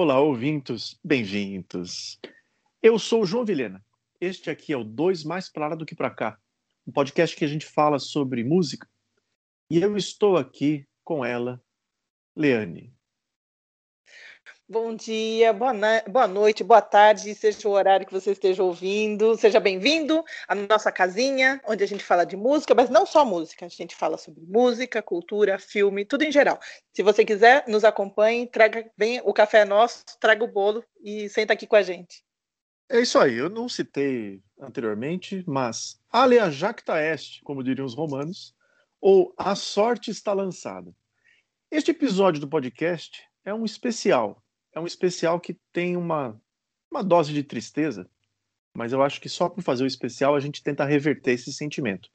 Olá, ouvintos! Bem-vindos! Eu sou o João Vilhena. Este aqui é o Dois Mais Pra Lá do Que Pra Cá, um podcast que a gente fala sobre música. E eu estou aqui com ela, Leane. Bom dia, boa, boa, noite, boa tarde, seja o horário que você esteja ouvindo. Seja bem-vindo à nossa casinha, onde a gente fala de música, mas não só música, a gente fala sobre música, cultura, filme, tudo em geral. Se você quiser, nos acompanhe, traga bem o café nosso, traga o bolo e senta aqui com a gente. É isso aí, eu não citei anteriormente, mas alea jacta est, como diriam os romanos, ou a sorte está lançada. Este episódio do podcast é um especial é um especial que tem uma, uma dose de tristeza, mas eu acho que só por fazer o especial a gente tenta reverter esse sentimento.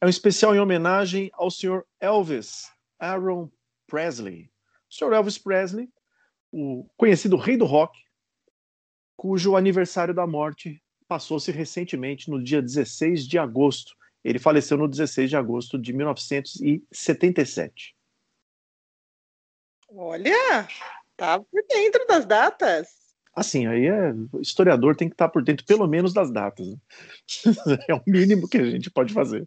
É um especial em homenagem ao senhor Elvis Aaron Presley. O senhor Elvis Presley, o conhecido rei do rock, cujo aniversário da morte passou-se recentemente no dia 16 de agosto. Ele faleceu no 16 de agosto de 1977. Olha, Tá por dentro das datas. Assim, aí é. O historiador tem que estar por dentro, pelo menos, das datas. Né? é o mínimo que a gente pode fazer.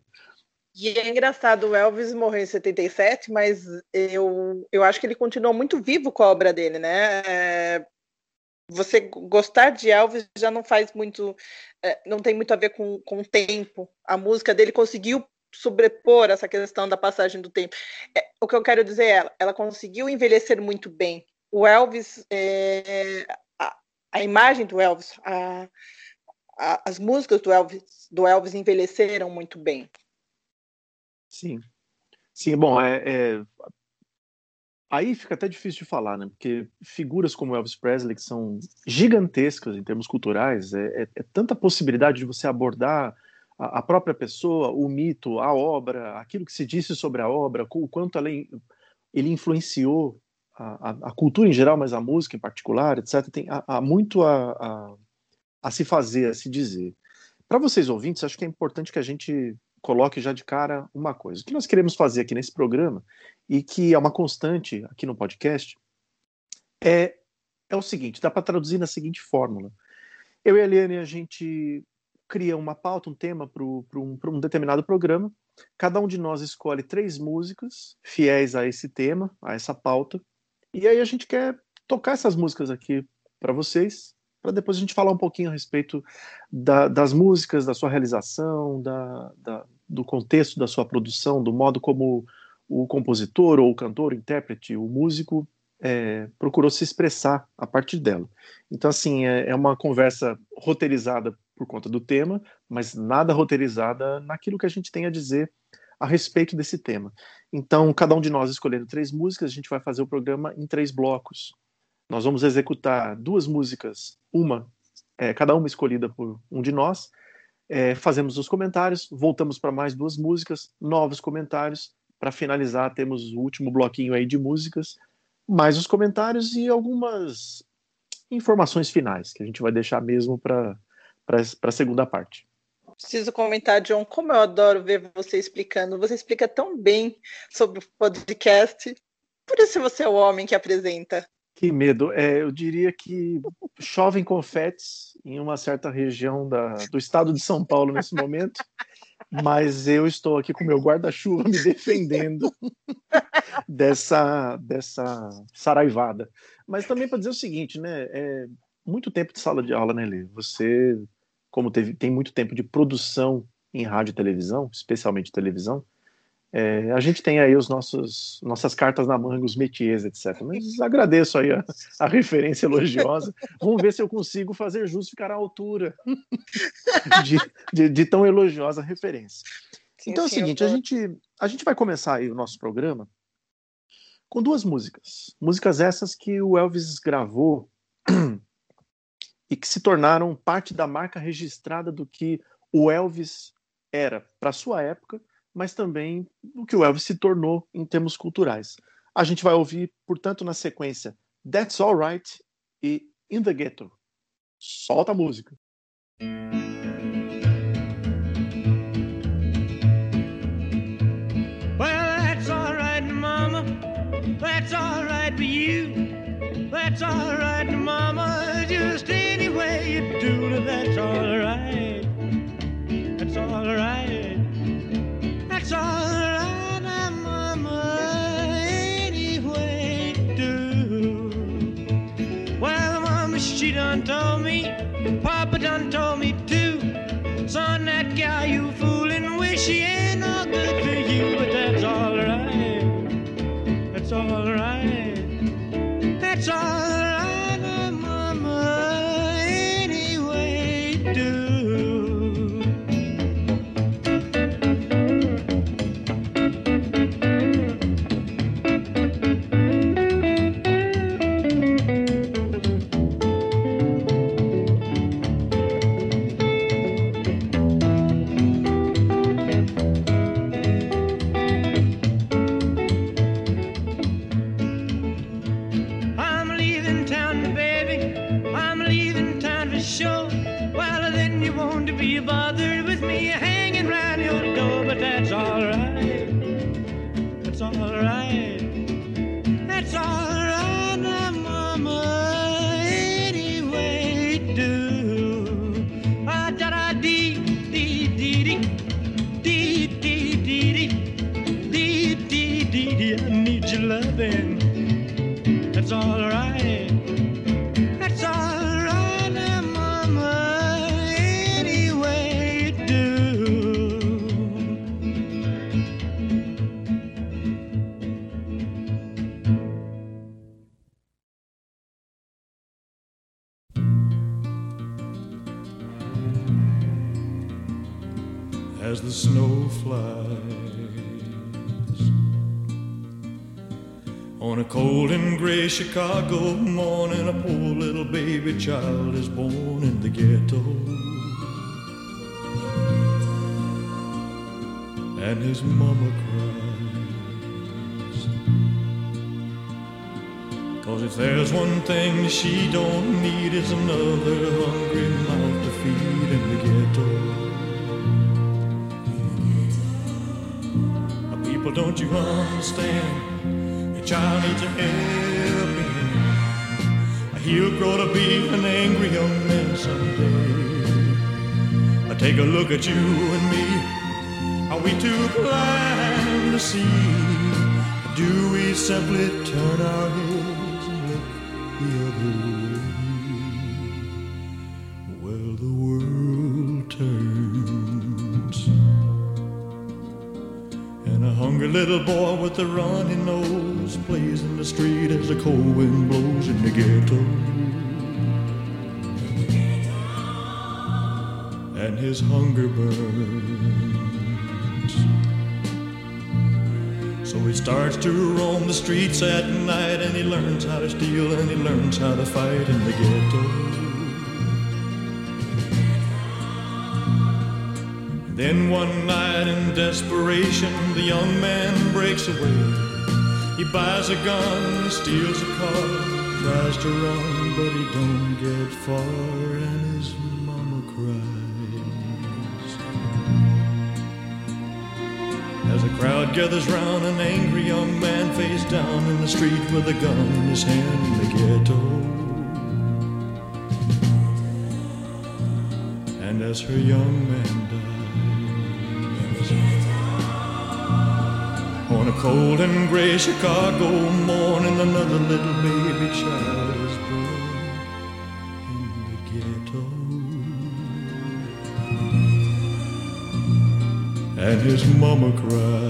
E é engraçado, o Elvis morreu em 77, mas eu, eu acho que ele continuou muito vivo com a obra dele, né? É, você gostar de Elvis já não faz muito. É, não tem muito a ver com, com o tempo. A música dele conseguiu sobrepor essa questão da passagem do tempo. É, o que eu quero dizer é, ela, ela conseguiu envelhecer muito bem o Elvis, é, a, a, imagem do Elvis, a, a, as músicas do Elvis, do Elvis envelheceram muito bem. Sim, sim, bom, é, é, aí fica até difícil de falar, né? Porque figuras como Elvis Presley que são gigantescas em termos culturais, é, é, é tanta possibilidade de você abordar a, própria pessoa, o mito, a obra, aquilo que se disse sobre a obra, o quanto ele, ele influenciou a, a, cultura em geral, mas a música em particular, etc., tem há, há muito a, a, a, se fazer, a se dizer. Para vocês ouvintes, acho que é importante que a gente coloque já de cara uma coisa. O que nós queremos fazer aqui nesse programa, e que é uma constante aqui no podcast, é, é o seguinte: dá para traduzir na seguinte fórmula. Eu e a Eliane, a gente cria uma pauta, um tema para um, um determinado programa. Cada um de nós escolhe três músicas fiéis a esse tema, a essa pauta, e aí a gente quer tocar essas músicas aqui para vocês, para depois a gente falar um pouquinho a respeito da, das músicas, da sua realização, da, da, do contexto da sua produção, do modo como o compositor ou o cantor, o intérprete, o músico é, procurou se expressar a partir dela. Então, assim, é, é, uma conversa roteirizada por conta do tema, mas nada roteirizada naquilo que a gente tem a dizer a respeito desse tema. Então, cada um de nós escolhendo três músicas, a gente vai fazer o programa em três blocos. Nós vamos executar duas músicas, uma, é, cada uma escolhida por um de nós. É, fazemos os comentários, voltamos para mais duas músicas, novos comentários. Para finalizar, temos o último bloquinho aí de músicas, mais os comentários e algumas informações finais que a gente vai deixar mesmo para a segunda parte preciso comentar, John, como eu adoro ver você explicando. Você explica tão bem sobre o podcast. Por isso você é o homem que apresenta. Que medo. É, eu diria que chovem confetes em uma certa região da, do estado de São Paulo nesse momento, mas eu estou aqui com meu guarda-chuva me defendendo dessa, dessa saraivada. Mas também para dizer o seguinte, né? É muito tempo de sala de aula, né, Lê? Você como teve, tem muito tempo de produção em rádio e televisão, especialmente televisão, é, a gente tem aí os nossos nossas cartas na manga, os métiers, etc. Mas agradeço aí a, a, referência elogiosa. Vamos ver se eu consigo fazer jus ficar à altura de, de, de tão elogiosa referência. Sim, então é o seguinte, a gente, a gente vai começar aí o nosso programa com duas músicas. Músicas essas que o Elvis gravou e que se tornaram parte da marca registrada do que o Elvis era para sua época, mas também do que o Elvis se tornou em termos culturais. A gente vai ouvir, portanto, na sequência That's Alright e In the Ghetto. Solta a música. That's all right, Mama. Do that's all right. That's all right. Gray Chicago morning, a poor little baby child is born in the ghetto. And his mama cries. Cause if there's one thing she don't need, it's another hungry mouth to feed in the ghetto. People, don't you understand? Child needs a helping hand. He'll grow to be an angry young man someday. Take a look at you and me. Are we too blind to see? Do we simply turn our heads and look the other way? Well, the world turns. And a hungry little boy with a runny nose plays in the street as the cold wind blows in the ghetto. And his hunger burns. So he starts to roam the streets at night and he learns how to steal and he learns how to fight in the ghetto. Then one night in desperation, the young man breaks away. He buys a gun, steals a car, tries to run, but he don't get far, and his mama cries. As the crowd gathers round, an angry young man face down in the street with a gun in his hand in the ghetto. And as her young man a cold and gray Chicago morning, another little baby child is born in the ghetto. And his mama cries.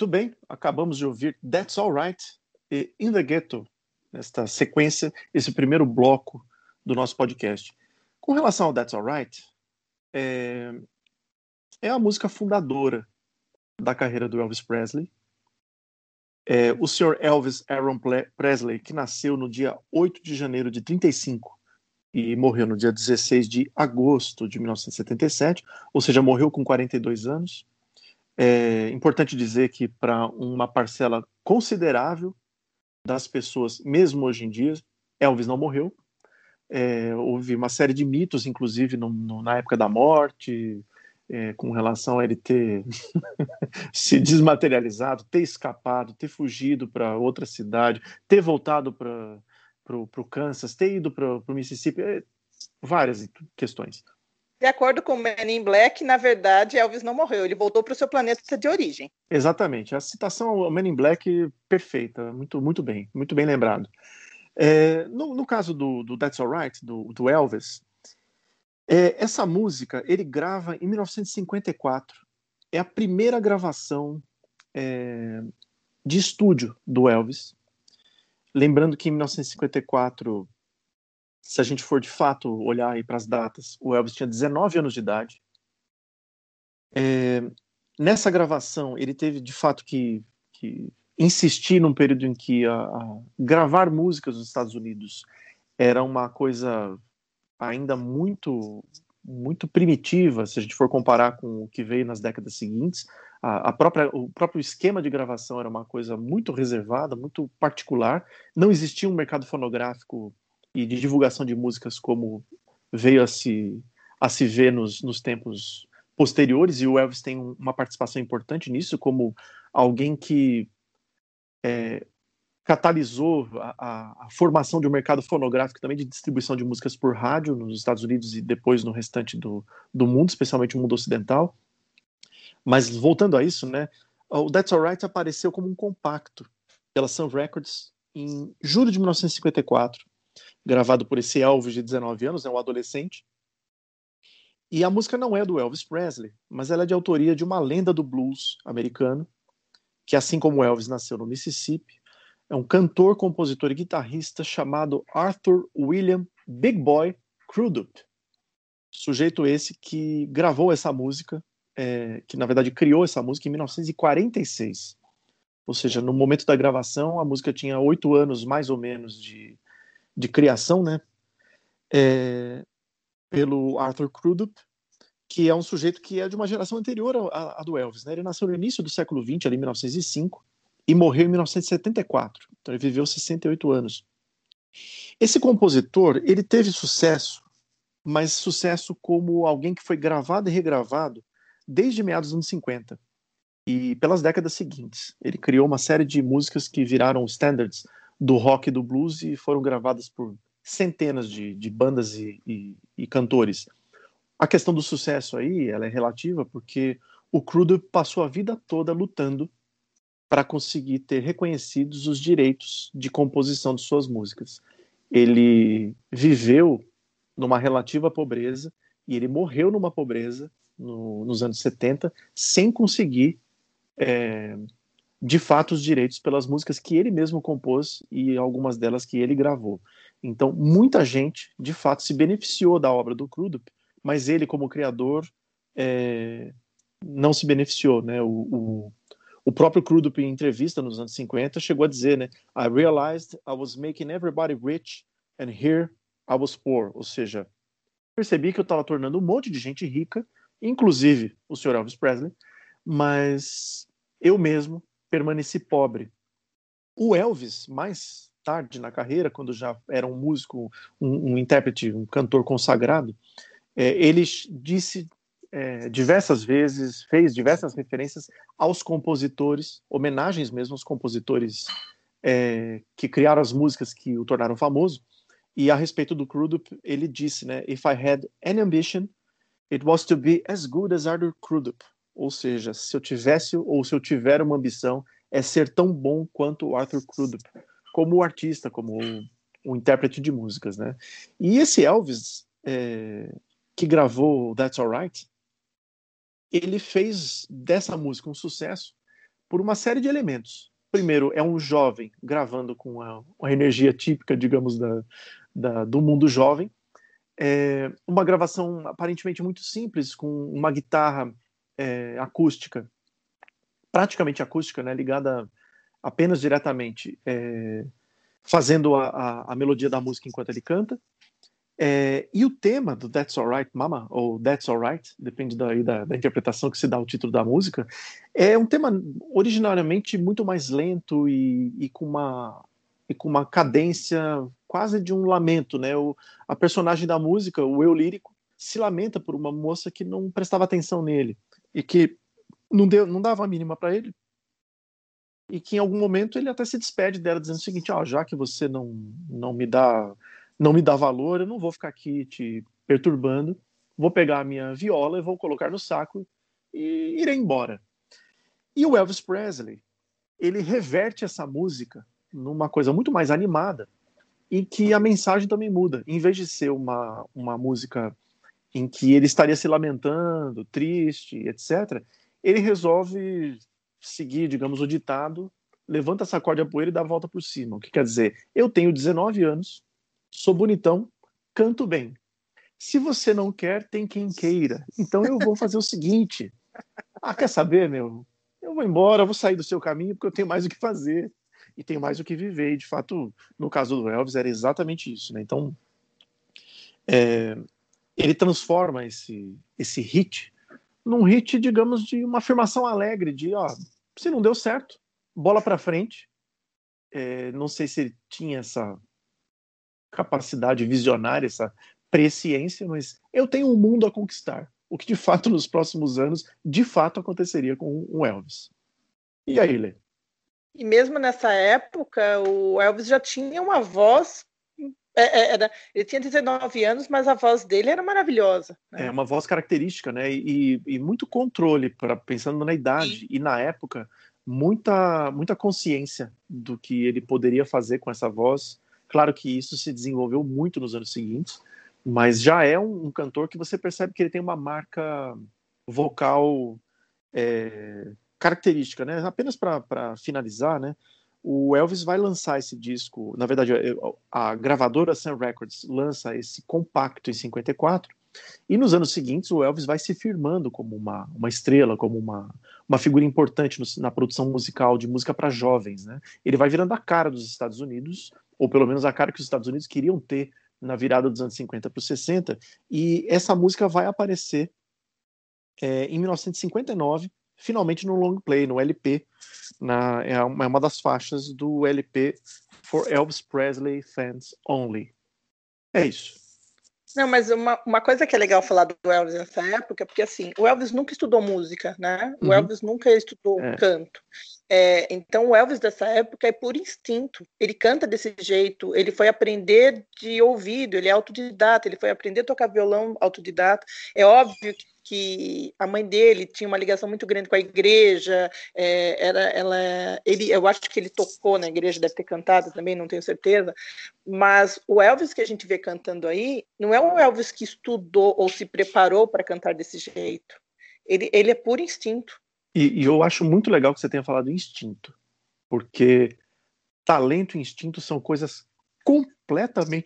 Muito bem, acabamos de ouvir That's Alright e In the Ghetto, nesta sequência, esse primeiro bloco do nosso podcast. Com relação ao That's Alright, é, é a música fundadora da carreira do Elvis Presley. É, o Sr. Elvis Aaron Presley, que nasceu no dia 8 de janeiro de 35 e morreu no dia 16 de agosto de 1977, ou seja, morreu com 42 anos. É importante dizer que para uma parcela considerável das pessoas, mesmo hoje em dia, Elvis não morreu. É, houve uma série de mitos, inclusive no, no, na época da morte, é, com relação a ele ter se desmaterializado, ter escapado, ter fugido para outra cidade, ter voltado para o Kansas, ter ido para o Mississippi, é, várias questões. De acordo com Men in Black, na verdade, Elvis não morreu, ele voltou para o seu planeta de origem. Exatamente, a citação ao Men in Black perfeita, muito, muito bem, muito bem lembrado. É, no, no, caso do, do That's Alright, do, do Elvis, é, essa música ele grava em 1954. É a primeira gravação é, de estúdio do Elvis. Lembrando que em 1954, se a gente for de fato olhar aí para as datas, o Elvis tinha 19 anos de idade. É, nessa gravação, ele teve de fato que, que insistir num período em que a, a gravar músicas nos Estados Unidos era uma coisa ainda muito muito primitiva, se a gente for comparar com o que veio nas décadas seguintes. A, a, própria, o próprio esquema de gravação era uma coisa muito reservada, muito particular. Não existia um mercado fonográfico e de divulgação de músicas como veio a se, a se ver nos, nos tempos posteriores, e o Elvis tem uma participação importante nisso, como alguém que é, catalisou a, a, a, formação de um mercado fonográfico também de distribuição de músicas por rádio nos Estados Unidos e depois no restante do, do mundo, especialmente o mundo ocidental. Mas voltando a isso, né, o That's Alright apareceu como um compacto pela Sun Records em julho de 1954, gravado por esse Elvis de 19 anos, é né, um adolescente. E a música não é do Elvis Presley, mas ela é de autoria de uma lenda do blues americano, que assim como Elvis nasceu no Mississippi, é um cantor, compositor e guitarrista chamado Arthur William Big Boy Crudup. Sujeito esse que gravou essa música, é, que na verdade criou essa música em 1946. Ou seja, no momento da gravação, a música tinha oito anos mais ou menos de, de criação, né? É, pelo Arthur Crudup, que é um sujeito que é de uma geração anterior à, à do Elvis. Né? Ele nasceu no início do século XX, ali em 1905, e morreu em 1974. Então ele viveu 68 anos. Esse compositor, ele teve sucesso, mas sucesso como alguém que foi gravado e regravado desde meados dos anos 50 e pelas décadas seguintes. Ele criou uma série de músicas que viraram standards do rock e do blues e foram gravadas por centenas de, de bandas e, e, e, cantores. A questão do sucesso aí, ela é relativa porque o Crudo passou a vida toda lutando para conseguir ter reconhecidos os direitos de composição de suas músicas. Ele viveu numa relativa pobreza e ele morreu numa pobreza no, nos anos 70 sem conseguir é, de fato os direitos pelas músicas que ele mesmo compôs e algumas delas que ele gravou. Então, muita gente de fato se beneficiou da obra do Crudup, mas ele, como criador, é, não se beneficiou. Né? O, o, o próprio Crudup, em entrevista nos anos 50, chegou a dizer, né? I realized I was making everybody rich and here I was poor. Ou seja, percebi que eu estava tornando um monte de gente rica, inclusive o Sr. Elvis Presley, mas eu mesmo permaneci pobre. O Elvis, mais tarde na carreira, quando já era um músico, um, um intérprete, um cantor consagrado, é, ele disse é, diversas vezes, fez diversas referências aos compositores, homenagens mesmo aos compositores é, que criaram as músicas que o tornaram famoso. E a respeito do Crudup, ele disse, né, If I had any ambition, it was to be as good as Arthur Crudup. Ou seja, se eu tivesse ou se eu tiver uma ambição, é ser tão bom quanto o Arthur Crudup, como artista, como o, o intérprete de músicas, né? E esse Elvis é, que gravou That's Alright, ele fez dessa música um sucesso por uma série de elementos. Primeiro, é um jovem gravando com uma, uma energia típica, digamos, da, da, do mundo jovem. É uma gravação aparentemente muito simples, com uma guitarra é, acústica, praticamente acústica, né, ligada apenas diretamente, é, fazendo a, a, a, melodia da música enquanto ele canta. É, e o tema do That's Alright Mama, ou That's Alright, depende da, da, da, interpretação que se dá ao título da música, é um tema originariamente muito mais lento e, e, com, uma, e com uma cadência quase de um lamento. Né? O, a personagem da música, o eu lírico, se lamenta por uma moça que não prestava atenção nele e que não, deu, não dava a mínima para ele. E que em algum momento ele até se despede dela, dizendo o seguinte: oh, já que você não, não me dá não me dá valor, eu não vou ficar aqui te perturbando, vou pegar a minha viola e vou colocar no saco e irei embora. E o Elvis Presley, ele reverte essa música numa coisa muito mais animada, em que a mensagem também muda. Em vez de ser uma, uma música em que ele estaria se lamentando, triste, etc., ele resolve seguir, digamos, o ditado: levanta essa corda a poeira e dá a volta por cima. O que quer dizer? Eu tenho 19 anos, sou bonitão, canto bem. Se você não quer, tem quem queira. Então eu vou fazer o seguinte: ah, quer saber, meu? Eu vou embora, eu vou sair do seu caminho porque eu tenho mais o que fazer e tenho mais o que viver. E de fato, no caso do Elvis, era exatamente isso, né? Então, é, ele transforma esse, esse hit num hit, digamos, de uma afirmação alegre, de ó, se não deu certo, bola para frente. É, não sei se ele tinha essa capacidade visionária, essa presciência, mas eu tenho um mundo a conquistar. O que de fato nos próximos anos, de fato aconteceria com o Elvis. E aí, Lê? E mesmo nessa época, o Elvis já tinha uma voz. É, é, era, ele tinha 19 anos, mas a voz dele era maravilhosa. Né? É uma voz característica, né? E, e muito controle, para pensando na idade. E, e na época, muita, muita consciência do que ele poderia fazer com essa voz Claro que isso se desenvolveu muito nos anos seguintes, mas já é um, um cantor que você percebe que ele tem uma marca vocal é, característica, né? Apenas para finalizar, né? O Elvis vai lançar esse disco, na verdade, a gravadora Sun Records lança esse compacto em 54, e nos anos seguintes o Elvis vai se firmando como uma, uma estrela, como uma, uma figura importante no, na produção musical de música para jovens, né? Ele vai virando a cara dos Estados Unidos ou pelo menos a cara que os Estados Unidos queriam ter na virada dos anos 50 para os 60, e essa música vai aparecer é, em 1959, finalmente no long play, no LP, na, é, uma, é uma das faixas do LP For Elvis Presley Fans Only. É isso. Não, mas uma, uma coisa que é legal falar do Elvis nessa época, porque assim, o Elvis nunca estudou música, né? O uhum. Elvis nunca estudou é. canto. É, então o Elvis dessa época é por instinto. Ele canta desse jeito, ele foi aprender de ouvido, ele é autodidata, ele foi aprender a tocar violão autodidata. É óbvio que que a mãe dele tinha uma ligação muito grande com a igreja, é, era, ela, ele, eu acho que ele tocou na igreja, deve ter cantado também, não tenho certeza, mas o Elvis que a gente vê cantando aí, não é o Elvis que estudou ou se preparou para cantar desse jeito, ele, ele é por instinto. E, e eu acho muito legal que você tenha falado instinto, porque talento e instinto são coisas completamente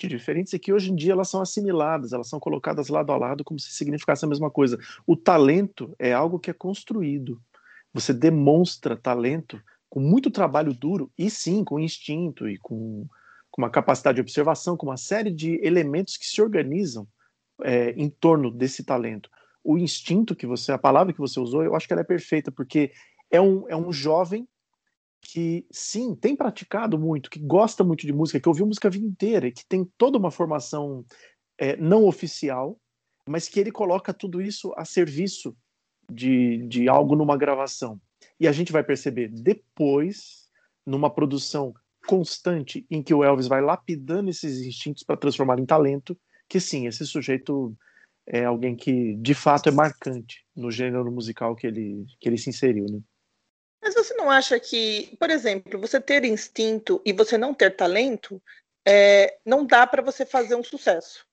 diferentes e que hoje em dia elas são assimiladas, elas são colocadas lado a lado como se significasse a mesma coisa. O talento é algo que é construído. Você demonstra talento com muito trabalho duro e sim com instinto e com, com uma capacidade de observação, com uma série de elementos que se organizam é, em torno desse talento. O instinto que você, a palavra que você usou, eu acho que ela é perfeita porque é um, é um jovem que sim, tem praticado muito, que gosta muito de música, que ouviu música a vida inteira, que tem toda uma formação é, não oficial, mas que ele coloca tudo isso a serviço de, de algo numa gravação. E a gente vai perceber depois, numa produção constante, em que o Elvis vai lapidando esses instintos para transformar em talento, que sim, esse sujeito é alguém que de fato é marcante no gênero musical que ele, que ele se inseriu. Né? Mas você não acha que, por exemplo, você ter instinto e você não ter talento, é, não dá para você fazer um sucesso?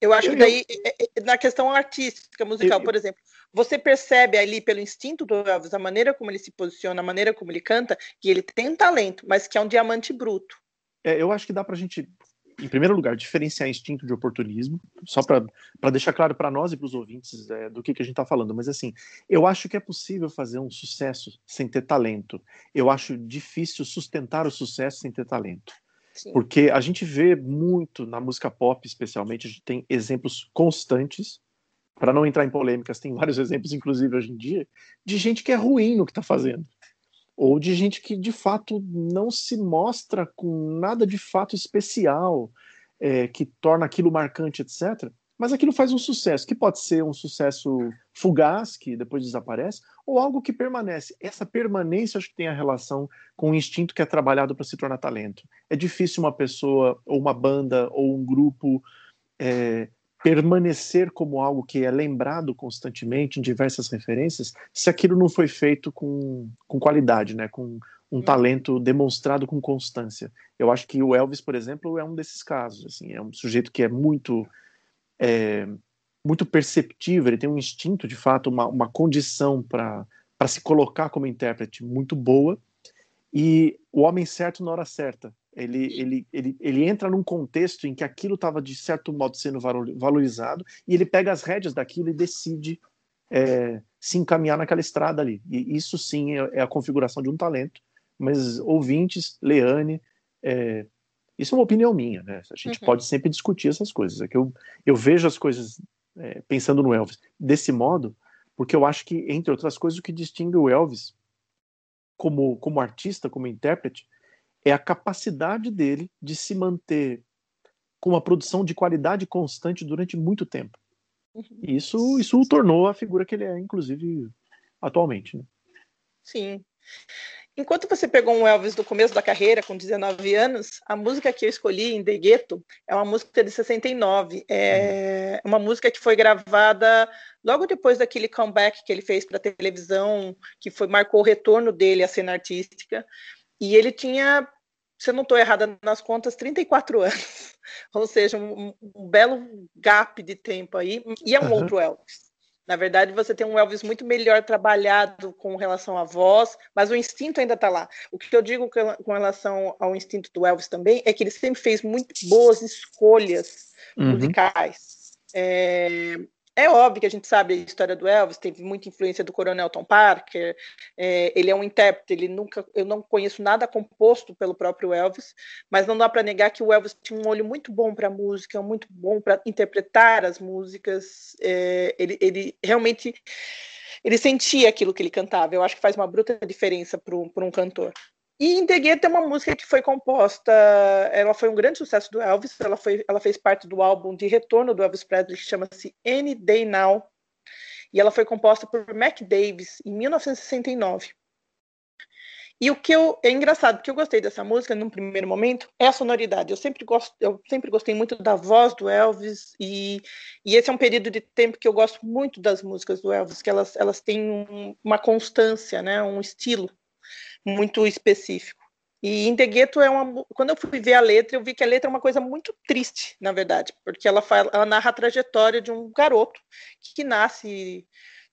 Eu acho eu, que daí, eu, é, é, na questão artística, musical, eu, por exemplo, você percebe ali pelo instinto do Elvis, a maneira como ele se posiciona, a maneira como ele canta, que ele tem talento, mas que é um diamante bruto. É, eu acho que dá para a gente, em primeiro lugar, diferenciar instinto de oportunismo, só para deixar claro para nós e para os ouvintes é, do que, que a gente está falando. Mas assim, eu acho que é possível fazer um sucesso sem ter talento. Eu acho difícil sustentar o sucesso sem ter talento. Sim. Porque a gente vê muito na música pop, especialmente, a gente tem exemplos constantes para não entrar em polêmicas, tem vários exemplos, inclusive hoje em dia, de gente que é ruim no que está fazendo. Ou de gente que de fato não se mostra com nada de fato especial, é, que torna aquilo marcante, etc. Mas aquilo faz um sucesso, que pode ser um sucesso fugaz, que depois desaparece, ou algo que permanece. Essa permanência acho que tem a relação com o instinto que é trabalhado para se tornar talento. É difícil uma pessoa, ou uma banda, ou um grupo é, permanecer como algo que é lembrado constantemente em diversas referências, se aquilo não foi feito com, com qualidade, né? com um uhum. talento demonstrado com constância. Eu acho que o Elvis, por exemplo, é um desses casos. Assim, é um sujeito que é muito é, muito perceptível, ele tem um instinto, de fato, uma, uma condição para se colocar como intérprete muito boa, e o homem certo na hora certa. Ele, ele, ele, ele entra num contexto em que aquilo estava, de certo modo, sendo valorizado, e ele pega as rédeas daquilo e decide é, se encaminhar naquela estrada ali. E isso sim é, é a configuração de um talento. Mas ouvintes, Leane, é, isso é uma opinião minha, né? A gente uhum. pode sempre discutir essas coisas. É que eu, eu vejo as coisas é, pensando no Elvis desse modo, porque eu acho que, entre outras coisas, o que distingue o Elvis como, como artista, como intérprete, é a capacidade dele de se manter com uma produção de qualidade constante durante muito tempo. Uhum. E isso, isso o tornou a figura que ele é, inclusive, atualmente. Né? Sim. Enquanto você pegou um Elvis do começo da carreira, com 19 anos, a música que eu escolhi, em The Ghetto, é uma música de 69. É uhum. uma música que foi gravada logo depois daquele comeback que ele fez para a televisão, que foi marcou o retorno dele à cena artística. E ele tinha, se eu não estou errada nas contas, 34 anos. Ou seja, um, um, belo gap de tempo aí. E é um uhum. outro Elvis. Na verdade, você tem um Elvis muito melhor trabalhado com relação à voz, mas o instinto ainda está lá. O que eu digo com relação ao instinto do Elvis também é que ele sempre fez muito boas escolhas uhum. musicais. É, é óbvio que a gente sabe a história do Elvis, teve muita influência do Coronel Tom Parker, é, ele é um intérprete, ele nunca, eu não conheço nada composto pelo próprio Elvis, mas não dá para negar que o Elvis tinha um olho muito bom para música, muito bom para interpretar as músicas, é, ele, ele realmente ele sentia aquilo que ele cantava, eu acho que faz uma bruta diferença para um cantor. E In é uma música que foi composta, ela foi um grande sucesso do Elvis, ela, foi, ela fez parte do álbum de retorno do Elvis Presley, que chama-se Any Day Now, e ela foi composta por Mac Davis em 1969. E o que eu, é engraçado, que eu gostei dessa música num primeiro momento é a sonoridade. Eu sempre gosto, eu sempre gostei muito da voz do Elvis e, e esse é um período de tempo que eu gosto muito das músicas do Elvis, que elas, elas têm um, uma constância, né, um estilo muito específico. E Ghetto é uma. Quando eu fui ver a letra, eu vi que a letra é uma coisa muito triste, na verdade, porque ela, fala, ela narra a trajetória de um garoto que, que nasce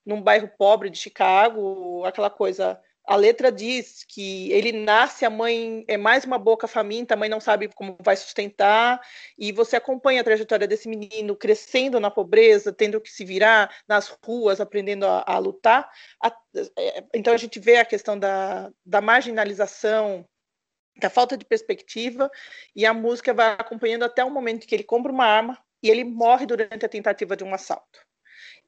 num bairro pobre de Chicago, aquela coisa a letra diz que ele nasce, a mãe é mais uma boca faminta, a mãe não sabe como vai sustentar, e você acompanha a trajetória desse menino crescendo na pobreza, tendo que se virar nas ruas, aprendendo a, a lutar. A, é, então a gente vê a questão da, da marginalização, da falta de perspectiva, e a música vai acompanhando até o momento que ele compra uma arma e ele morre durante a tentativa de um assalto.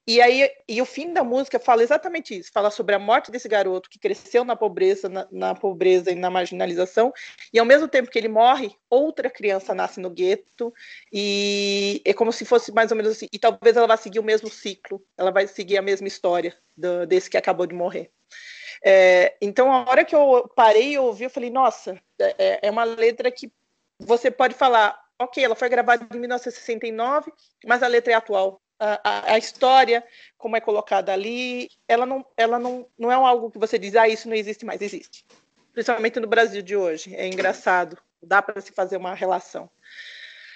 E aí, e o fim da música fala exatamente isso, fala sobre a morte desse garoto que cresceu na pobreza, na, na, pobreza e na marginalização, e ao mesmo tempo que ele morre, outra criança nasce no gueto, e é como se fosse mais ou menos assim, e talvez ela vá seguir o mesmo ciclo, ela vai seguir a mesma história do, desse que acabou de morrer. É, então, a hora que eu parei e ouvi, eu falei, nossa, é, é uma letra que você pode falar, ok, ela foi gravada em 1969, mas a letra é atual a, a, história, como é colocada ali, ela não, ela não, não é algo que você diz, ah, isso não existe mais, existe. Principalmente no Brasil de hoje. É engraçado, dá para se fazer uma relação.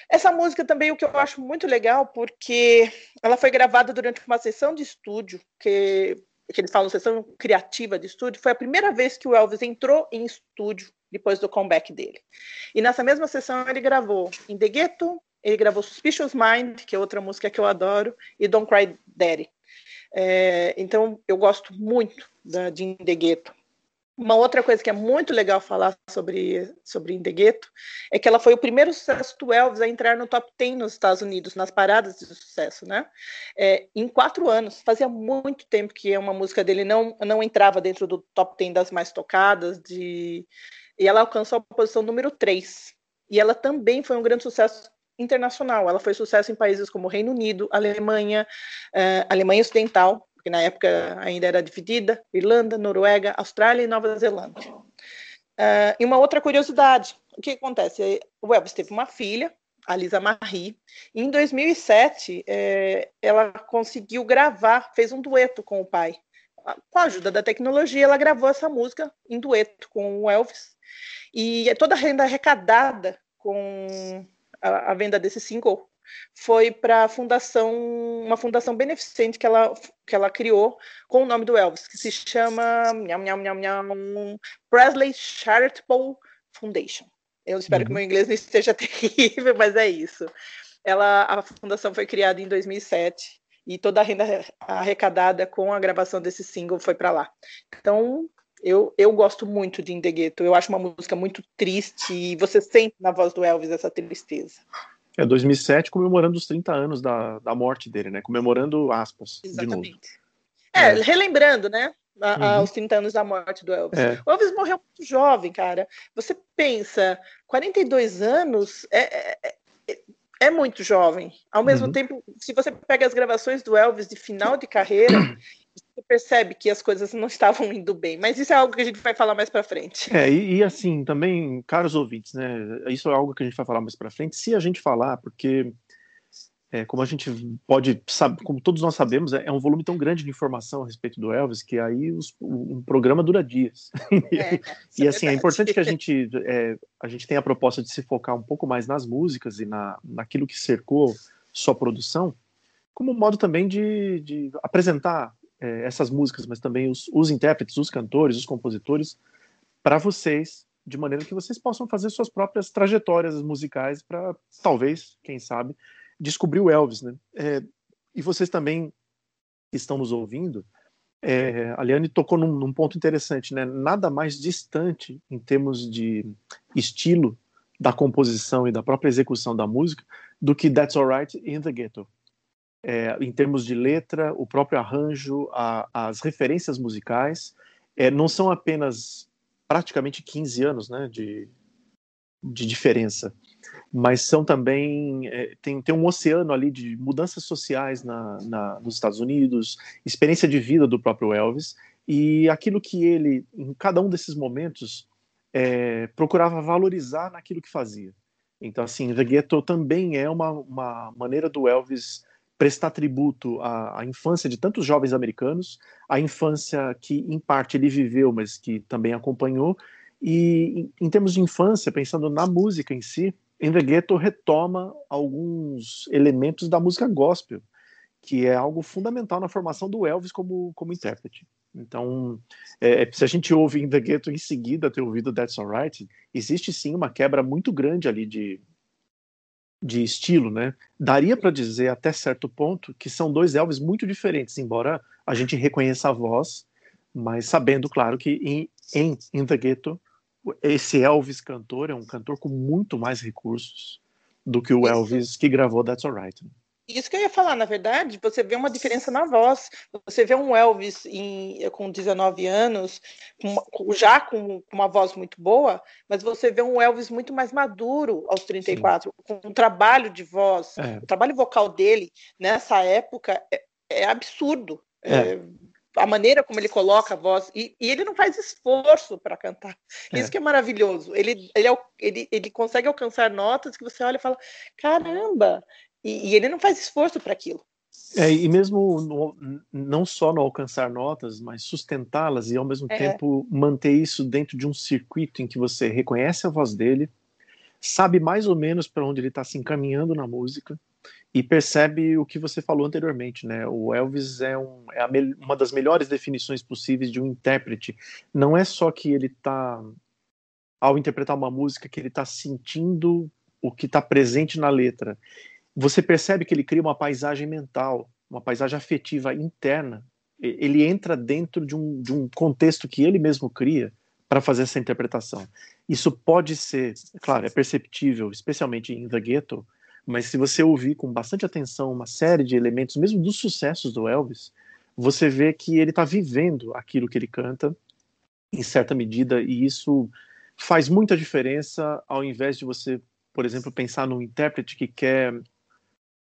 Essa música também o que eu acho muito legal, porque ela foi gravada durante uma sessão de estúdio, que, que eles falam sessão criativa de estúdio, foi a primeira vez que o Elvis entrou em estúdio depois do comeback dele. E nessa mesma sessão ele gravou In The Ghetto, ele gravou Suspicious Mind, que é outra música que eu adoro, e Don't Cry Daddy. É, então eu gosto muito da, de In. Uma outra coisa que é muito legal falar sobre, sobre In é que ela foi o primeiro sucesso do Elvis a entrar no top 10 nos Estados Unidos, nas paradas de sucesso, né? É, em quatro anos. Fazia muito tempo que uma música dele não, não entrava dentro do top 10 das mais tocadas, de... e ela alcançou a posição número 3. E ela também foi um grande sucesso internacional. Ela foi sucesso em países como Reino Unido, Alemanha, uh, Alemanha Ocidental, que na época ainda era dividida, Irlanda, Noruega, Austrália e Nova Zelândia. Uh, e uma outra curiosidade, o que acontece? O Elvis teve uma filha, a Lisa Marie, e em 2007 é, ela conseguiu gravar, fez um dueto com o pai. Com a ajuda da tecnologia, ela gravou essa música em dueto com o Elvis, e toda a renda arrecadada com a, a venda desse single foi para a fundação, uma fundação beneficente que ela, que ela criou com o nome do Elvis, que se chama nham, nham, nham, nham, Presley Charitable Foundation. Eu espero uhum. que meu inglês não esteja terrível, mas é isso. Ela, a fundação foi criada em 2007 e toda a renda arrecadada com a gravação desse single foi para lá. Então, eu, eu gosto muito de In The Ghetto. Eu acho uma música muito triste e você sente na voz do Elvis essa tristeza. É 2007, comemorando os 30 anos da, da morte dele, né? Comemorando aspas. Exatamente. É, é, relembrando, né? A, uhum. Os 30 anos da morte do Elvis. É. O Elvis morreu muito jovem, cara. Você pensa, 42 anos é, é, é, é muito jovem. Ao mesmo uhum. tempo, se você pega as gravações do Elvis de final de carreira, você percebe que as coisas não estavam indo bem, mas isso é algo que a gente vai falar mais para frente. É, e, e, assim, também, caros ouvintes, né, isso é algo que a gente vai falar mais para frente, se a gente falar, porque é, como a gente pode, sabe, como todos nós sabemos, é, é, um volume tão grande de informação a respeito do Elvis que aí os, um programa dura dias. É, e é assim, é importante que a gente, é, a gente tenha a proposta de se focar um pouco mais nas músicas e na, naquilo que cercou sua produção, como modo também de, de apresentar é, essas músicas, mas também os, os intérpretes, os cantores, os compositores, para vocês, de maneira que vocês possam fazer suas próprias trajetórias musicais para, talvez, quem sabe, descobrir o Elvis, né? É, e vocês também estão nos ouvindo, é, a Liane tocou num, num, ponto interessante, né? Nada mais distante em termos de estilo da composição e da própria execução da música do que That's Alright in the Ghetto é, em termos de letra, o próprio arranjo, a, as referências musicais, é, não são apenas praticamente 15 anos né, de, de diferença, mas são também é, tem, tem um oceano ali de mudanças sociais na, na, nos Estados Unidos, experiência de vida do próprio Elvis e aquilo que ele, em cada um desses momentos, procurava valorizar naquilo que fazia. Então, assim, The Ghetto também é uma, uma maneira do Elvis prestar tributo à, à, infância de tantos jovens americanos, a infância que, em parte, ele viveu, mas que também acompanhou. E, em, em termos de infância, pensando na música em si, The Ghetto retoma alguns elementos da música gospel, que é algo fundamental na formação do Elvis como, como intérprete. Então, é, é se a gente ouve In The Ghetto em seguida ter ouvido That's Alright, existe sim uma quebra muito grande ali de, de estilo, né? Daria para dizer até certo ponto que são dois Elvis muito diferentes, embora a gente reconheça a voz, mas sabendo, claro, que em, em In the Ghetto esse Elvis cantor é um cantor com muito mais recursos do que o Elvis que gravou That's Alright. Isso que eu ia falar, na verdade, você vê uma diferença na voz. Você vê um Elvis em, com 19 anos, com, já com, uma voz muito boa, mas você vê um Elvis muito mais maduro aos 34, Sim. com um trabalho de voz. É. O trabalho vocal dele, nessa época, é, é absurdo. É. é a maneira como ele coloca a voz, e, e ele não faz esforço para cantar. É. Isso que é maravilhoso. Ele, ele, ele, ele consegue alcançar notas que você olha e fala: caramba, e, e ele não faz esforço para aquilo. É, e mesmo no, não só no alcançar notas, mas sustentá-las e ao mesmo é. tempo manter isso dentro de um circuito em que você reconhece a voz dele, sabe mais ou menos para onde ele está se encaminhando na música e percebe o que você falou anteriormente, né? O Elvis é, um, é uma das melhores definições possíveis de um intérprete. Não é só que ele está, ao interpretar uma música, que ele está sentindo o que está presente na letra. Você percebe que ele cria uma paisagem mental, uma paisagem afetiva interna. Ele entra dentro de um, de um contexto que ele mesmo cria para fazer essa interpretação. Isso pode ser, claro, é perceptível, especialmente em The Ghetto, mas se você ouvir com bastante atenção uma série de elementos, mesmo dos sucessos do Elvis, você vê que ele está vivendo aquilo que ele canta, em certa medida, e isso faz muita diferença ao invés de você, por exemplo, pensar num intérprete que quer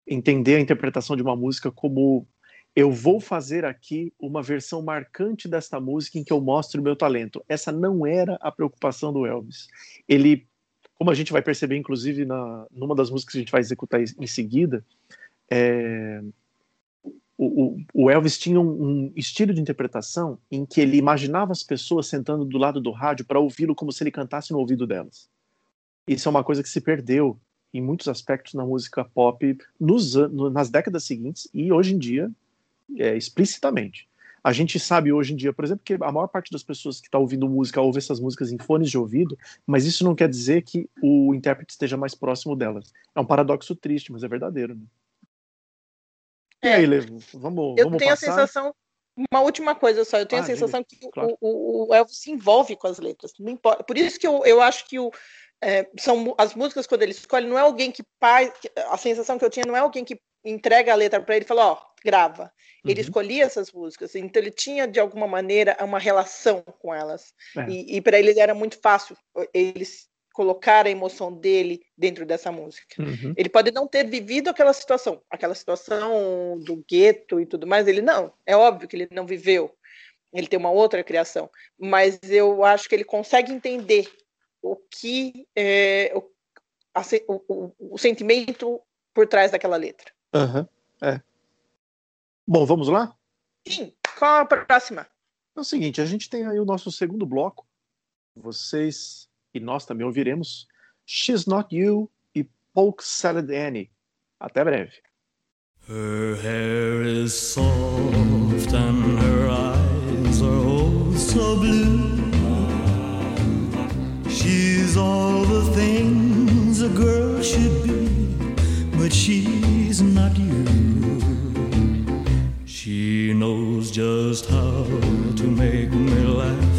entender a interpretação de uma música como eu vou fazer aqui uma versão marcante desta música em que eu mostro o meu talento. Essa não era a preocupação do Elvis. Ele, como a gente vai perceber, inclusive, na, numa das músicas que a gente vai executar em seguida, é, o, o, Elvis tinha um, um, estilo de interpretação em que ele imaginava as pessoas sentando do lado do rádio para ouvi-lo como se ele cantasse no ouvido delas. Isso é uma coisa que se perdeu em muitos aspectos na música pop nos, nas décadas seguintes e hoje em dia é, explicitamente. A gente sabe hoje em dia, por exemplo, que a maior parte das pessoas que está ouvindo música ouve essas músicas em fones de ouvido, mas isso não quer dizer que o intérprete esteja mais próximo delas. É um paradoxo triste, mas é verdadeiro. Né? E é, aí, Levo, vamos, eu vamos tenho passar? a sensação, uma última coisa só, eu tenho Ah, a sensação diga, que claro. o, o Elvis se envolve com as letras. Não importa. Por isso que eu, eu acho que o, é, são as músicas quando ele escolhe, não é alguém que faz. A sensação que eu tinha não é alguém que entrega a letra para ele e fala, ó, grava. Ele Uhum. escolhia essas músicas, então ele tinha de alguma maneira uma relação com elas. É. E, e para ele era muito fácil ele s- colocar a emoção dele dentro dessa música. Uhum. Ele pode não ter vivido aquela situação, aquela situação do gueto e tudo mais. Ele não, é óbvio que ele não viveu. Ele tem uma outra criação, mas eu acho que ele consegue entender o que é, o, a o, o- o sentimento por trás daquela letra. Aham, é. Bom, vamos lá? Sim, qual a próxima? É o seguinte, a gente tem aí o nosso segundo bloco. Vocês e nós também ouviremos She's Not You e Polk Salad Annie. Até breve. Her hair is soft and her eyes are oh so blue. She's all the things a girl should be, but she's not you. She knows just how to make me laugh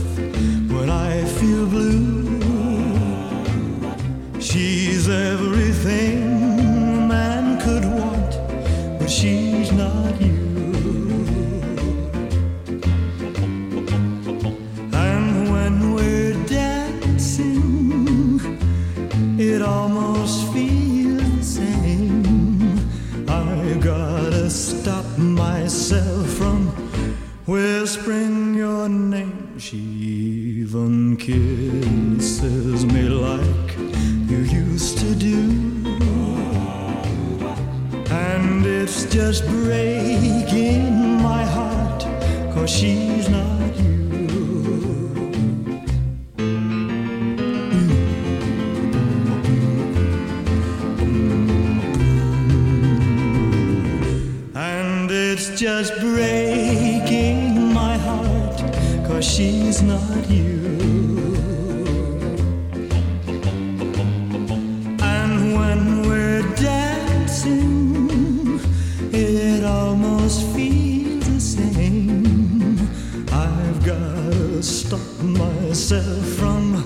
whispering your name. She even kisses me like you used to do. And it's just breaking my heart, cause she's not you. And it's just cause she's not you. And when we're dancing, it almost feels the same. I've gotta stop myself from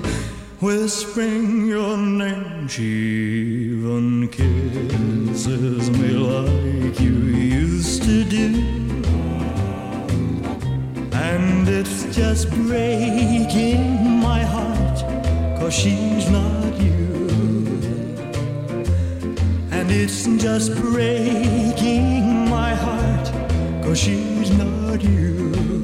whispering your name. She even kisses me like you used to do. It's just breaking my heart, cause she's not you. And it's just breaking my heart, cause she's not you.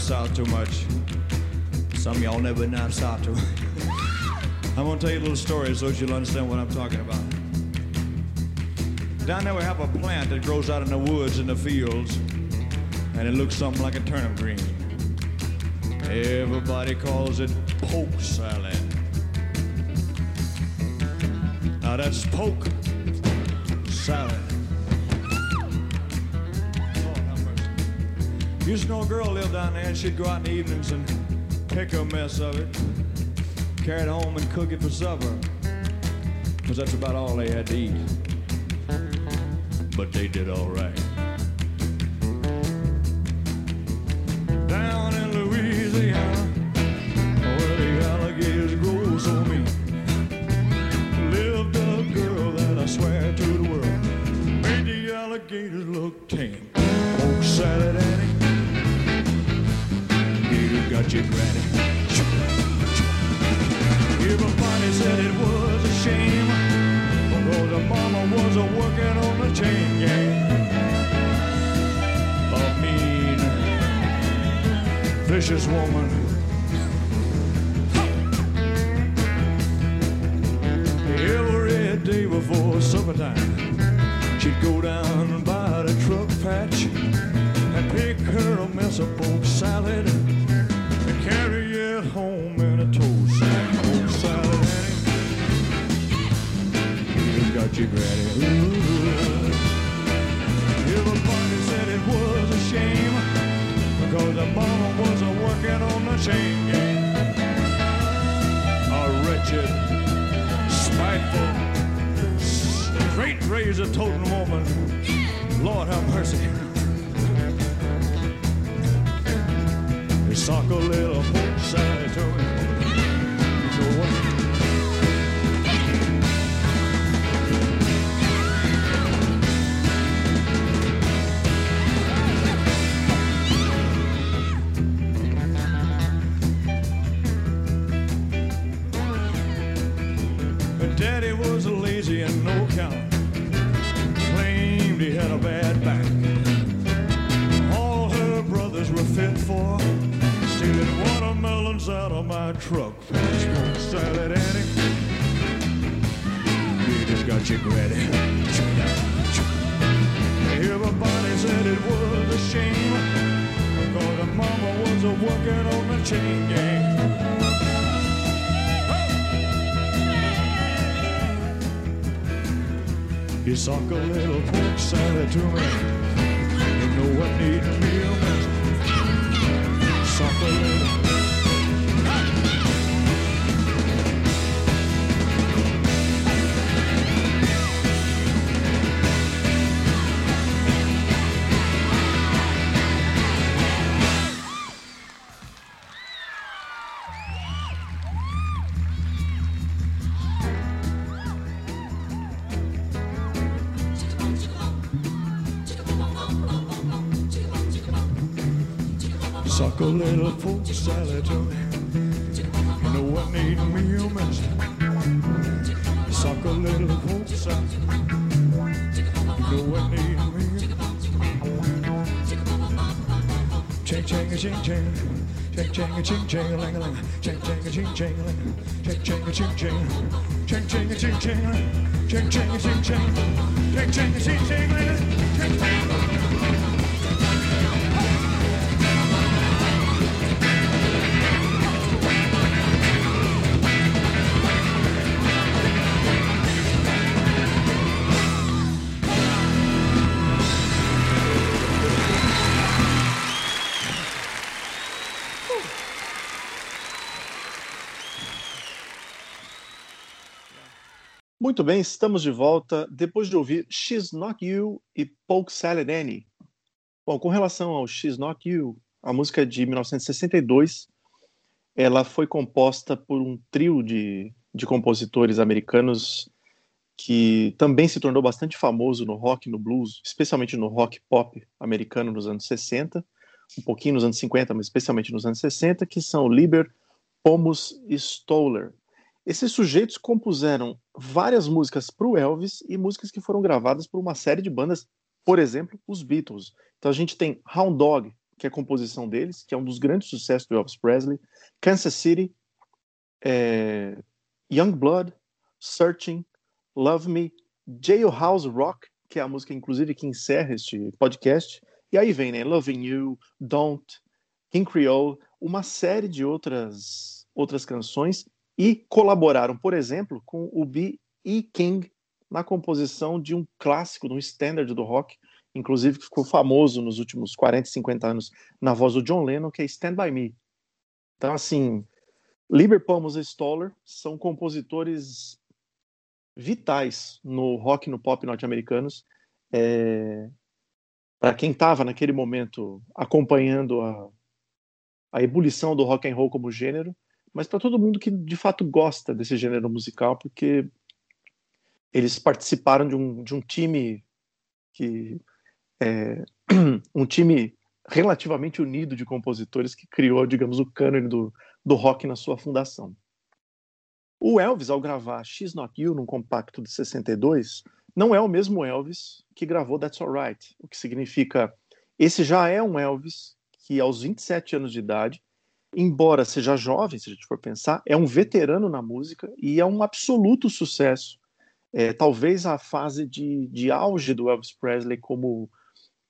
Down south too much. Some y'all never down south too. I'm gonna tell you a little story so you'll understand what I'm talking about. Down there we have a plant that grows out in the woods and the fields, and it looks something like a turnip green. Everybody calls it poke salad. Now that's poke salad. Used to know a girl lived down there, and she'd go out in the evenings and pick a mess of it, carry it home and cook it for supper, because that's about all they had to eat. But they did all right. Little pork salad. You know what need me a. Sock a little pork salad. You know what need me Ching ching a ching ching. Ching ching a ching ching a ling a ling. Ching ching a ching ching a ling. Ching ching a ching ching. Ching ching a ching ching. Ching ching a ching ching. Ching ching a ching ching. Ching ching. Muito bem, estamos de volta depois de ouvir She's Not You e Poke Salad Annie. Bom, com relação ao She's Not You, a música é de 1962, ela foi composta por um trio de, de compositores americanos que também se tornou bastante famoso no rock e no blues, especialmente no rock pop americano nos anos 60, um pouquinho nos anos 50, mas especialmente nos anos 60, que são Lieber, Pomus e Stoller. Esses sujeitos compuseram várias músicas para o Elvis e músicas que foram gravadas por uma série de bandas, por exemplo, os Beatles. Então a gente tem Hound Dog, que é composição deles, que é um dos grandes sucessos do Elvis Presley, Kansas City, é, Young Blood, Searching, Love Me, Jailhouse Rock, que é a música, inclusive, que encerra este podcast. E aí vem, né? Loving You, Don't, King Creole, uma série de outras, outras canções e colaboraram, por exemplo, com o B.E. King na composição de um clássico, de um standard do rock, inclusive que ficou famoso nos últimos 40, 50 anos na voz do John Lennon, que é Stand By Me. Então, assim, Lieber Palmus e Stoller são compositores vitais no rock e no pop norte-americanos. É... Para quem estava naquele momento acompanhando a, a ebulição do rock and roll como gênero, mas para todo mundo que de fato gosta desse gênero musical, porque eles participaram de um, de um time que é, um time relativamente unido de compositores que criou, digamos, o cânone do, do rock na sua fundação. O Elvis, ao gravar X Not You num compacto de 62, não é o mesmo Elvis que gravou That's Alright, o que significa esse já é um Elvis que aos 27 anos de idade, embora seja jovem, se a gente for pensar, é um veterano na música e é um absoluto sucesso. É, talvez a fase de, de auge do Elvis Presley como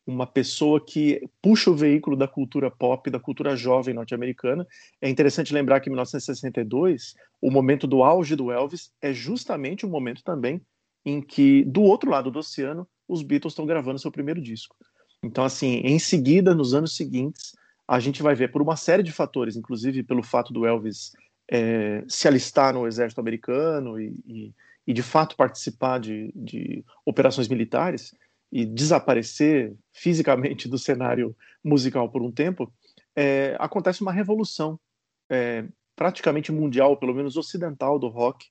uma pessoa que puxa o veículo da cultura pop, da cultura jovem norte-americana. É interessante lembrar que em 1962, o momento do auge do Elvis é justamente o momento também em que, do outro lado do oceano, os Beatles estão gravando seu primeiro disco. Então, assim, em seguida, nos anos seguintes, a gente vai ver por uma série de fatores, inclusive pelo fato do Elvis é, se alistar no exército americano e, e, e de fato participar de, de operações militares, e desaparecer fisicamente do cenário musical por um tempo, é, acontece uma revolução é, praticamente mundial, pelo menos ocidental, do rock,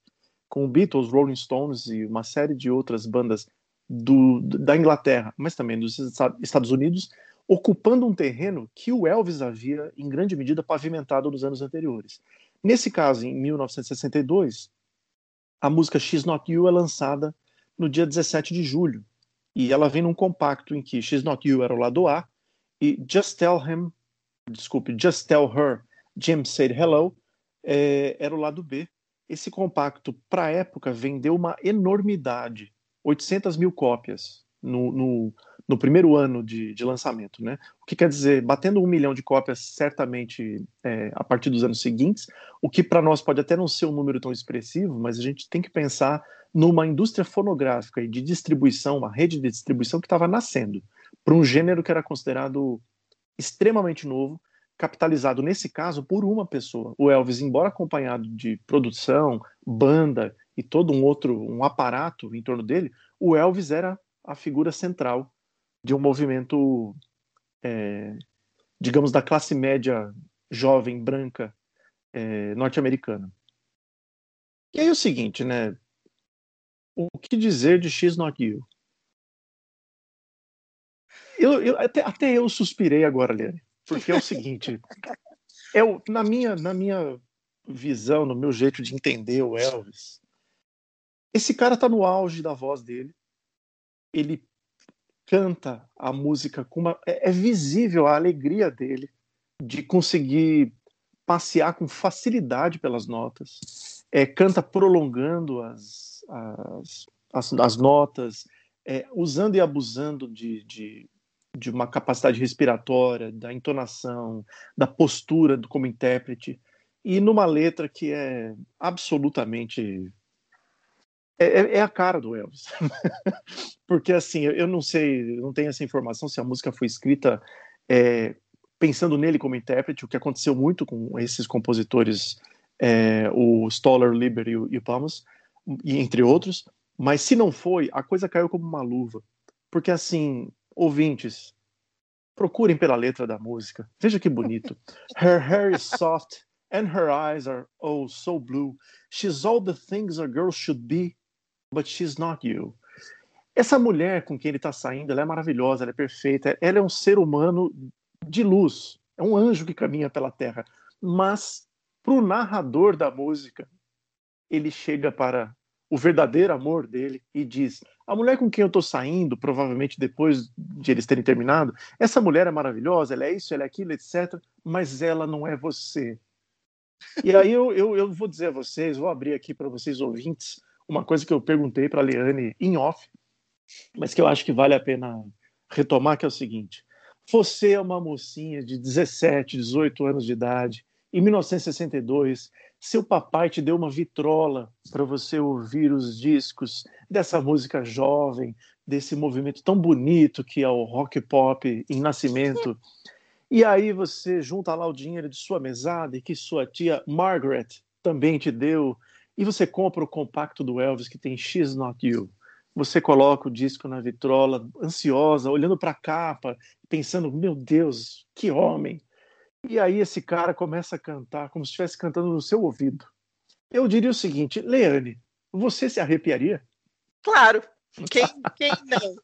com Beatles, Rolling Stones e uma série de outras bandas do, da Inglaterra, mas também dos Estados Unidos, ocupando um terreno que o Elvis havia, em grande medida, pavimentado nos anos anteriores. Nesse caso, em 1962, a música X Not You é lançada no dia 17 de julho, e ela vem num compacto em que She's Not You era o lado A e Just Tell Him, desculpe, Just Tell Her, Jim Said Hello é, era o lado B. Esse compacto, para a época, vendeu uma enormidade, 800 mil cópias no, no, no primeiro ano de, de, lançamento, né? O que quer dizer, batendo um milhão de cópias certamente é, a partir dos anos seguintes, o que para nós pode até não ser um número tão expressivo, mas a gente tem que pensar numa indústria fonográfica e de distribuição, uma rede de distribuição que estava nascendo para um gênero que era considerado extremamente novo, capitalizado nesse caso por uma pessoa. O Elvis, embora acompanhado de produção, banda e todo um outro um aparato em torno dele, o Elvis era a figura central de um movimento, é, digamos, da classe média jovem branca é, norte-americana. E aí é o seguinte, né? o que dizer de X Not You? Eu, eu, até, até eu suspirei agora, Liane, porque é o seguinte, é o, na, minha, na minha visão, no meu jeito de entender o Elvis, esse cara tá no auge da voz dele, ele canta a música com uma. É, é visível a alegria dele de conseguir passear com facilidade pelas notas, é, canta prolongando as, as, as, as notas, é, usando e abusando de, de, de, uma capacidade respiratória, da entonação, da postura do, como intérprete, e numa letra que é absolutamente. É, é, é a cara do Elvis. Porque, assim, eu não sei, não tenho essa informação se a música foi escrita é, pensando nele como intérprete, o que aconteceu muito com esses compositores, é, o Stoller, Lieber e o, e o Palmas, e entre outros, mas se não foi, a coisa caiu como uma luva. Porque assim, ouvintes, procurem pela letra da música. Veja que bonito. Her hair is soft and her eyes are oh so blue. She's all the things a girl should be, but she's not you. Essa mulher com quem ele está saindo, ela é maravilhosa, ela é perfeita, ela é um ser humano de luz, é um anjo que caminha pela terra. Mas para o narrador da música, ele chega para o verdadeiro amor dele e diz: A mulher com quem eu tô saindo, provavelmente depois de eles terem terminado, essa mulher é maravilhosa, ela é isso, ela é aquilo, etc. Mas ela não é você. E aí eu, eu, eu vou dizer a vocês, vou abrir aqui para vocês ouvintes, uma coisa que eu perguntei para a Leane em off, mas que eu acho que vale a pena retomar, que é o seguinte. Você é uma mocinha de 17, 18 anos de idade, em 1962, seu papai te deu uma vitrola para você ouvir os discos dessa música jovem, desse movimento tão bonito que é o rock pop em nascimento. E aí você junta lá o dinheiro de sua mesada e que sua tia Margaret também te deu, e você compra o compacto do Elvis que tem She's Not You. Você coloca o disco na vitrola, ansiosa, olhando para a capa, pensando: meu Deus, que homem! E aí esse cara começa a cantar como se estivesse cantando no seu ouvido. Eu diria o seguinte, Leane, você se arrepiaria? Claro. Quem, quem não?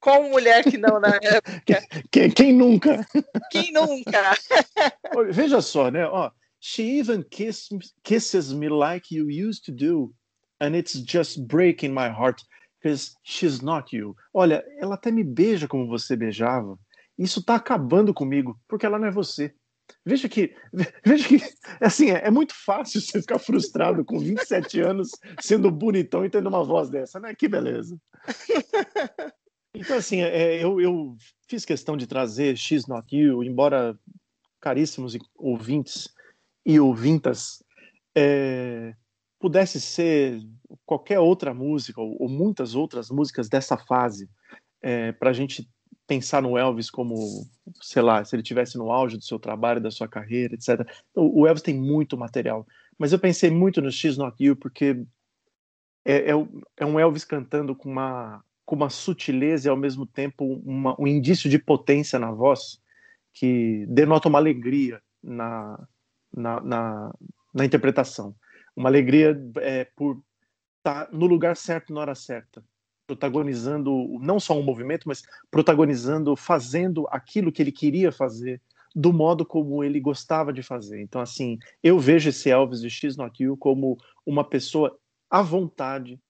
Qual mulher que não na época? Quem, quem nunca? Quem nunca? Veja só, né? Ó, She even kiss, kisses me like you used to do, and it's just breaking my heart because she's not you. Olha, ela até me beija como você beijava. Isso tá acabando comigo, porque ela não é você. Veja que, veja que assim, é, é, muito fácil você ficar frustrado com 27 anos sendo bonitão e tendo uma voz dessa, né? Que beleza. Então, assim, é, eu, eu fiz questão de trazer X Not You, embora caríssimos ouvintes e ouvintas é, pudesse ser qualquer outra música ou, ou muitas outras músicas dessa fase é, para a gente pensar no Elvis como, sei lá, se ele tivesse no auge do seu trabalho, da sua carreira, etc. O, Elvis tem muito material, mas eu pensei muito no X Not You porque é, é, é, um Elvis cantando com uma, com uma sutileza e ao mesmo tempo uma, um indício de potência na voz que denota uma alegria na, na, na, na interpretação. Uma alegria é, por estar tá no lugar certo na hora certa protagonizando não só um movimento, mas protagonizando, fazendo aquilo que ele queria fazer do modo como ele gostava de fazer. Então, assim, eu vejo esse Elvis de X Not You como uma pessoa à vontade,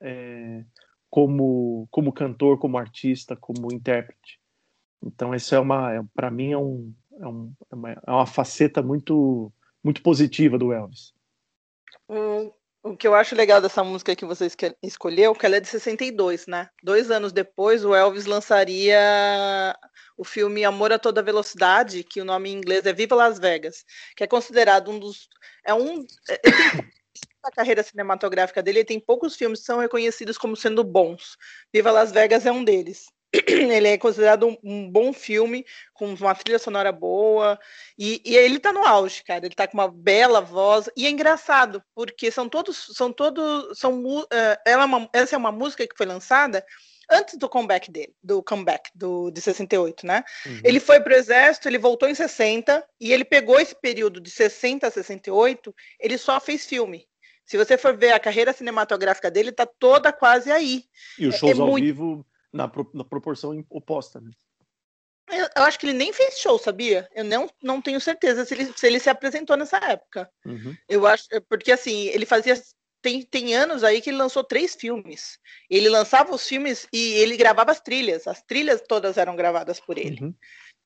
é, como, como cantor, como artista, como intérprete. Então, isso é uma, é, para mim, é, um, é, um, é, uma, é uma faceta muito, muito positiva do Elvis. Hum, o que eu acho legal dessa música que você escolheu, que ela é de 62, né? Dois anos depois, o Elvis lançaria o filme Amor a Toda Velocidade, que o nome em inglês é Viva Las Vegas, que é considerado um dos. É um. É, na carreira cinematográfica dele, ele tem poucos filmes que são reconhecidos como sendo bons. Viva Las Vegas é um deles. ele é considerado um, um, bom filme, com uma trilha sonora boa, e, e, ele tá no auge, cara, ele tá com uma bela voz, e é engraçado, porque são todos, são todos, são, uh, ela é uma, essa é uma música que foi lançada antes do comeback dele, do comeback do, de 68, né? Uhum. Ele foi pro exército, ele voltou em 60, e ele pegou esse período de 60 a 68, ele só fez filme. Se você for ver a carreira cinematográfica dele, tá toda quase aí. E os shows é, é ao muito... vivo na, na proporção oposta. Né? Eu, eu, acho que ele nem fez show, sabia? Eu não, não tenho certeza se ele, se ele se apresentou nessa época. Uhum. Eu acho, porque assim, ele fazia. Tem, tem anos aí que ele lançou três filmes. Ele lançava os filmes e ele gravava as trilhas. As trilhas todas eram gravadas por ele. Uhum.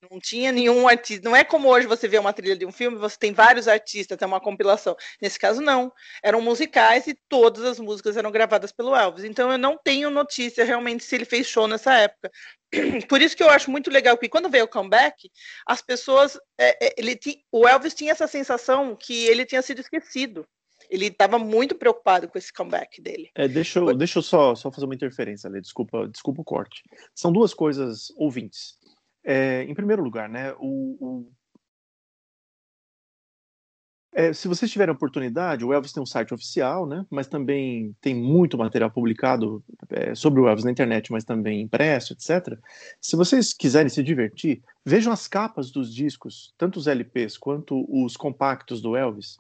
Não tinha nenhum artista. Não é como hoje você vê uma trilha de um filme, você tem vários artistas, tem uma compilação. Nesse caso, não. Eram musicais e todas as músicas eram gravadas pelo Elvis. Então eu não tenho notícia realmente se ele fez show nessa época. Por isso que eu acho muito legal que quando veio o comeback, as pessoas. É, é ele o Elvis tinha essa sensação que ele tinha sido esquecido. Ele estava muito preocupado com esse comeback dele. É, deixa eu, deixa eu só, só fazer uma interferência ali, desculpa, desculpa o corte. São duas coisas ouvintes. É, em primeiro lugar, né, o, o... É, se vocês tiverem oportunidade, o Elvis tem um site oficial, né, mas também tem muito material publicado é, sobre o Elvis na internet, mas também impresso, etc. Se vocês quiserem se divertir, vejam as capas dos discos, tanto os LPs quanto os compactos do Elvis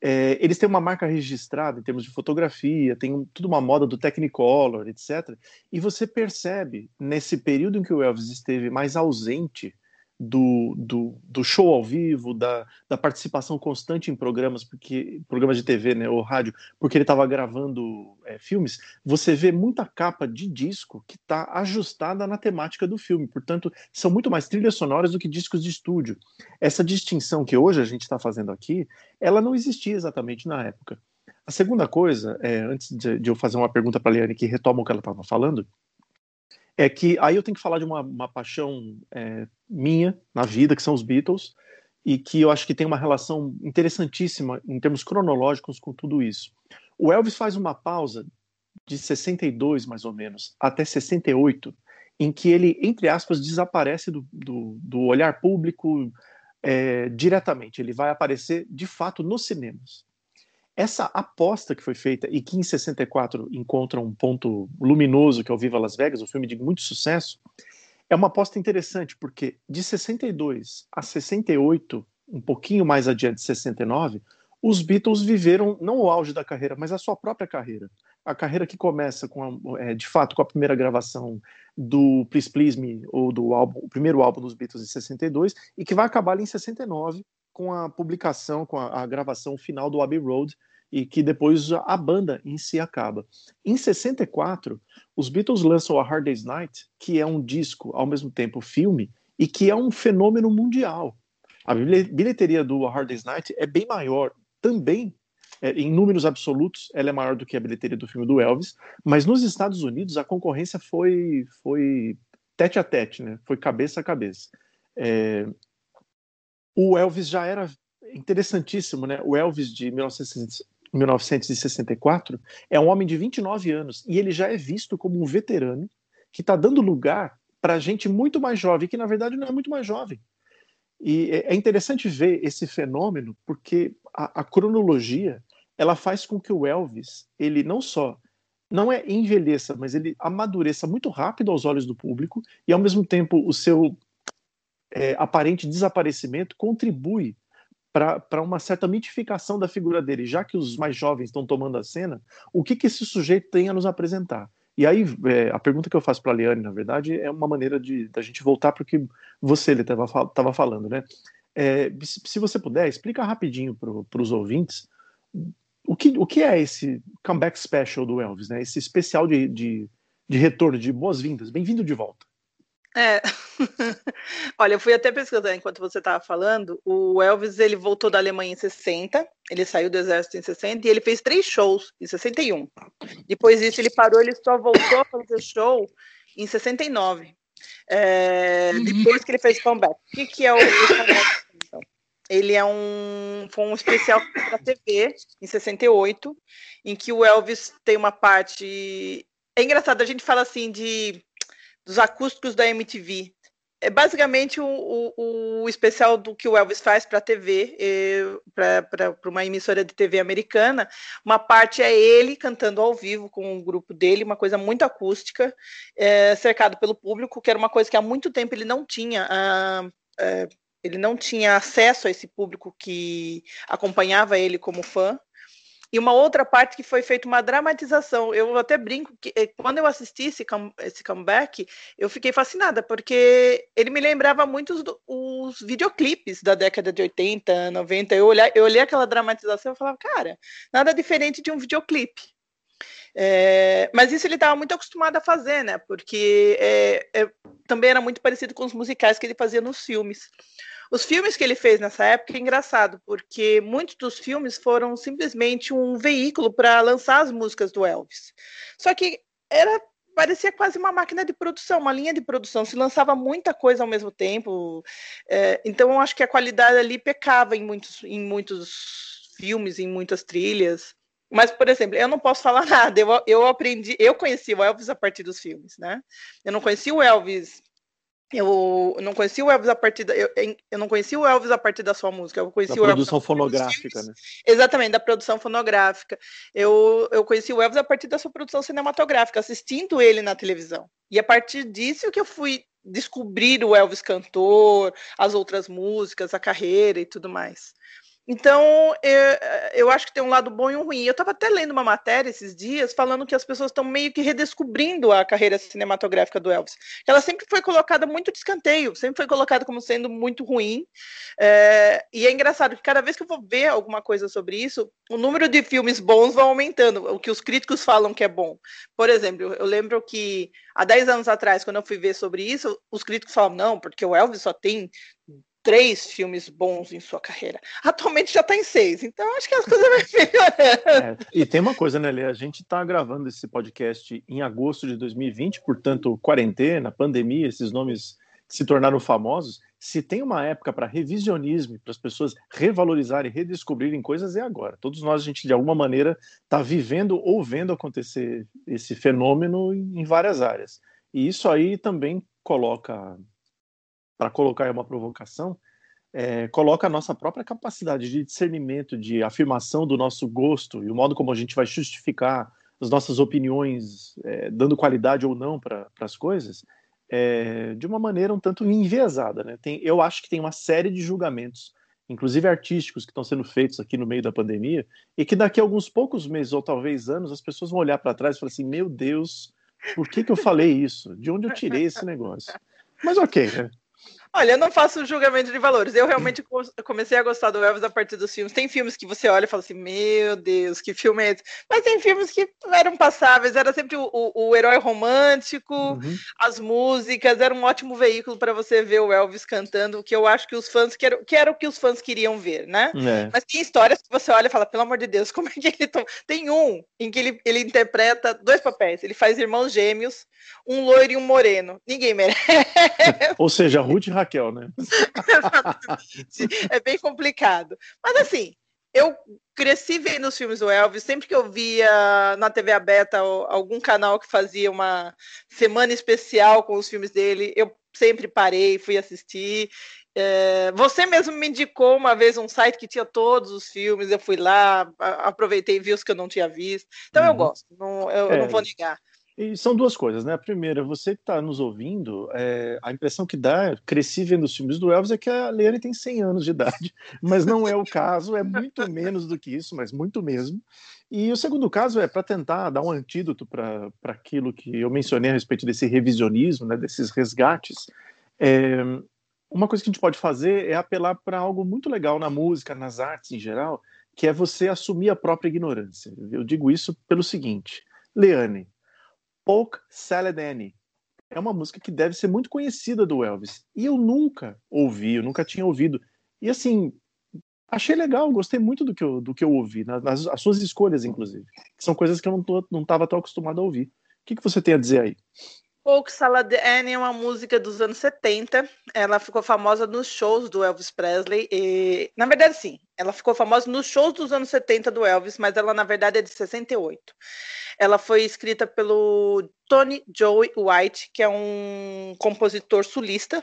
é, eles têm uma marca registrada em termos de fotografia, tem um, tudo uma moda do Technicolor, etc. E você percebe, nesse período em que o Elvis esteve mais ausente do, do, do, show ao vivo, da, da, participação constante em programas, porque programas de TV, né, ou rádio, porque ele estava gravando é, filmes, você vê muita capa de disco que está ajustada na temática do filme. Portanto, são muito mais trilhas sonoras do que discos de estúdio. Essa distinção que hoje a gente está fazendo aqui, ela não existia exatamente na época. A segunda coisa, é, antes de, de eu fazer uma pergunta para a Liane que retoma o que ela estava falando, é que aí eu tenho que falar de uma, uma paixão é, minha na vida, que são os Beatles, e que eu acho que tem uma relação interessantíssima em termos cronológicos com tudo isso. O Elvis faz uma pausa de 62, mais ou menos, até 68, em que ele, entre aspas, desaparece do, do, do olhar público é, diretamente. Ele vai aparecer, de fato, nos cinemas. Essa aposta que foi feita e que em 64 encontra um ponto luminoso, que é o Viva Las Vegas, um filme de muito sucesso, é uma aposta interessante, porque de 62 a 68, um pouquinho mais adiante, 69, os Beatles viveram não o auge da carreira, mas a sua própria carreira. A carreira que começa com, a, é, de fato, com a primeira gravação do Please Please Me, ou do álbum, o primeiro álbum dos Beatles em 62, e que vai acabar ali em 69 com a publicação, com a, a gravação final do Abbey Road, e que depois a banda em si acaba. Em 64, os Beatles lançam a Hard Day's Night, que é um disco, ao mesmo tempo filme, e que é um fenômeno mundial. A bilheteria do a Hard Day's Night é bem maior, também é, em números absolutos, ela é maior do que a bilheteria do filme do Elvis, mas nos Estados Unidos a concorrência foi, foi tete a tete, né? foi cabeça a cabeça. É, o Elvis já era interessantíssimo, né? O Elvis de 1964 é um homem de 29 anos e ele já é visto como um veterano que está dando lugar para gente muito mais jovem, que na verdade não é muito mais jovem. E é, é interessante ver esse fenômeno porque a, a cronologia ela faz com que o Elvis ele não só não é envelheça, mas ele amadureça muito rápido aos olhos do público e ao mesmo tempo o seu é, aparente desaparecimento contribui para uma certa mitificação da figura dele, já que os mais jovens estão tomando a cena, o que, que esse sujeito tem a nos apresentar? E aí, é, a pergunta que eu faço para a Liane, na verdade, é uma maneira de da gente voltar para o que você estava falando, né? É, se você puder, explica rapidinho para os ouvintes o que, o que é esse comeback special do Elvis, né? Esse especial de, de, de retorno, de boas-vindas, bem-vindo de volta. É. Olha, eu fui até pesquisar enquanto você estava falando. O Elvis ele voltou da Alemanha em 60, ele saiu do exército em 60 e ele fez três shows em 61. Depois disso ele parou, ele só voltou a fazer show em 69. É, uhum. Depois que ele fez comeback. O que, que é o, o comeback? Então? Ele é um foi um especial para TV em 68, em que o Elvis tem uma parte. É engraçado, a gente fala assim de dos acústicos da MTV. É basicamente o, o, o especial do que o Elvis faz para a TV, para uma emissora de TV americana. Uma parte é ele cantando ao vivo com o grupo dele, uma coisa muito acústica, é, cercado pelo público, que era uma coisa que há muito tempo ele não tinha. Ah, é, ele não tinha acesso a esse público que acompanhava ele como fã. E uma outra parte que foi feita uma dramatização. Eu até brinco que eh, quando eu assisti esse, come, esse comeback, eu fiquei fascinada, porque ele me lembrava muito os, os videoclipes da década de 80, 90. Eu olhei, eu olhei aquela dramatização e falava, cara, nada diferente de um videoclipe. É, mas isso ele estava muito acostumado a fazer, né? Porque é, é, também era muito parecido com os musicais que ele fazia nos filmes. Os filmes que ele fez nessa época é engraçado, porque muitos dos filmes foram simplesmente um veículo para lançar as músicas do Elvis. Só que era parecia quase uma máquina de produção, uma linha de produção, se lançava muita coisa ao mesmo tempo. É, então eu acho que a qualidade ali pecava em muitos, em muitos filmes, em muitas trilhas. Mas, por exemplo, eu não posso falar nada. Eu, eu aprendi, eu conheci o Elvis a partir dos filmes, né? Eu não conheci o Elvis eu não conheci o Elvis a partir da, eu, eu, não conheci o Elvis a partir da sua música, eu conheci da o produção Elvis fonográfica, né? Exatamente, da produção fonográfica. Eu, eu conheci o Elvis a partir da sua produção cinematográfica, assistindo ele na televisão. E a partir disso que eu fui descobrir o Elvis cantor, as outras músicas, a carreira e tudo mais. Então, eu, eu, acho que tem um lado bom e um ruim. Eu estava até lendo uma matéria esses dias falando que as pessoas estão meio que redescobrindo a carreira cinematográfica do Elvis. Ela sempre foi colocada muito de escanteio, sempre foi colocada como sendo muito ruim. É, e é engraçado que cada vez que eu vou ver alguma coisa sobre isso, o número de filmes bons vai aumentando, o que os críticos falam que é bom. Por exemplo, eu lembro que há 10 anos atrás, quando eu fui ver sobre isso, os críticos falavam, não, porque o Elvis só tem três filmes bons em sua carreira. Atualmente já está em seis, então acho que as coisas vão melhorando. É, e tem uma coisa, né, Lê? A gente está gravando esse podcast em agosto de 2020, portanto, quarentena, pandemia, esses nomes se tornaram famosos. Se tem uma época para revisionismo, para as pessoas revalorizarem, redescobrirem coisas, é agora. Todos nós, a gente, de alguma maneira, está vivendo ou vendo acontecer esse fenômeno em várias áreas. E isso aí também coloca para colocar uma provocação, é, coloca a nossa própria capacidade de discernimento, de afirmação do nosso gosto e o modo como a gente vai justificar as nossas opiniões, é, dando qualidade ou não para as coisas, é, de uma maneira um tanto enviesada. Né? Tem, eu acho que tem uma série de julgamentos, inclusive artísticos, que estão sendo feitos aqui no meio da pandemia, e que daqui a alguns poucos meses ou talvez anos as pessoas vão olhar para trás e falar assim: meu Deus, por que, que eu falei isso? De onde eu tirei esse negócio? Mas ok, né? Olha, eu não faço julgamento de valores. Eu realmente comecei a gostar do Elvis a partir dos filmes. Tem filmes que você olha e fala assim, meu Deus, que filme é esse? Mas tem filmes que eram passáveis, era sempre o, o, o herói romântico, uhum. as músicas, era um ótimo veículo para você ver o Elvis cantando, que eu acho que os fãs, que era, que era o que os fãs queriam ver, né? É. Mas tem histórias que você olha e fala, pelo amor de Deus, como é que ele... Tom... Tem um em que ele, ele interpreta dois papéis. Ele faz irmãos gêmeos, um loiro e um moreno. Ninguém merece. Ou seja, Ruth Raquel, né? é bem complicado. Mas assim, eu cresci vendo os filmes do Elvis, sempre que eu via na TV aberta algum canal que fazia uma semana especial com os filmes dele, eu sempre parei, fui assistir. É, você mesmo me indicou uma vez um site que tinha todos os filmes, eu fui lá, aproveitei e vi os que eu não tinha visto. Então uhum. eu gosto, não, eu, é, eu não vou negar. E são duas coisas, né? A primeira, você que está nos ouvindo, é, a impressão que dá, cresci vendo os filmes do Elvis, é que a Leane tem 100 anos de idade, mas não é o caso, é muito menos do que isso, mas muito mesmo. E o segundo caso é para tentar dar um antídoto para aquilo que eu mencionei a respeito desse revisionismo, né, desses resgates. É, uma coisa que a gente pode fazer é apelar para algo muito legal na música, nas artes em geral, que é você assumir a própria ignorância. Eu digo isso pelo seguinte: Leane, Polk Salad Annie. É uma música que deve ser muito conhecida do Elvis. E eu nunca ouvi, eu nunca tinha ouvido. E assim, achei legal, gostei muito do que eu, do que eu ouvi, nas, nas suas escolhas, inclusive. São coisas que eu não estava tão acostumado a ouvir. O que, que você tem a dizer aí? Polk Salad Annie é uma música dos anos 70. Ela ficou famosa nos shows do Elvis Presley. E, na verdade, sim, ela ficou famosa nos shows dos anos 70 do Elvis, mas ela, na verdade, é de 68. Ela foi escrita pelo Tony Joey White, que é um compositor sulista,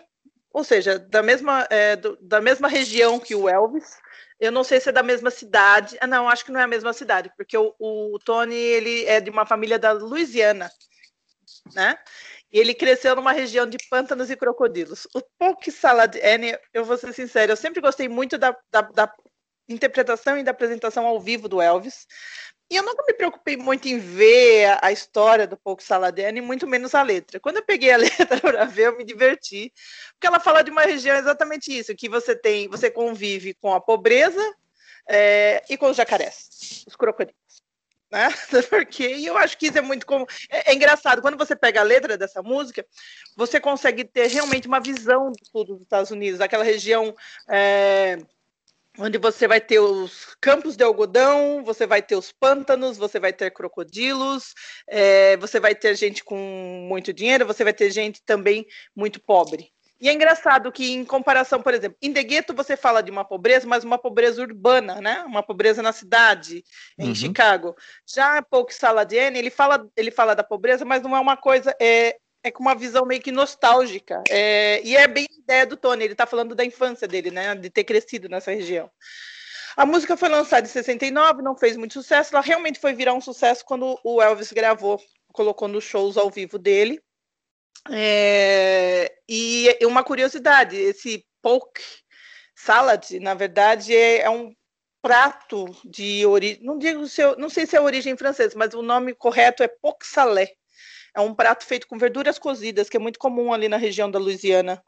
ou seja, da mesma, é, do, da mesma região que o Elvis. Eu não sei se é da mesma cidade. Ah, não, acho que não é a mesma cidade, porque o, o Tony ele é de uma família da Louisiana, né? E ele cresceu numa região de pântanos e crocodilos. O Poke Salad Annie, eu vou ser sincero, eu sempre gostei muito da, da, da interpretação e da apresentação ao vivo do Elvis. E eu nunca me preocupei muito em ver a, história do Pouco Saladene, muito menos a letra. Quando eu peguei a letra para ver, eu me diverti, porque ela fala de uma região exatamente isso, que você tem, você convive com a pobreza é, e com os jacarés, os crocodilos. Né? Porque eu acho que isso é muito. É, é, engraçado, quando você pega a letra dessa música, você consegue ter realmente uma visão do sul dos Estados Unidos, aquela região é, onde você vai ter os campos de algodão, você vai ter os pântanos, você vai ter crocodilos, é, você vai ter gente com muito dinheiro, você vai ter gente também muito pobre. E é engraçado que, em comparação, por exemplo, em Degueto você fala de uma pobreza, mas uma pobreza urbana, né? Uma pobreza na cidade, em uhum. Chicago. Já Paul Saladiene, ele fala, ele fala da pobreza, mas não é uma coisa. É, é com uma visão meio que nostálgica. É, e é bem a ideia do Tony, ele está falando da infância dele, né? De ter crescido nessa região. A música foi lançada em 69, não fez muito sucesso. Ela realmente foi virar um sucesso quando o Elvis gravou, colocou nos shows ao vivo dele. É, e uma curiosidade, esse Polk Salad, na verdade, é, é um prato de origem, não digo se eu, não sei se é origem francesa, mas o nome correto é poc salé. É um prato feito com verduras cozidas, que é muito comum ali na região da Louisiana.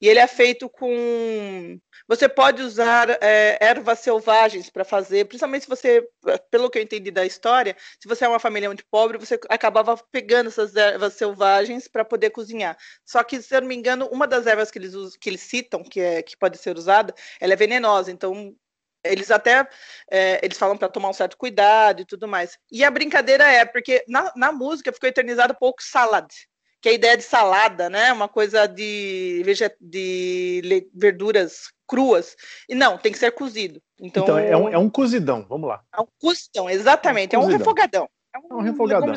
E ele é feito com. Você pode usar é, ervas selvagens para fazer, principalmente se você, pelo que eu entendi da história, se você é uma família muito pobre, você acabava pegando essas ervas selvagens para poder cozinhar. Só que, se eu não me engano, uma das ervas que eles, que eles citam, que, é, que pode ser usada, ela é venenosa. Então, eles até é, eles falam para tomar um certo cuidado e tudo mais. E a brincadeira é porque na, na música ficou eternizado pouco salad, que é a ideia de salada, né? Uma coisa de, de verduras cruas. E não, tem que ser cozido. Então, então é, um, é um cozidão, vamos lá. É um cozidão, exatamente. É um, é um refogadão. É um, é um refogadão.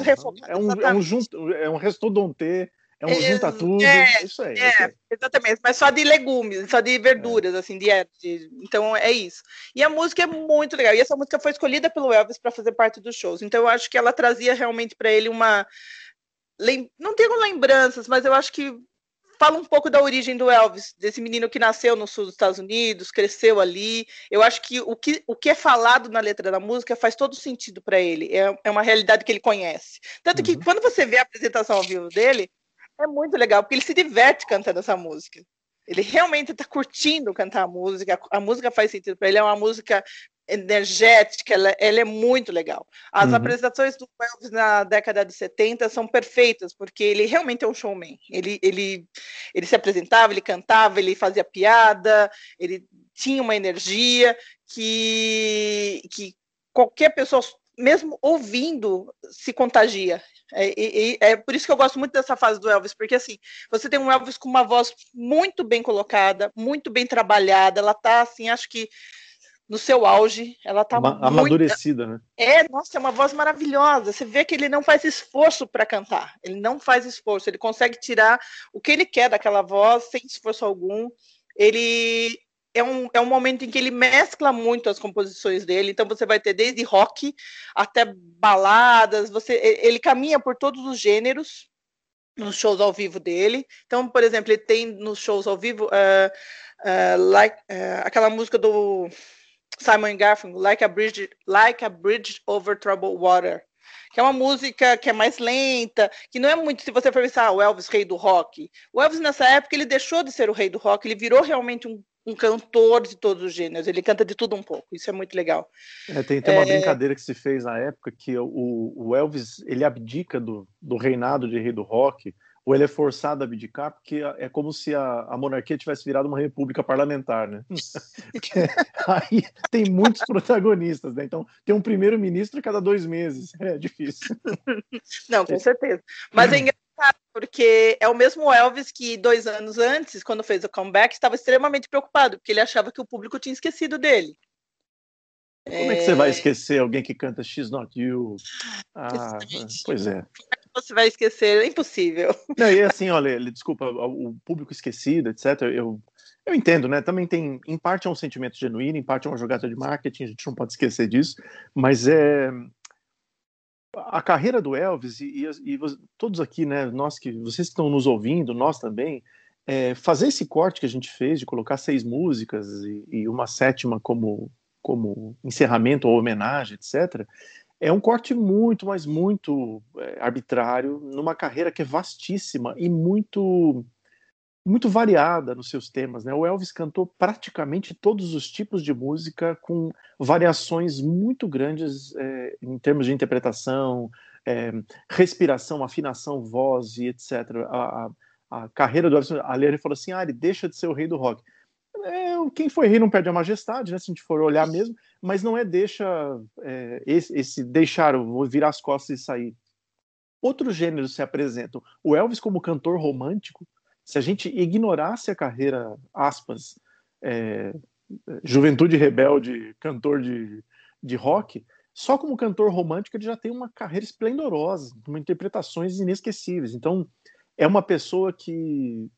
É um, é um, junto, é um restaudanté é um junta tudo. É, isso aí. É, isso aí. Exatamente, mas só de legumes, só de verduras, é. assim, de, de, Então é isso. E a música é muito legal. E essa música foi escolhida pelo Elvis para fazer parte dos shows. Então eu acho que ela trazia realmente para ele uma. Não tenho lembranças, mas eu acho que fala um pouco da origem do Elvis, desse menino que nasceu no sul dos Estados Unidos, cresceu ali. Eu acho que o que, o que é falado na letra da música faz todo sentido para ele. É, é uma realidade que ele conhece. Tanto uhum. que quando você vê a apresentação ao vivo dele, é muito legal, porque ele se diverte cantando essa música. Ele realmente está curtindo cantar a música, a música faz sentido para ele, é uma música energética, ela, ela, é muito legal. As uhum. apresentações do Elvis na década de 70 são perfeitas, porque ele realmente é um showman. Ele, ele, ele se apresentava, ele cantava, ele fazia piada, ele tinha uma energia que, que qualquer pessoa, mesmo ouvindo, se contagia. É, é, por isso que eu gosto muito dessa fase do Elvis, porque assim, você tem um Elvis com uma voz muito bem colocada, muito bem trabalhada, ela tá assim, acho que no seu auge, ela tá muito... amadurecida, né? É, nossa, é uma voz maravilhosa. Você vê que ele não faz esforço para cantar. Ele não faz esforço, ele consegue tirar o que ele quer daquela voz sem esforço algum. Ele é um, é um momento em que ele mescla muito as composições dele, então você vai ter desde rock até baladas, você, ele caminha por todos os gêneros nos shows ao vivo dele. Então, por exemplo, ele tem nos shows ao vivo uh, uh, like, uh, aquela música do Simon Garfunkel, like a, bridge, like a Bridge Over Troubled Water, que é uma música que é mais lenta, que não é muito, se você for pensar, ah, o Elvis, rei do rock. O Elvis, nessa época, ele deixou de ser o rei do rock, ele virou realmente um um cantor de todos os gêneros, ele canta de tudo um pouco, isso é muito legal. É, tem, tem uma é... brincadeira que se fez na época que o, o Elvis ele abdica do, do reinado de rei do rock, ou ele é forçado a abdicar, porque é como se a, a monarquia tivesse virado uma república parlamentar, né? aí tem muitos protagonistas, né? Então tem um primeiro-ministro a cada dois meses, é difícil. Não, com certeza. Mas é engraçado porque é o mesmo Elvis que dois anos antes, quando fez o comeback, estava extremamente preocupado, porque ele achava que o público tinha esquecido dele. Como é, é que você vai esquecer alguém que canta X Not You? Ah, pois é. Como é que você vai esquecer? É impossível. Não, e assim, olha, desculpa, o público esquecido, etc. Eu, eu entendo, né? Também tem, em parte é um sentimento genuíno, em parte é uma jogada de marketing, a gente não pode esquecer disso, mas é, a carreira do Elvis e, e, e, todos aqui, né, nós que vocês que estão nos ouvindo, nós também, é, fazer esse corte que a gente fez de colocar seis músicas e, e, uma sétima como como encerramento ou homenagem, etc. É um corte muito, mas muito é, arbitrário numa carreira que é vastíssima e muito muito variada nos seus temas. Né? O Elvis cantou praticamente todos os tipos de música com variações muito grandes é, em termos de interpretação, é, respiração, afinação, voz e etc. A, a, a carreira do Elvis, ali ele falou assim, ah, ele deixa de ser o rei do rock. É, quem foi rei não perde a majestade, né, se a gente for olhar mesmo, mas não é deixa é, esse, esse deixar, vou virar as costas e sair. Outros gêneros se apresentam. O Elvis como cantor romântico, se a gente ignorasse a carreira, aspas, é, juventude rebelde, cantor de, de rock, só como cantor romântico ele já tem uma carreira esplendorosa, com interpretações inesquecíveis. Então, é uma pessoa que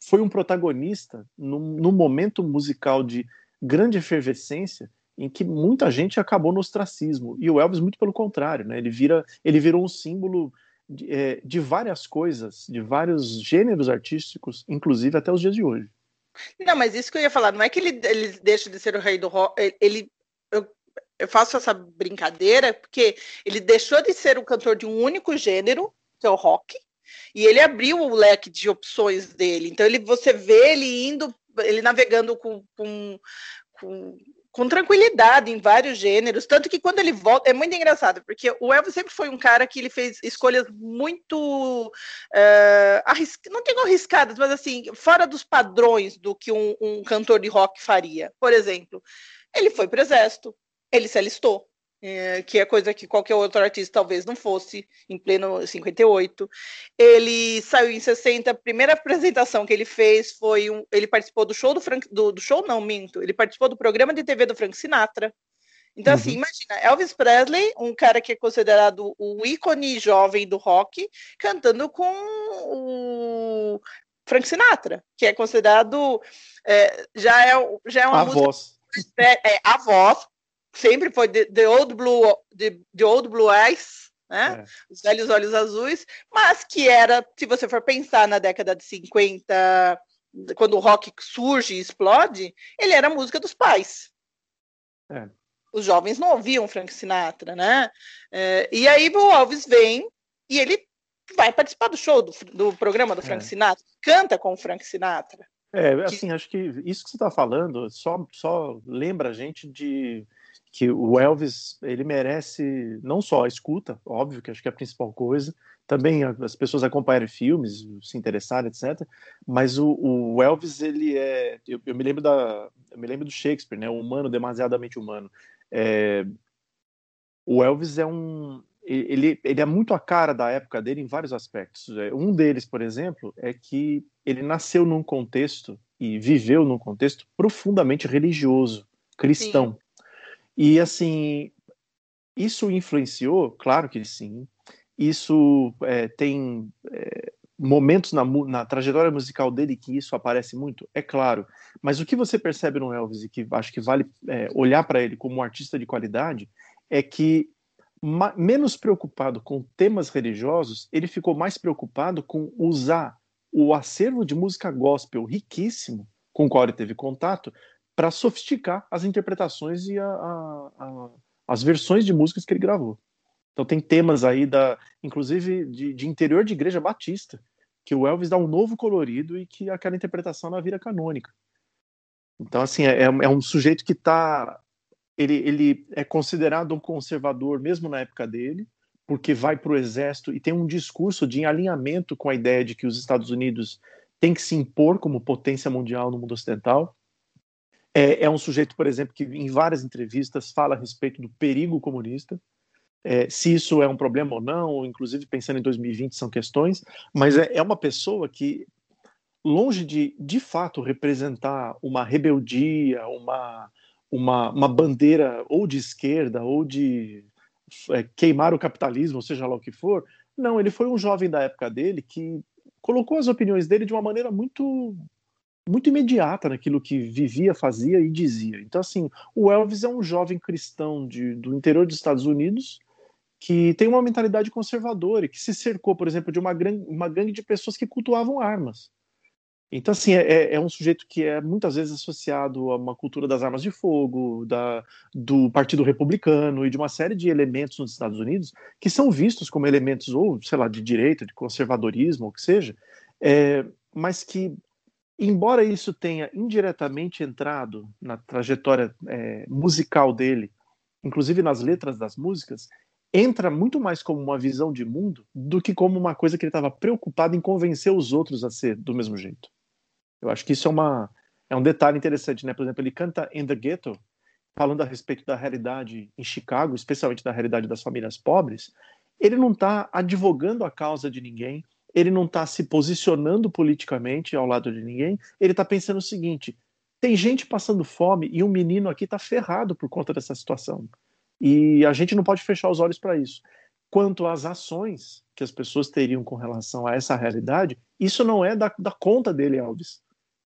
foi um protagonista num, momento musical de grande efervescência em que muita gente acabou no ostracismo. E o Elvis, muito pelo contrário, né? ele, vira, ele virou um símbolo de, é, de várias coisas, de vários gêneros artísticos, inclusive até os dias de hoje. Não, mas isso que eu ia falar, não é que ele, ele deixa de ser o rei do rock, ele, eu, eu faço essa brincadeira porque ele deixou de ser o cantor de um único gênero, que é o rock, e ele abriu o leque de opções dele. Então ele, você vê ele indo, ele navegando com, com, com com tranquilidade em vários gêneros, tanto que quando ele volta, é muito engraçado, porque o Elvis sempre foi um cara que ele fez escolhas muito uh, arris... não digo arriscadas, mas assim, fora dos padrões do que um, um cantor de rock faria. Por exemplo, ele foi para o exército, ele se alistou, é, que é coisa que qualquer outro artista talvez não fosse, em pleno 58. Ele saiu em 60, a primeira apresentação que ele fez foi um, ele participou do show do Frank, do, do, show não, minto, ele participou do programa de TV do Frank Sinatra. Então, assim, uhum. assim, imagina, Elvis Presley, um cara que é considerado o ícone jovem do rock, cantando com o Frank Sinatra, que é considerado, é, já, é, já é uma a música... Voz. É, é, a voz, sempre foi The, the Old Blue, the, the, Old Blue Eyes, né? É. Os velhos olhos azuis, mas que era, se você for pensar na década de 50, quando o rock surge e explode, ele era a música dos pais. É. Os jovens não ouviam Frank Sinatra, né? É, e aí o Elvis vem e ele vai participar do show, do, do programa do Frank é. Sinatra, canta com o Frank Sinatra. É, assim, que... acho que isso que você está falando só, só lembra a gente de que o Elvis ele merece não só a escuta, óbvio que acho que é a principal coisa, também as pessoas acompanharem filmes, se interessarem, etc. Mas o, o Elvis ele é, eu, eu, me lembro da, eu me lembro do Shakespeare, né, o humano demasiadamente humano. É, o Elvis é um, ele, ele é muito a cara da época dele em vários aspectos. É, um deles, por exemplo, é que ele nasceu num contexto e viveu num contexto profundamente religioso, cristão. Sim. E assim, isso influenciou? Claro que sim. Isso é, tem é, momentos na, na, trajetória musical dele que isso aparece muito? É claro. Mas o que você percebe no Elvis e que acho que vale é, olhar para ele como um artista de qualidade é que, menos preocupado com temas religiosos, ele ficou mais preocupado com usar o acervo de música gospel riquíssimo com o qual ele teve contato para sofisticar as interpretações e a, a, a, as versões de músicas que ele gravou. Então tem temas aí da, inclusive de, de, interior de igreja batista, que o Elvis dá um novo colorido e que aquela interpretação na vira canônica. Então assim é, é um sujeito que está ele, ele é considerado um conservador mesmo na época dele, porque vai para o exército e tem um discurso de alinhamento com a ideia de que os Estados Unidos têm que se impor como potência mundial no mundo ocidental. É, é, um sujeito, por exemplo, que em várias entrevistas fala a respeito do perigo comunista, é, se isso é um problema ou não, inclusive pensando em 2020 são questões, mas é, é uma pessoa que, longe de de fato representar uma rebeldia, uma, uma, uma bandeira ou de esquerda ou de é, queimar o capitalismo, seja lá o que for, não, ele foi um jovem da época dele que colocou as opiniões dele de uma maneira muito muito imediata naquilo que vivia, fazia e dizia. Então, assim, o Elvis é um jovem cristão de, do interior dos Estados Unidos que tem uma mentalidade conservadora e que se cercou, por exemplo, de uma, gran, uma gangue de pessoas que cultuavam armas. Então, assim, é, é, é um sujeito que é muitas vezes associado a uma cultura das armas de fogo, da, do Partido Republicano e de uma série de elementos nos Estados Unidos que são vistos como elementos, ou, sei lá, de direita, de conservadorismo, ou o que seja, é, mas que embora isso tenha indiretamente entrado na trajetória é, musical dele, inclusive nas letras das músicas, entra muito mais como uma visão de mundo do que como uma coisa que ele estava preocupado em convencer os outros a ser do mesmo jeito. Eu acho que isso é, uma, é um detalhe interessante, né? Por exemplo, ele canta In the Ghetto, falando a respeito da realidade em Chicago, especialmente da realidade das famílias pobres. Ele não está advogando a causa de ninguém, ele não está se posicionando politicamente ao lado de ninguém, ele está pensando o seguinte: tem gente passando fome e um menino aqui está ferrado por conta dessa situação. E a gente não pode fechar os olhos para isso. Quanto às ações que as pessoas teriam com relação a essa realidade, isso não é da, da conta dele, Alves.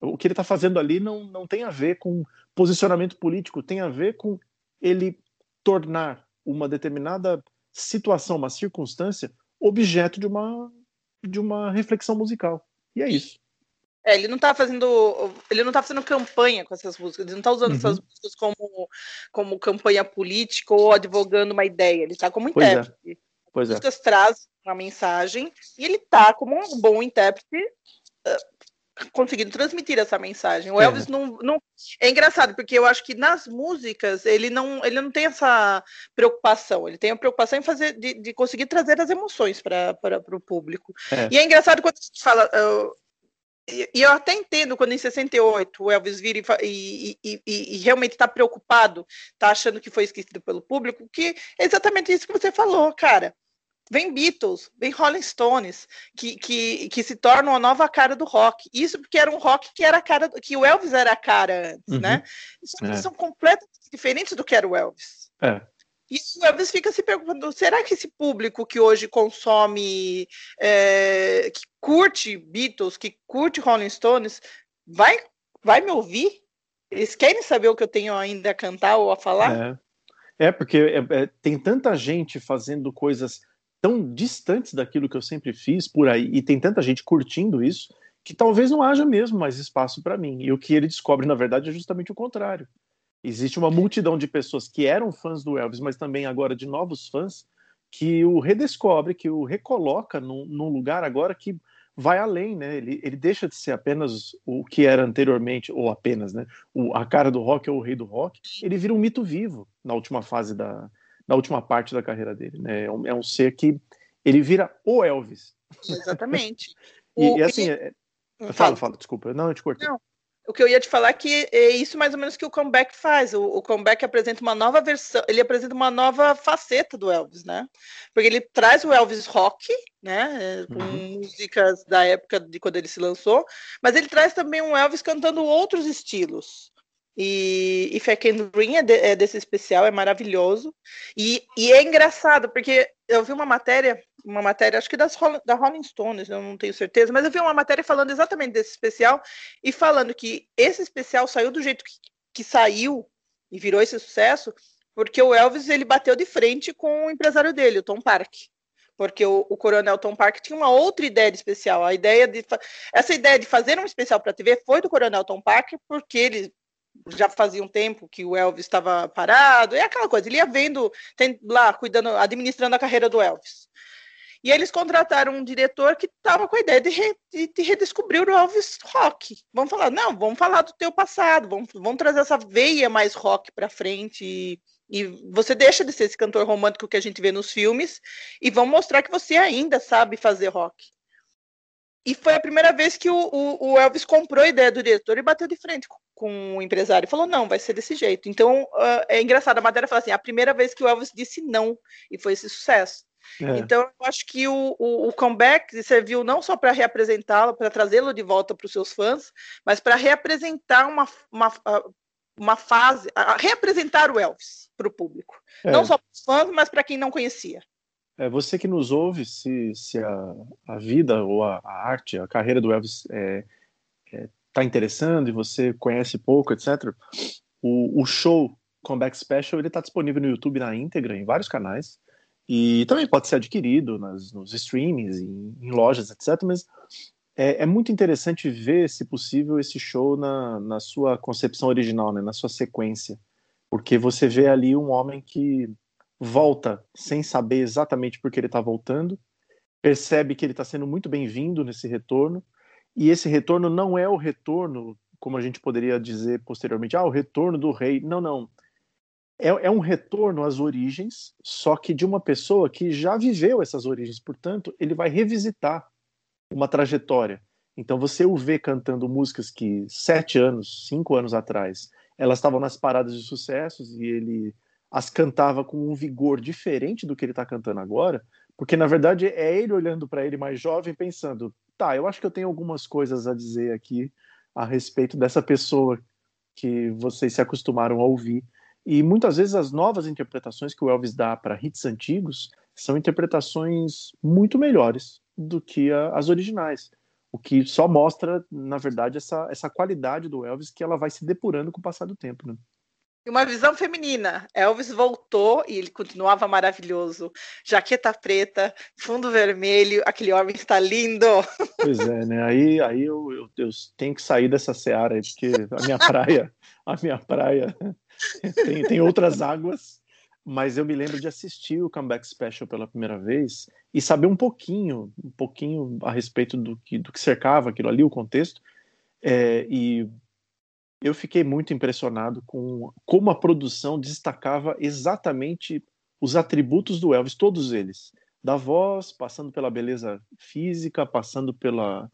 O que ele está fazendo ali não, não tem a ver com posicionamento político, tem a ver com ele tornar uma determinada situação, uma circunstância, objeto de uma de uma reflexão musical. E é isso. É, ele não tá fazendo. Ele não tá fazendo campanha com essas músicas, ele não tá usando uhum. essas músicas como, como campanha política ou advogando uma ideia. Ele tá como pois é. intérprete. É. Pois As músicas é. trazem uma mensagem e ele tá como um bom intérprete. Conseguindo transmitir essa mensagem. O é. Elvis não, não é engraçado porque eu acho que nas músicas ele não ele não tem essa preocupação. Ele tem a preocupação em fazer de, de conseguir trazer as emoções para o público. É. E é engraçado quando a gente fala uh, e eu até entendo quando em 68 o Elvis vira e, e, e, e realmente está preocupado, está achando que foi esquecido pelo público, que é exatamente isso que você falou, cara. Vem Beatles, vem Rolling Stones, que, que, que se tornam a nova cara do rock. Isso porque era um rock que era a cara, que o Elvis era a cara antes, uhum. né? Isso é. são completamente diferentes do que era o Elvis. É. E o Elvis fica se perguntando: será que esse público que hoje consome, é, que curte Beatles, que curte Rolling Stones, vai, vai me ouvir? Eles querem saber o que eu tenho ainda a cantar ou a falar? É, é porque é, é, tem tanta gente fazendo coisas tão distantes daquilo que eu sempre fiz por aí, e tem tanta gente curtindo isso, que talvez não haja mesmo mais espaço para mim. E o que ele descobre, na verdade, é justamente o contrário. Existe uma multidão de pessoas que eram fãs do Elvis, mas também agora de novos fãs, que o redescobre, que o recoloca num, num lugar agora que vai além, né? Ele, ele deixa de ser apenas o que era anteriormente, ou apenas, né? O, a cara do rock ou o rei do rock. Ele vira um mito vivo na última fase da, na última parte da carreira dele, né? É um, é um ser que ele vira o Elvis. Exatamente. e, o, e, assim, é... fala, fala, desculpa, não, eu te cortei. Não, o que eu ia te falar é que é isso mais ou menos que o comeback faz. O, o, comeback apresenta uma nova versão, ele apresenta uma nova faceta do Elvis, né? Porque ele traz o Elvis rock, né? Com uhum. músicas da época de quando ele se lançou, mas ele traz também um Elvis cantando outros estilos. E, e Can Ring é, de, é, desse especial, é maravilhoso. E, e é engraçado, porque eu vi uma matéria, uma matéria, acho que das, da Rolling Stones, eu não tenho certeza, mas eu vi uma matéria falando exatamente desse especial e falando que esse especial saiu do jeito que, que saiu e virou esse sucesso, porque o Elvis ele bateu de frente com o empresário dele, o Tom Park porque o, o, Coronel Tom Park tinha uma outra ideia de especial. A ideia de essa ideia de fazer um especial para TV foi do Coronel Tom Park, porque ele já fazia um tempo que o Elvis estava parado, é aquela coisa, ele ia vendo, tem, lá, cuidando, administrando a carreira do Elvis. E eles contrataram um diretor que estava com a ideia de, re, de, de, redescobrir o Elvis rock. Vamos falar, não, vamos falar do teu passado, vamos, vamos trazer essa veia mais rock para frente. E, e, você deixa de ser esse cantor romântico que a gente vê nos filmes e vamos mostrar que você ainda sabe fazer rock. E foi a primeira vez que o, o, o, Elvis comprou a ideia do diretor e bateu de frente com, com o empresário. Falou, não, vai ser desse jeito. Então, uh, é engraçado, a matéria fala assim, a primeira vez que o Elvis disse não, e foi esse sucesso. É. Então, eu acho que o, o, o comeback serviu não só para reapresentá-lo, para trazê-lo de volta para os seus fãs, mas para reapresentar uma, uma, uma fase, reapresentar o Elvis para o público. É. Não só para os fãs, mas para quem não conhecia. É, você que nos ouve, se, se a, a vida ou a, a arte, a carreira do Elvis é, é, tá interessando e você conhece pouco, etc., o, o show Comeback Special ele está disponível no YouTube na íntegra, em vários canais, e também pode ser adquirido nas, nos streamings, em, em lojas, etc., mas é, é, muito interessante ver, se possível, esse show na, na sua concepção original, né, na sua sequência, porque você vê ali um homem que volta sem saber exatamente por que ele está voltando, percebe que ele está sendo muito bem-vindo nesse retorno, e esse retorno não é o retorno, como a gente poderia dizer posteriormente, ah, o retorno do rei. Não, não. É, é um retorno às origens, só que de uma pessoa que já viveu essas origens, portanto, ele vai revisitar uma trajetória. Então você o vê cantando músicas que sete anos, cinco anos atrás, elas estavam nas paradas de sucessos e ele as cantava com um vigor diferente do que ele está cantando agora, porque na verdade é ele olhando para ele mais jovem pensando, tá, eu acho que eu tenho algumas coisas a dizer aqui a respeito dessa pessoa que vocês se acostumaram a ouvir. E muitas vezes as novas interpretações que o Elvis dá para hits antigos são interpretações muito melhores do que a, as originais. O que só mostra, na verdade, essa, essa qualidade do Elvis que ela vai se depurando com o passar do tempo. Né? E uma visão feminina. Elvis voltou e ele continuava maravilhoso. Jaqueta preta, fundo vermelho, aquele homem está lindo. Pois é, né? Aí, aí eu, eu, eu tenho que sair dessa seara aí, porque a minha praia, a minha praia tem, tem outras águas. Mas eu me lembro de assistir o Comeback Special pela primeira vez e saber um pouquinho, um pouquinho a respeito do que, do que cercava aquilo ali, o contexto. É, e eu fiquei muito impressionado com como a produção destacava exatamente os atributos do Elvis, todos eles. Da voz, passando pela beleza física, passando pela,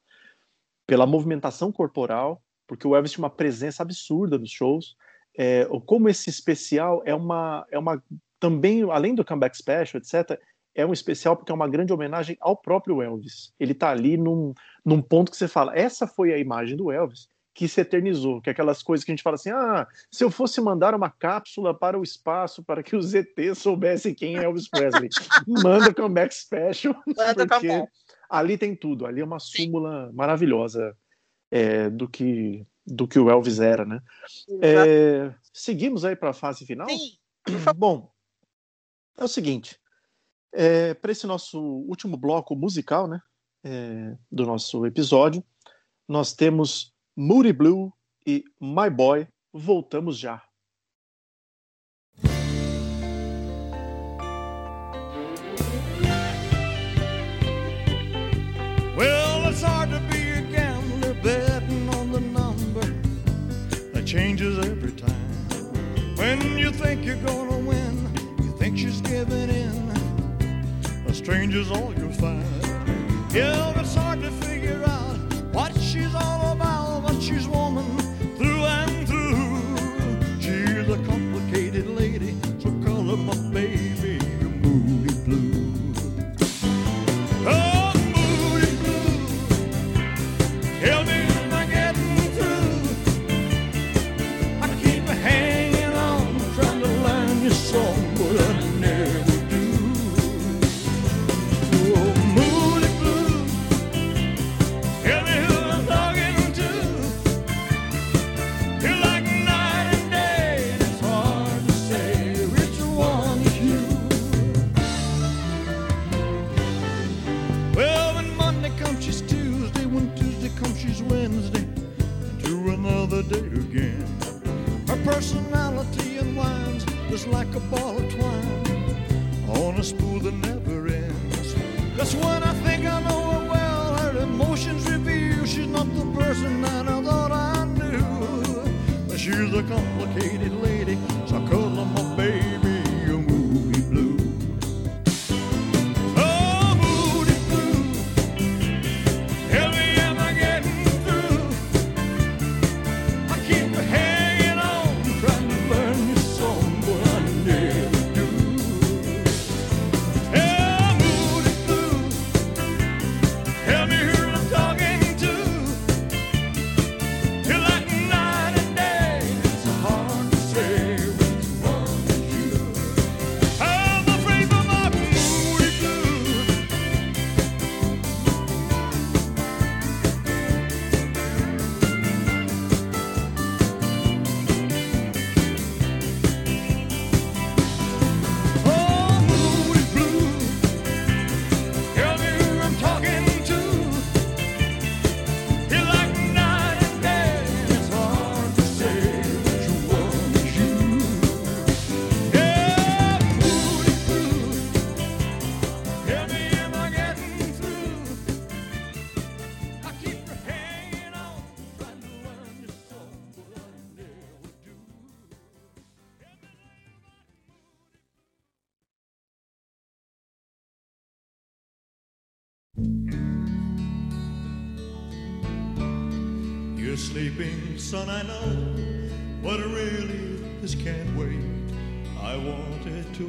pela movimentação corporal, porque o Elvis tinha uma presença absurda nos shows. É, como esse especial é uma, é uma também, além do comeback special, etc., é um especial porque é uma grande homenagem ao próprio Elvis. Ele está ali num, num ponto que você fala, essa foi a imagem do Elvis que se eternizou, que é aquelas coisas que a gente fala assim, ah, se eu fosse mandar uma cápsula para o espaço para que os ET soubessem quem é Elvis Presley, manda comeback special, Manda porque ali tem tudo, ali é uma súmula maravilhosa é, do que do que o Elvis era, né? É, seguimos aí para a fase final? Sim, Bom, é o seguinte, é, para esse nosso último bloco musical, né, é, do nosso episódio, nós temos Moody Blue e My Boy. Voltamos já. Well, it's hard to be a gambler betting on the number that changes every time. When you think you're gonna win, you think she's giving in. A stranger's all you'll find. Yeah, it's hard to figure out what she's all about, but she's woman day again. Her personality unwinds just like a ball of twine on a spool that never ends. That's when I think I know her well. Her emotions reveal she's not the person that I thought I knew. But she's a complicated lady, so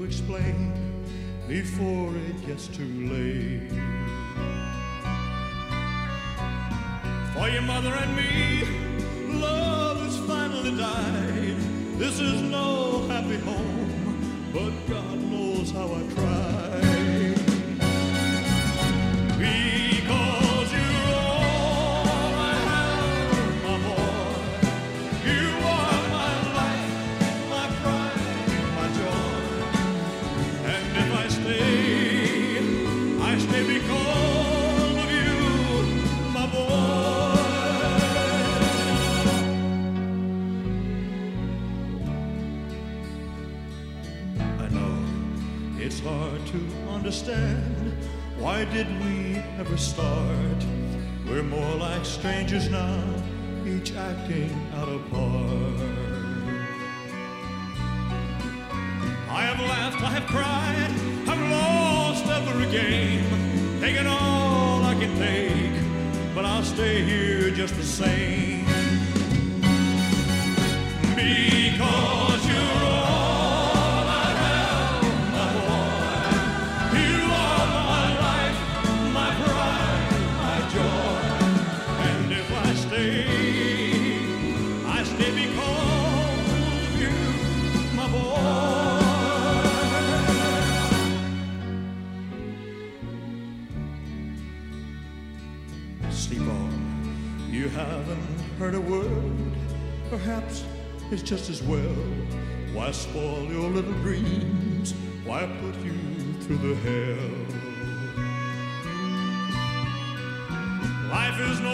explain before it gets too late. For your mother and me, love has finally died. This is no happy home, but God understand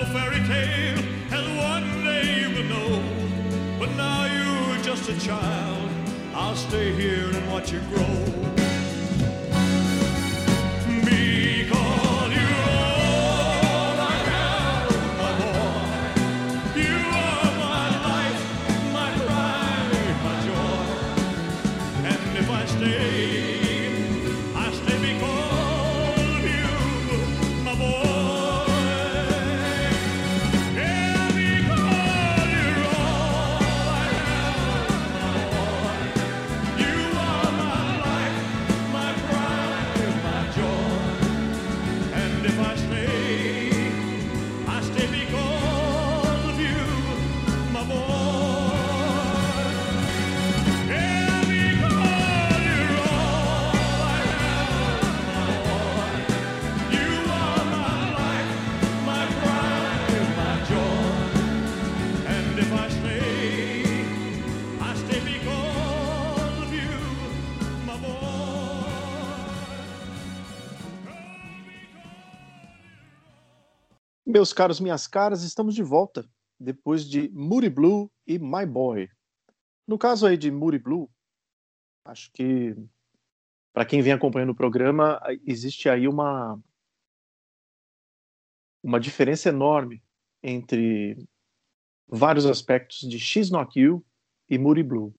fairy tale, as one day you will know. But now you're just a child. I'll stay here and watch you grow. Meus caros, minhas caras, estamos de volta depois de Moody Blue e My Boy. No caso aí de Moody Blue, acho que para quem vem acompanhando o programa, existe aí uma uma diferença enorme entre vários aspectos de She's Not You e Moody Blue.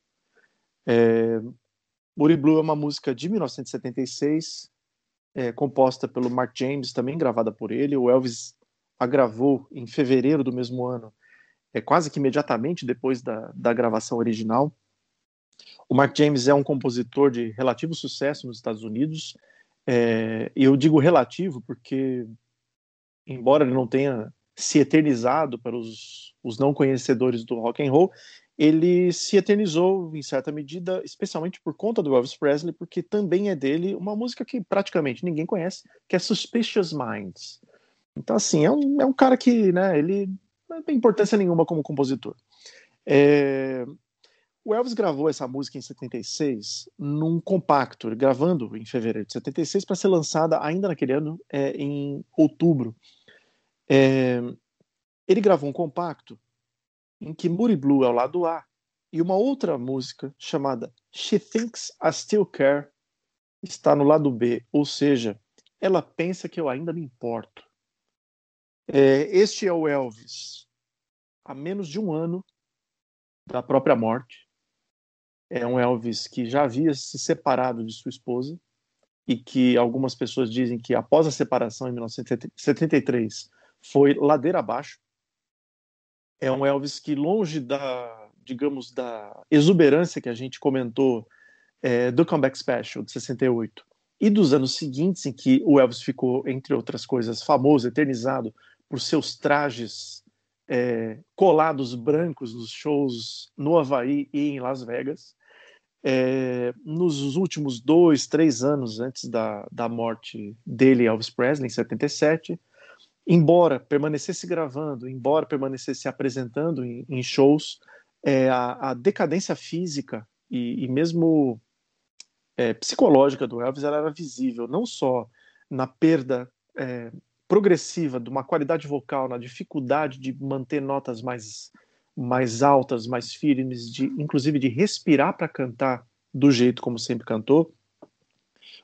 É, Moody Blue é uma música de 1976, é, composta pelo Mark James, também gravada por ele. O Elvis a gravou em fevereiro do mesmo ano, é quase que imediatamente depois da, da gravação original. O Mark James é um compositor de relativo sucesso nos Estados Unidos, é, eu digo relativo porque, embora ele não tenha se eternizado para os, os não conhecedores do rock and roll, ele se eternizou em certa medida, especialmente por conta do Elvis Presley, porque também é dele uma música que praticamente ninguém conhece, que é Suspicious Minds. Então, assim, é um, é um cara que, né, ele não tem importância nenhuma como compositor. É, o Elvis gravou essa música em 76 num compacto, gravando em fevereiro de 76 para ser lançada ainda naquele ano, é, em outubro. É, ele gravou um compacto em que Moody Blue é o lado A e uma outra música chamada She Thinks I Still Care está no lado B, ou seja, ela pensa que eu ainda me importo. É, este é o Elvis, há menos de um ano da própria morte. É um Elvis que já havia se separado de sua esposa e que algumas pessoas dizem que após a separação em 1973 foi ladeira abaixo. É um Elvis que longe da, digamos, da exuberância que a gente comentou é, do Comeback Special de 68 e dos anos seguintes em que o Elvis ficou, entre outras coisas, famoso, eternizado por seus trajes é, colados brancos nos shows no Havaí e em Las Vegas. É, nos últimos dois, três anos antes da, da morte dele, Elvis Presley, em 77, embora permanecesse gravando, embora permanecesse se apresentando em, em shows, é, a, a, decadência física e, e mesmo é, psicológica do Elvis era visível, não só na perda é, progressiva de uma qualidade vocal, na dificuldade de manter notas mais, mais altas, mais firmes, de, inclusive de respirar para cantar do jeito como sempre cantou,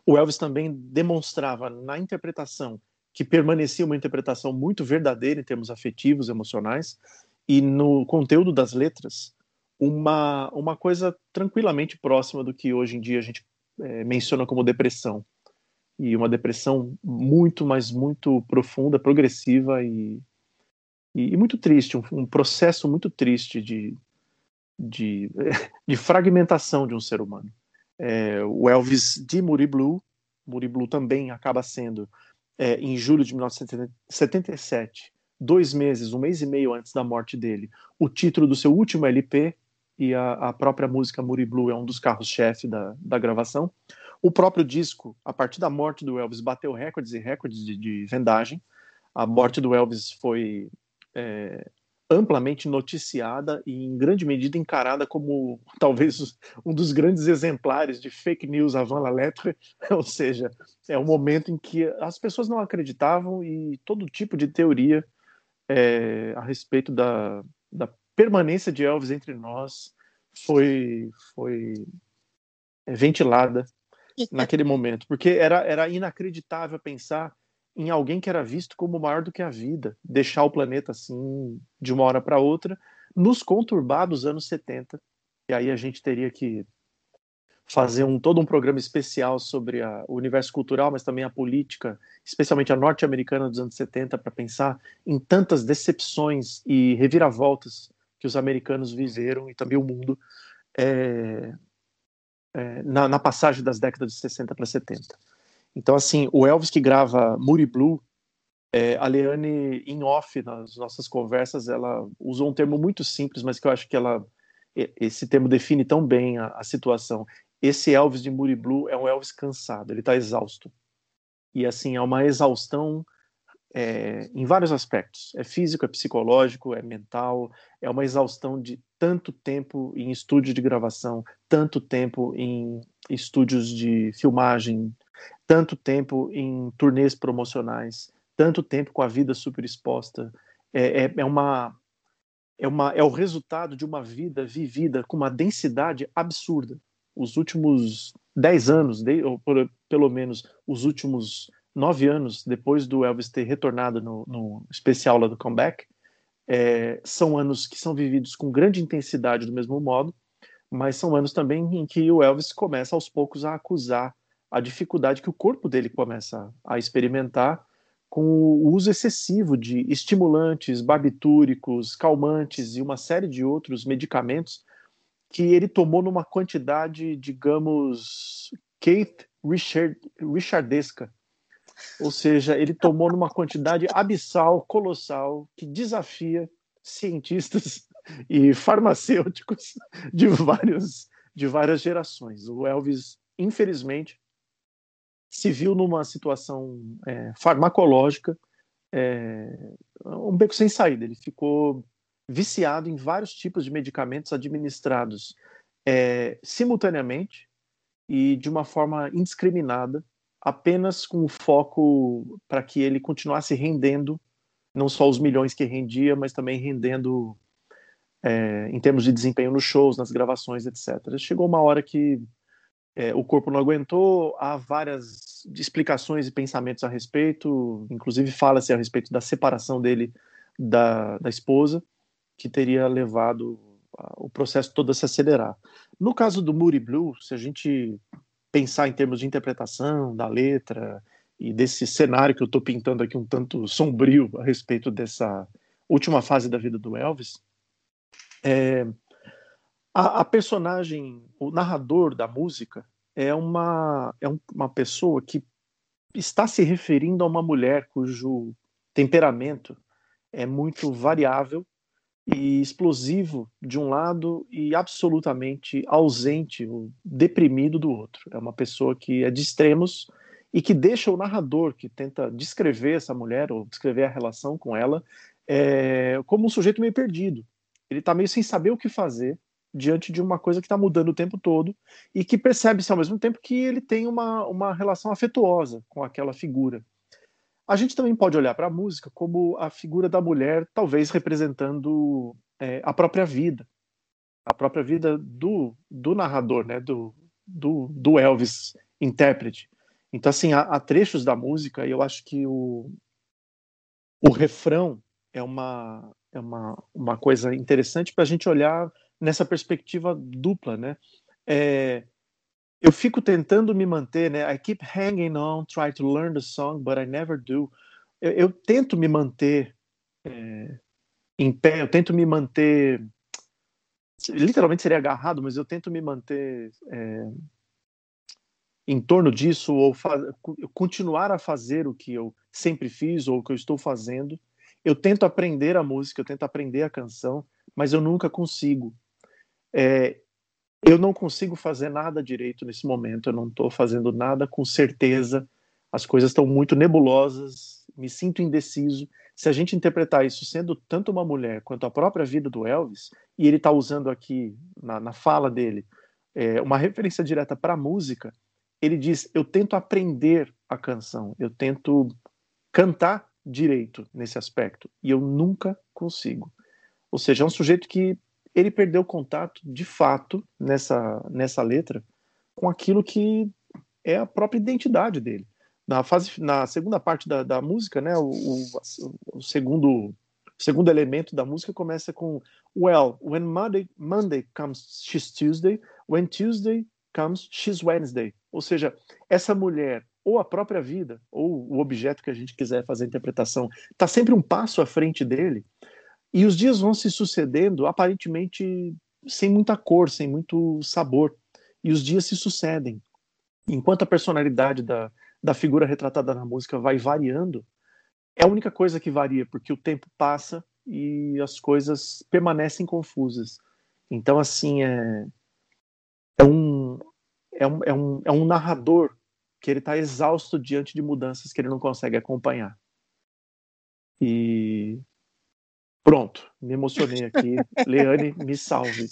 O Elvis também demonstrava na interpretação que permanecia uma interpretação muito verdadeira em termos afetivos, emocionais, e no conteúdo das letras, uma, uma coisa tranquilamente próxima do que hoje em dia a gente é, menciona como depressão. E uma depressão muito, mas muito profunda, progressiva e, e, e muito triste, um, um, processo muito triste de, de, de fragmentação de um ser humano. É, o Elvis de Muri Blue, Muri Blue também acaba sendo é, em julho de 1977, dois meses, um mês e meio antes da morte dele, o título do seu último LP e a, a própria música Muri Blue é um dos carros-chefe da, da gravação. O próprio disco, a partir da morte do Elvis, bateu recordes e recordes de, de vendagem. A morte do Elvis foi é, amplamente noticiada e, em grande medida, encarada como talvez um dos grandes exemplares de fake news avant la lettre, ou seja, é um momento em que as pessoas não acreditavam e todo tipo de teoria é, a respeito da, da permanência de Elvis entre nós foi, foi é, ventilada naquele momento, porque era, era inacreditável pensar em alguém que era visto como maior do que a vida, deixar o planeta assim de uma hora para outra, nos conturbados anos 70. E aí a gente teria que fazer um, todo um programa especial sobre a, o universo cultural, mas também a política, especialmente a norte-americana dos anos 70, para pensar em tantas decepções e reviravoltas que os americanos viveram e também o mundo é, é, na, na, passagem das décadas de 60 para 70. Então, assim, o Elvis que grava Moody Blue, é, a Leane, em off, nas nossas conversas, ela usou um termo muito simples, mas que eu acho que ela, esse termo define tão bem a, a situação. Esse Elvis de Moody Blue é um Elvis cansado, ele está exausto. E, assim, é uma exaustão é, em vários aspectos. É físico, é psicológico, é mental, é uma exaustão de tanto tempo em estúdio de gravação, tanto tempo em estúdios de filmagem, tanto tempo em turnês promocionais, tanto tempo com a vida super exposta. É, é, é, uma, é, uma, é o resultado de uma vida vivida com uma densidade absurda. Os últimos dez anos, de, ou pelo menos os últimos nove anos depois do Elvis ter retornado no, no especial lá do comeback, é, são anos que são vividos com grande intensidade do mesmo modo, mas são anos também em que o Elvis começa aos poucos a acusar a dificuldade que o corpo dele começa a experimentar com o uso excessivo de estimulantes, barbitúricos, calmantes e uma série de outros medicamentos que ele tomou numa quantidade, digamos, Keith Richard, Richardesca. Ou seja, ele tomou numa quantidade abissal, colossal, que desafia cientistas e farmacêuticos de, vários, de várias gerações. O Elvis, infelizmente, se viu numa situação é, farmacológica, é, um beco sem saída. Ele ficou viciado em vários tipos de medicamentos administrados é, simultaneamente e de uma forma indiscriminada, apenas com o foco para que ele continuasse rendendo não só os milhões que rendia, mas também rendendo é, em termos de desempenho nos shows, nas gravações, etc. Chegou uma hora que é, o corpo não aguentou, há várias explicações e pensamentos a respeito, inclusive fala-se a respeito da separação dele da, da esposa, que teria levado o processo todo a se acelerar. No caso do Moody Blue, se a gente pensar em termos de interpretação da letra e desse cenário que eu estou pintando aqui um tanto sombrio a respeito dessa última fase da vida do Elvis, é, a, a, personagem, o narrador da música, é uma, é um, uma pessoa que está se referindo a uma mulher cujo temperamento é muito variável e explosivo de um lado e absolutamente ausente, deprimido do outro. É uma pessoa que é de extremos e que deixa o narrador que tenta descrever essa mulher ou descrever a relação com ela é, como um sujeito meio perdido. Ele está meio sem saber o que fazer diante de uma coisa que está mudando o tempo todo e que percebe-se ao mesmo tempo que ele tem uma, uma relação afetuosa com aquela figura. A gente também pode olhar para a música como a figura da mulher, talvez representando é, a própria vida, a própria vida do, do narrador, né, do, do, do Elvis intérprete. Então, assim, há, há trechos da música e eu acho que o, o refrão é uma, é uma, uma coisa interessante para a gente olhar nessa perspectiva dupla, né? É, eu fico tentando me manter, né? I keep hanging on, try to learn the song, but I never do. Eu, eu tento me manter é, em pé, eu tento me manter. Literalmente seria agarrado, mas eu tento me manter é, em torno disso ou continuar a fazer o que eu sempre fiz ou o que eu estou fazendo. Eu tento aprender a música, eu tento aprender a canção, mas eu nunca consigo. É, eu não consigo fazer nada direito nesse momento, eu não estou fazendo nada com certeza, as coisas estão muito nebulosas, me sinto indeciso. Se a gente interpretar isso sendo tanto uma mulher quanto a própria vida do Elvis, e ele está usando aqui na, na, fala dele é, uma referência direta para a música, ele diz: Eu tento aprender a canção, eu tento cantar direito nesse aspecto, e eu nunca consigo. Ou seja, é um sujeito que ele perdeu contato, de fato, nessa, nessa letra, com aquilo que é a própria identidade dele. Na, fase, na segunda parte da, da música, né, o, o, o segundo o segundo elemento da música começa com Well, when Monday, Monday comes, she's Tuesday. When Tuesday comes, she's Wednesday. Ou seja, essa mulher, ou a própria vida, ou o objeto que a gente quiser fazer a interpretação, está sempre um passo à frente dele. E os dias vão se sucedendo, aparentemente sem muita cor, sem muito sabor. E os dias se sucedem. Enquanto a personalidade da, da figura retratada na música vai variando, é a única coisa que varia, porque o tempo passa e as coisas permanecem confusas. Então, assim, é, é, um, é, um, é, um, é um narrador que ele está exausto diante de mudanças que ele não consegue acompanhar. E Pronto, me emocionei aqui. Leane, me salve.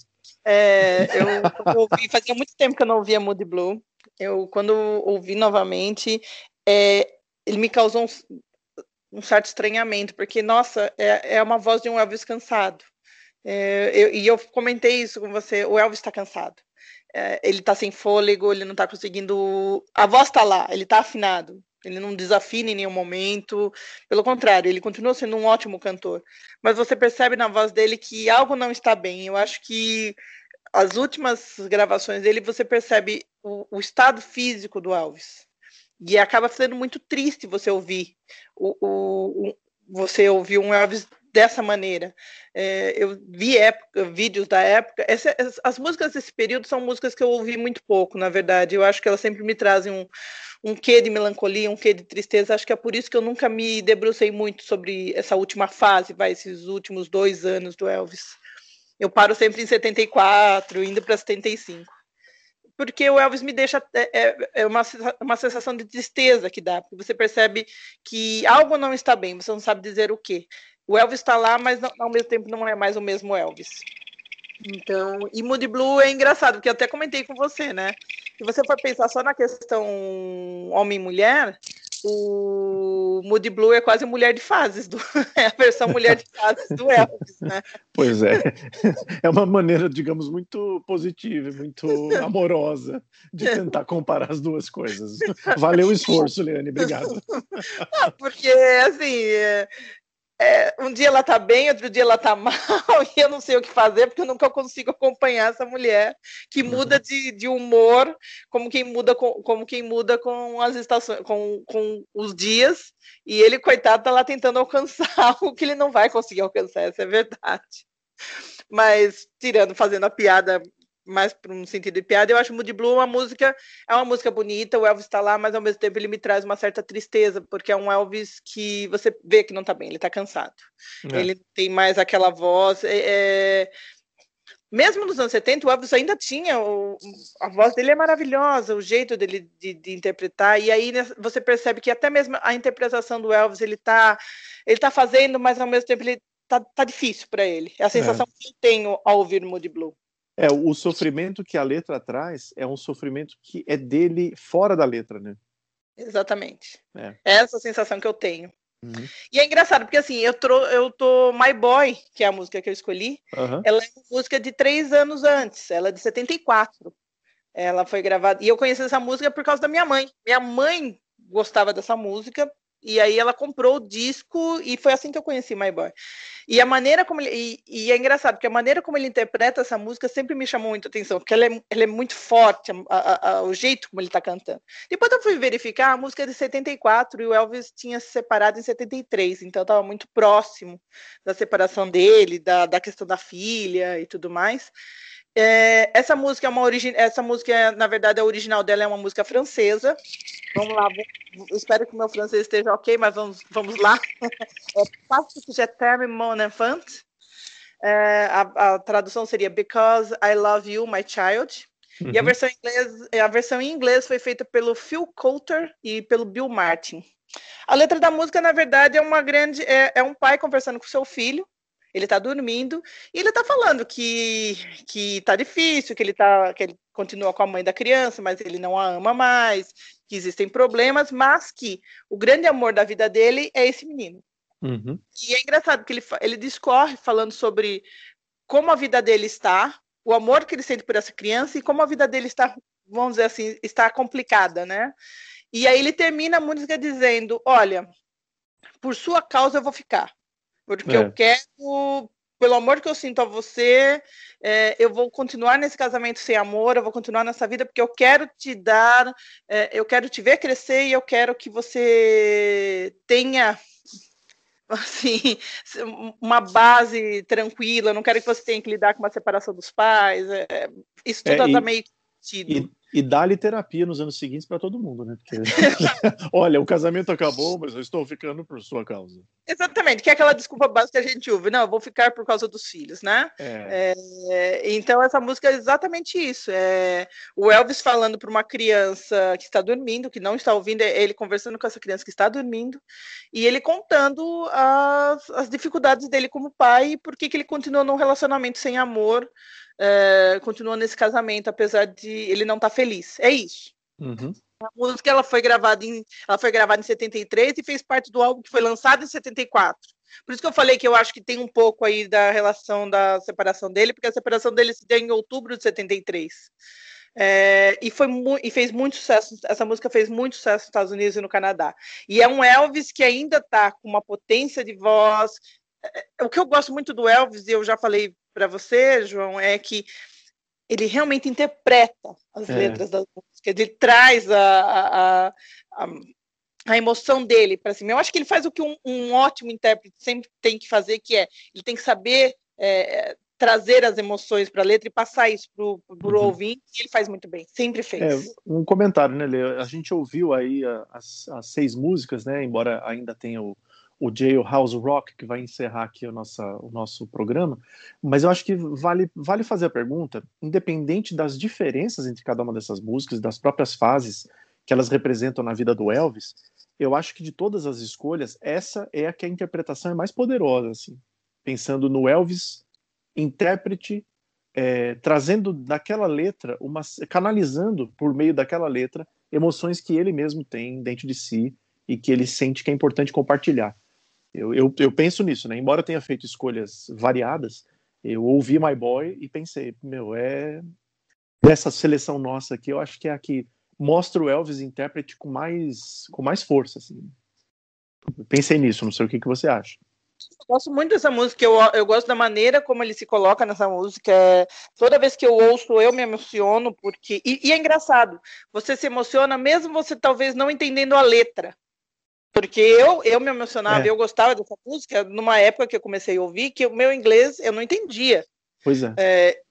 É, eu, eu ouvi, fazia muito tempo que eu não ouvia Moody Blue. Eu, quando ouvi novamente, é, ele me causou um, um, certo estranhamento, porque, nossa, é, é uma voz de um Elvis cansado. É, eu, e eu comentei isso com você, o Elvis está cansado. É, ele está sem fôlego, ele não está conseguindo. A voz está lá, ele está afinado. Ele não desafina em nenhum momento, pelo contrário, ele continua sendo um ótimo cantor. Mas você percebe na voz dele que algo não está bem. Eu acho que as últimas gravações dele você percebe o, o estado físico do Elvis. E acaba sendo muito triste você ouvir o, o, o você ouvir um Elvis dessa maneira. É, eu vi época, vídeos da época. Essa, as músicas desse período são músicas que eu ouvi muito pouco, na verdade. Eu acho que elas sempre me trazem um, um quê de melancolia, um quê de tristeza. Acho que é por isso que eu nunca me debrucei muito sobre essa última fase, vai, esses últimos dois anos do Elvis. Eu paro sempre em 74, indo para 75 porque o Elvis me deixa é, é, é uma, uma sensação de tristeza que dá, porque você percebe que algo não está bem, você não sabe dizer o que. O Elvis está lá, mas não, ao mesmo tempo não é mais o mesmo Elvis. Então, e Moody Blue é engraçado, porque eu até comentei com você, né? Se você for pensar só na questão homem mulher, o Moody Blue é quase mulher de fases, do, é a versão mulher de fases do Elvis, né? Pois é. É uma maneira, digamos, muito positiva, muito amorosa de tentar comparar as duas coisas. Valeu o esforço, Leane, obrigado. Porque, assim, é, é, um dia ela tá bem, outro dia ela tá mal, e eu não sei o que fazer, porque eu nunca consigo acompanhar essa mulher que muda uhum. de, de humor, como quem muda com, como quem muda com as estações, com, com os dias, e ele, coitado, tá lá tentando alcançar o que ele não vai conseguir alcançar, essa é verdade. Mas, tirando, fazendo a piada mais para um sentido de piada. Eu acho Moody Blue uma música, é uma música bonita, o Elvis está lá, mas ao mesmo tempo ele me traz uma certa tristeza, porque é um Elvis que você vê que não está bem, ele está cansado. É. Ele tem mais aquela voz. É, é... Mesmo nos anos 70, o Elvis ainda tinha, o... a voz dele é maravilhosa, o jeito dele de, de, interpretar, e aí você percebe que até mesmo a interpretação do Elvis ele está ele tá fazendo, mas ao mesmo tempo ele tá, tá difícil para ele. É a sensação é. que eu tenho ao ouvir Moody Blue. É, o sofrimento que a letra traz é um sofrimento que é dele fora da letra, né? Exatamente. É. é essa sensação que eu tenho. Uhum. E é engraçado, porque assim, eu, tô, eu tô My Boy, que é a música que eu escolhi, uhum. ela é uma música de três anos antes, ela é de 74. Ela foi gravada. E eu conheci essa música por causa da minha mãe. Minha mãe gostava dessa música e aí ela comprou o disco e foi assim que eu conheci My Boy. E a maneira como ele. E, e, é engraçado, porque a maneira como ele interpreta essa música sempre me chamou muita atenção, porque ela é, ela é muito forte, a, a, o jeito como ele está cantando. Depois eu fui verificar, a música é de 74 e o Elvis tinha se separado em 73, então estava muito próximo da separação dele, da, da questão da filha e tudo mais. É, essa música é uma origem, essa música na verdade a original dela é uma música francesa. Vamos lá, espero que o meu francês esteja ok, mas vamos, vamos lá. É Parce que je t'aime mon enfant. É, a, a, tradução seria Because I Love You, My Child. Uhum. E a uhum. versão, em inglês, a versão em inglês foi feita pelo Phil Coulter e pelo Bill Martin. A letra da música, na verdade, é uma grande. É, é um pai conversando com seu filho ele está dormindo e ele está falando que que tá difícil, que ele tá que ele continua com a mãe da criança, mas ele não a ama mais, que existem problemas, mas que o grande amor da vida dele é esse menino. Uhum. E é engraçado que ele ele discorre falando sobre como a vida dele está, o amor que ele sente por essa criança e como a vida dele está, vamos dizer assim, está complicada, né? E aí ele termina a música dizendo: Olha, por sua causa eu vou ficar. Porque é. eu quero, pelo amor que eu sinto a você, é, eu vou continuar nesse casamento sem amor, eu vou continuar nessa vida, porque eu quero te dar, é, eu quero te ver crescer e eu quero que você tenha assim, uma base tranquila, não quero que você tenha que lidar com uma separação dos pais. É, isso tudo é, tá meio e, e dá-lhe terapia nos anos seguintes para todo mundo, né? Porque, olha, o casamento acabou, mas eu estou ficando por sua causa. Exatamente, que é aquela desculpa básica que a gente ouve, não, eu vou ficar por causa dos filhos, né? É. É, então, essa música é exatamente isso. É o Elvis falando para uma criança que está dormindo, que não está ouvindo, é ele conversando com essa criança que está dormindo, e ele contando as, as dificuldades dele como pai e por que ele continua num relacionamento sem amor é, continua nesse casamento, apesar de ele não estar tá feliz. É isso. Uhum. A música ela foi gravada em ela foi gravada em 73 e fez parte do álbum que foi lançado em 74. Por isso que eu falei que eu acho que tem um pouco aí da relação da separação dele, porque a separação dele se deu em outubro de 73. É, e, foi e fez muito sucesso. Essa música fez muito sucesso nos Estados Unidos e no Canadá. E é um Elvis que ainda está com uma potência de voz. É, o que eu gosto muito do Elvis, e eu já falei para você, João, é que ele realmente interpreta as é. letras das músicas, ele traz a, a, a, a emoção dele para cima. Eu acho que ele faz o que um, um, ótimo intérprete sempre tem que fazer, que é ele tem que saber é, trazer as emoções para a letra e passar isso para o uhum. ouvinte, e ele faz muito bem, sempre fez. É, um comentário, né, Lê? A gente ouviu aí as, as seis músicas, né, embora ainda tenha o, o Jailhouse Rock, que vai encerrar aqui o nosso, o nosso programa, mas eu acho que vale, vale fazer a pergunta, independente das diferenças entre cada uma dessas músicas, das próprias fases que elas representam na vida do Elvis, eu acho que de todas as escolhas, essa é a que a interpretação é mais poderosa, assim, pensando no Elvis intérprete, é, trazendo daquela letra, uma, canalizando por meio daquela letra emoções que ele mesmo tem dentro de si e que ele sente que é importante compartilhar. Eu, eu, eu penso nisso, né? Embora tenha feito escolhas variadas, eu ouvi My Boy e pensei, meu, é dessa seleção nossa aqui, eu acho que é a que mostra o Elvis intérprete com mais com mais força, assim. Pensei nisso, não sei o que, que você acha. Eu gosto muito dessa música, eu, eu gosto da maneira como ele se coloca nessa música. É, toda vez que eu ouço, eu me emociono, porque. E, e, é engraçado, você se emociona mesmo você talvez não entendendo a letra. Porque eu, eu me emocionava, é. eu gostava dessa música numa época que eu comecei a ouvir, que o meu inglês eu não entendia. Pois é. é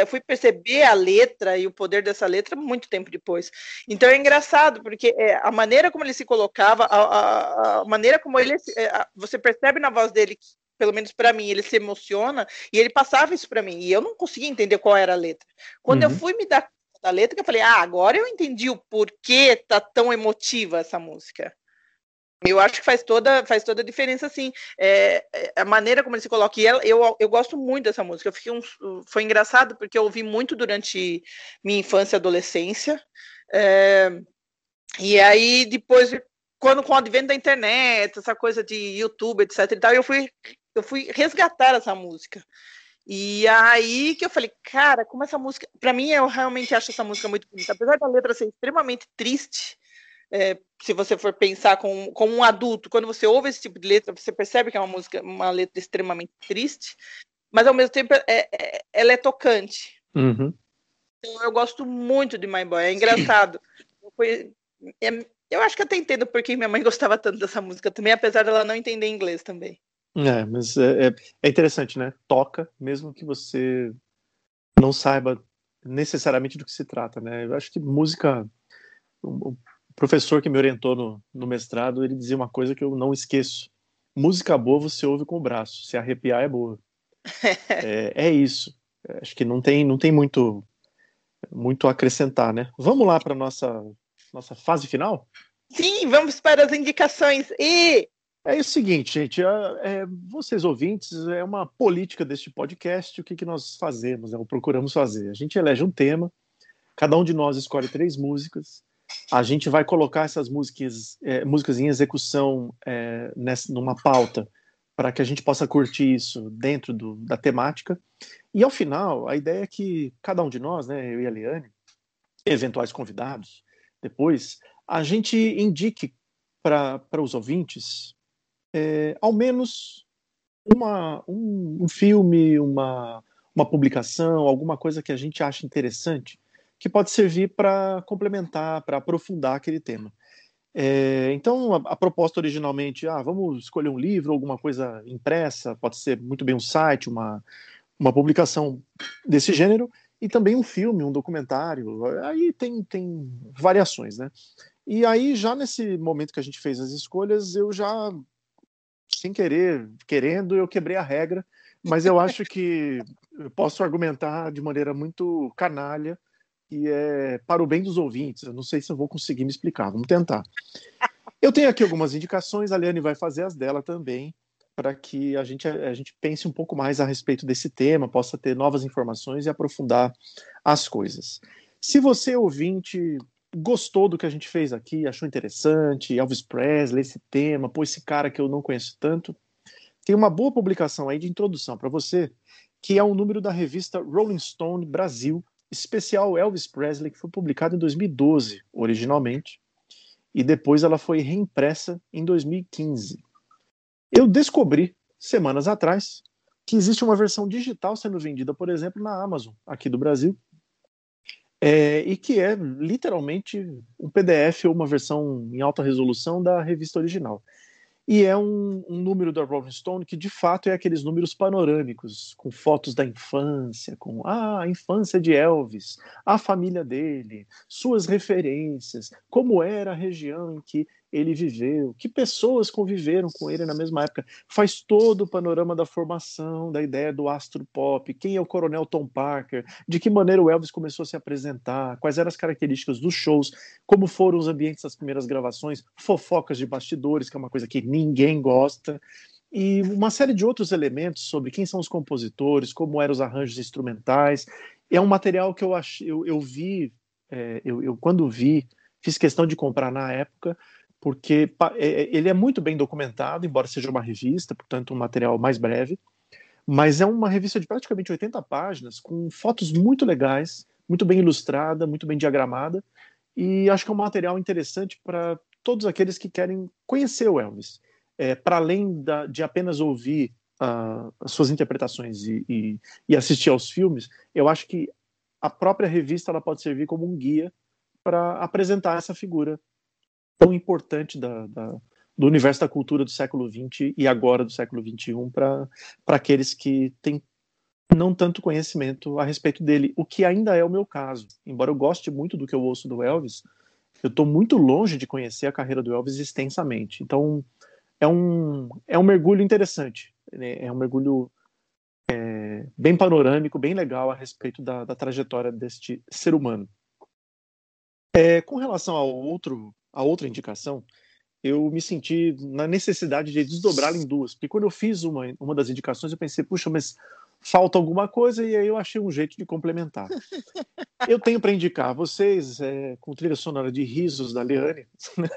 eu fui perceber a letra e o poder dessa letra muito tempo depois. Então é engraçado, porque é, a maneira como ele se colocava, a, a, a maneira como ele. É, você percebe na voz dele que pelo menos para mim, ele se emociona e ele passava isso para mim e eu não conseguia entender qual era a letra. Quando uhum. eu fui me dar conta da letra, eu falei, ah, agora eu entendi o porquê tá tão emotiva essa música. Eu acho que faz toda, faz toda a diferença, assim. É, é, a maneira como ele se coloca. E ela, eu, eu gosto muito dessa música. Eu fiquei um, foi engraçado porque eu ouvi muito durante minha infância e adolescência. É, e aí, depois, quando com o advento da internet, essa coisa de YouTube, etc. E tal, eu fui, eu fui resgatar essa música. E aí que eu falei, cara, como essa música. Para mim, eu realmente acho essa música muito bonita. Apesar da letra ser extremamente triste, é, se você for pensar como, como um adulto, quando você ouve esse tipo de letra, você percebe que é uma música, uma letra extremamente triste, mas ao mesmo tempo é, é, ela é tocante. Uhum. Então eu gosto muito de My Boy, é engraçado. Foi, é, eu acho que até entendo porque minha mãe gostava tanto dessa música também, apesar dela não entender inglês também. É, mas é, é, é interessante, né? Toca, mesmo que você não saiba necessariamente do que se trata, né? Eu acho que música. Professor que me orientou no, no mestrado, ele dizia uma coisa que eu não esqueço. Música boa você ouve com o braço, se arrepiar é boa. é, é isso. Acho que não tem, não tem muito, muito a acrescentar, né? Vamos lá para nossa nossa fase final? Sim, vamos para as indicações. E é o seguinte, gente, é, é, vocês ouvintes, é uma política deste podcast, o que, que nós fazemos, né, ou procuramos fazer. A gente elege um tema, cada um de nós escolhe três músicas, a gente vai colocar essas músicas, é, músicas em execução é, nessa, numa pauta, para que a gente possa curtir isso dentro do, da temática, e ao final, a ideia é que cada um de nós, né, eu e a Liane, eventuais convidados, depois, a gente indique para os ouvintes é, ao menos uma, um, um, filme, uma, uma publicação, alguma coisa que a gente acha interessante, que pode servir para complementar, para aprofundar aquele tema. É, então, a, a, proposta originalmente, ah, vamos escolher um livro, alguma coisa impressa, pode ser muito bem um site, uma, uma publicação desse gênero, e também um filme, um documentário. Aí tem, tem variações, né? E aí, já nesse momento que a gente fez as escolhas, eu já, sem querer, querendo, eu quebrei a regra, mas eu acho que eu posso argumentar de maneira muito canalha e é para o bem dos ouvintes. Eu não sei se eu vou conseguir me explicar, vamos tentar. Eu tenho aqui algumas indicações, a Liane vai fazer as dela também para que a gente, a gente pense um pouco mais a respeito desse tema, possa ter novas informações e aprofundar as coisas. Se você, ouvinte, gostou do que a gente fez aqui, achou interessante, Elvis Presley, esse tema, pô, esse cara que eu não conheço tanto, tem uma boa publicação aí de introdução para você, que é um número da revista Rolling Stone Brasil, especial Elvis Presley, que foi publicado em 2012, originalmente, e depois ela foi reimpressa em 2015. Eu descobri semanas atrás que existe uma versão digital sendo vendida, por exemplo, na Amazon, aqui do Brasil, é, e que é literalmente um PDF ou uma versão em alta resolução da revista original. E é um, um, número da Rolling Stone que de fato é aqueles números panorâmicos, com fotos da infância, com ah, a infância de Elvis, a família dele, suas referências, como era a região em que ele viveu, que pessoas conviveram com ele na mesma época. Faz todo o panorama da formação, da ideia do astro pop, quem é o coronel Tom Parker, de que maneira o Elvis começou a se apresentar, quais eram as características dos shows, como foram os ambientes das primeiras gravações, fofocas de bastidores, que é uma coisa que ninguém gosta e uma série de outros elementos sobre quem são os compositores, como eram os arranjos instrumentais. É um material que eu, ach, eu, eu vi, é, eu, eu, quando vi, fiz questão de comprar na época, porque é, é, ele é muito bem documentado, embora seja uma revista, portanto, um material mais breve, mas é uma revista de praticamente 80 páginas, com fotos muito legais, muito bem ilustrada, muito bem diagramada, e acho que é um material interessante para todos aqueles que querem conhecer o Elvis. É, para além da, de apenas ouvir uh, as suas interpretações e, e, e, assistir aos filmes, eu acho que a própria revista ela pode servir como um guia para apresentar essa figura tão importante da, da, do universo da cultura do século XX e agora do século XXI para aqueles que têm não tanto conhecimento a respeito dele, o que ainda é o meu caso. Embora eu goste muito do que eu ouço do Elvis, eu estou muito longe de conhecer a carreira do Elvis extensamente. Então, é um, é um mergulho interessante. Né? É um mergulho é, bem panorâmico, bem legal a respeito da, da trajetória deste ser humano. É, com relação ao outro a outra indicação, eu me senti na necessidade de desdobrá-la em duas. Porque quando eu fiz uma, uma das indicações, eu pensei, puxa, mas falta alguma coisa e aí eu achei um jeito de complementar. Eu tenho para indicar vocês, é, com trilha sonora de risos da Liane. Né?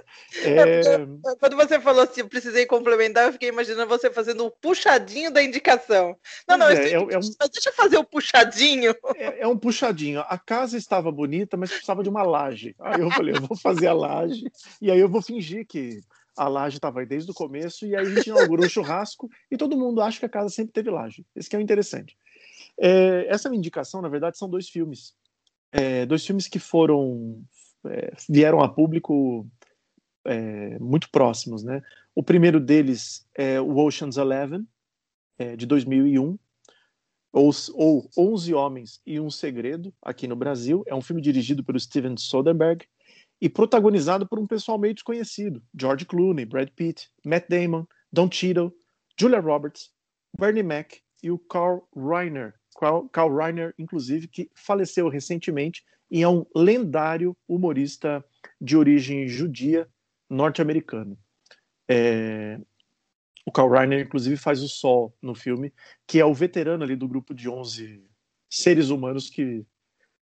É... Quando você falou assim, eu precisei complementar, eu fiquei imaginando você fazendo o puxadinho da indicação. Não, não, é, é, é um... deixa eu fazer o puxadinho. É, é, um puxadinho. A casa estava bonita, mas precisava de uma laje. Aí eu falei, eu vou fazer a laje e aí eu vou fingir que a laje estava aí desde o começo, e aí a gente inaugurou o churrasco, e todo mundo acha que a casa sempre teve laje. Esse que é o interessante. É, essa indicação, na verdade, são dois filmes. É, dois filmes que foram. É, vieram a público é, muito próximos, né? O primeiro deles é o Ocean's Eleven, é, de 2001, ou, ou 11 Homens e um Segredo, aqui no Brasil. É um filme dirigido pelo Steven Soderbergh, e protagonizado por um pessoal meio desconhecido: George Clooney, Brad Pitt, Matt Damon, Don Cheadle, Julia Roberts, Bernie Mac e o Carl Reiner. Carl, Reiner, inclusive, que faleceu recentemente e é um lendário humorista de origem judia norte-americano. É... O Carl Reiner, inclusive, faz o Sol no filme, que é o veterano ali do grupo de 11 seres humanos que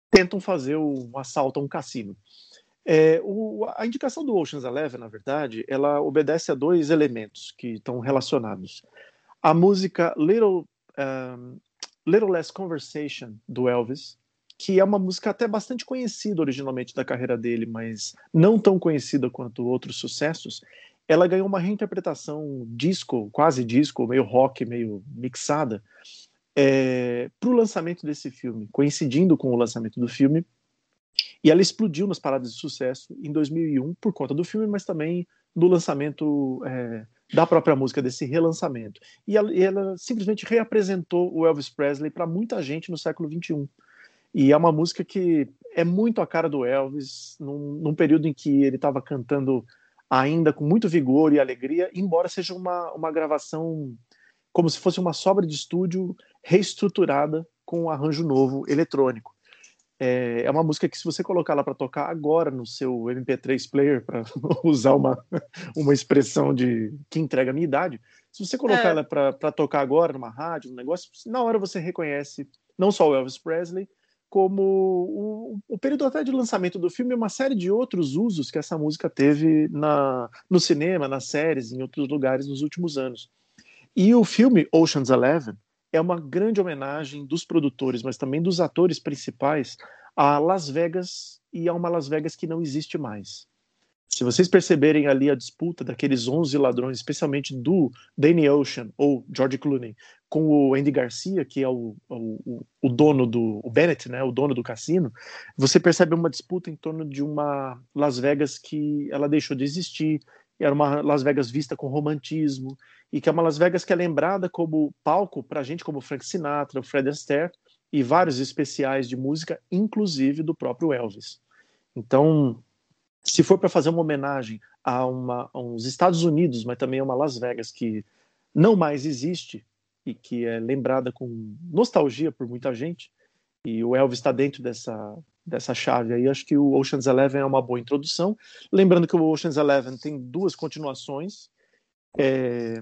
tentam fazer um assalto a um cassino. É, o, a indicação do Ocean's Eleven, na verdade, ela obedece a dois elementos que estão relacionados. A música Little, um, Little Less Conversation, do Elvis, que é uma música até bastante conhecida originalmente da carreira dele, mas não tão conhecida quanto outros sucessos, ela ganhou uma reinterpretação disco, quase disco, meio rock, meio mixada, é, para o lançamento desse filme, coincidindo com o lançamento do filme, e ela explodiu nas paradas de sucesso em 2001 por conta do filme, mas também do lançamento é, da própria música, desse relançamento. E ela, ela simplesmente reapresentou o Elvis Presley para muita gente no século XXI. E é uma música que é muito a cara do Elvis, num, num período em que ele estava cantando ainda com muito vigor e alegria, embora seja uma, uma gravação como se fosse uma sobra de estúdio reestruturada com um arranjo novo eletrônico. É, é uma música que, se você colocar ela para tocar agora no seu MP3 player, para usar uma, uma expressão de que entrega a minha idade, se você colocar é. ela para tocar agora numa rádio, um negócio, na hora você reconhece não só o Elvis Presley, como o, o, período até de lançamento do filme e uma série de outros usos que essa música teve na, no cinema, nas séries, em outros lugares nos últimos anos. E o filme Ocean's Eleven, é uma grande homenagem dos produtores, mas também dos atores principais a Las Vegas e a uma Las Vegas que não existe mais. Se vocês perceberem ali a disputa daqueles 11 ladrões, especialmente do Danny Ocean ou George Clooney, com o Andy Garcia, que é o, o, o dono do o Bennett, né, o dono do cassino, você percebe uma disputa em torno de uma Las Vegas que ela deixou de existir, era uma Las Vegas vista com romantismo, e que é uma Las Vegas que é lembrada como palco para gente como Frank Sinatra, o Fred Astaire e vários especiais de música, inclusive do próprio Elvis. Então, se for para fazer uma homenagem a, uma, a uns Estados Unidos, mas também a uma Las Vegas que não mais existe e que é lembrada com nostalgia por muita gente, e o Elvis está dentro dessa, dessa chave aí, acho que o Ocean's Eleven é uma boa introdução. Lembrando que o Ocean's Eleven tem duas continuações, é,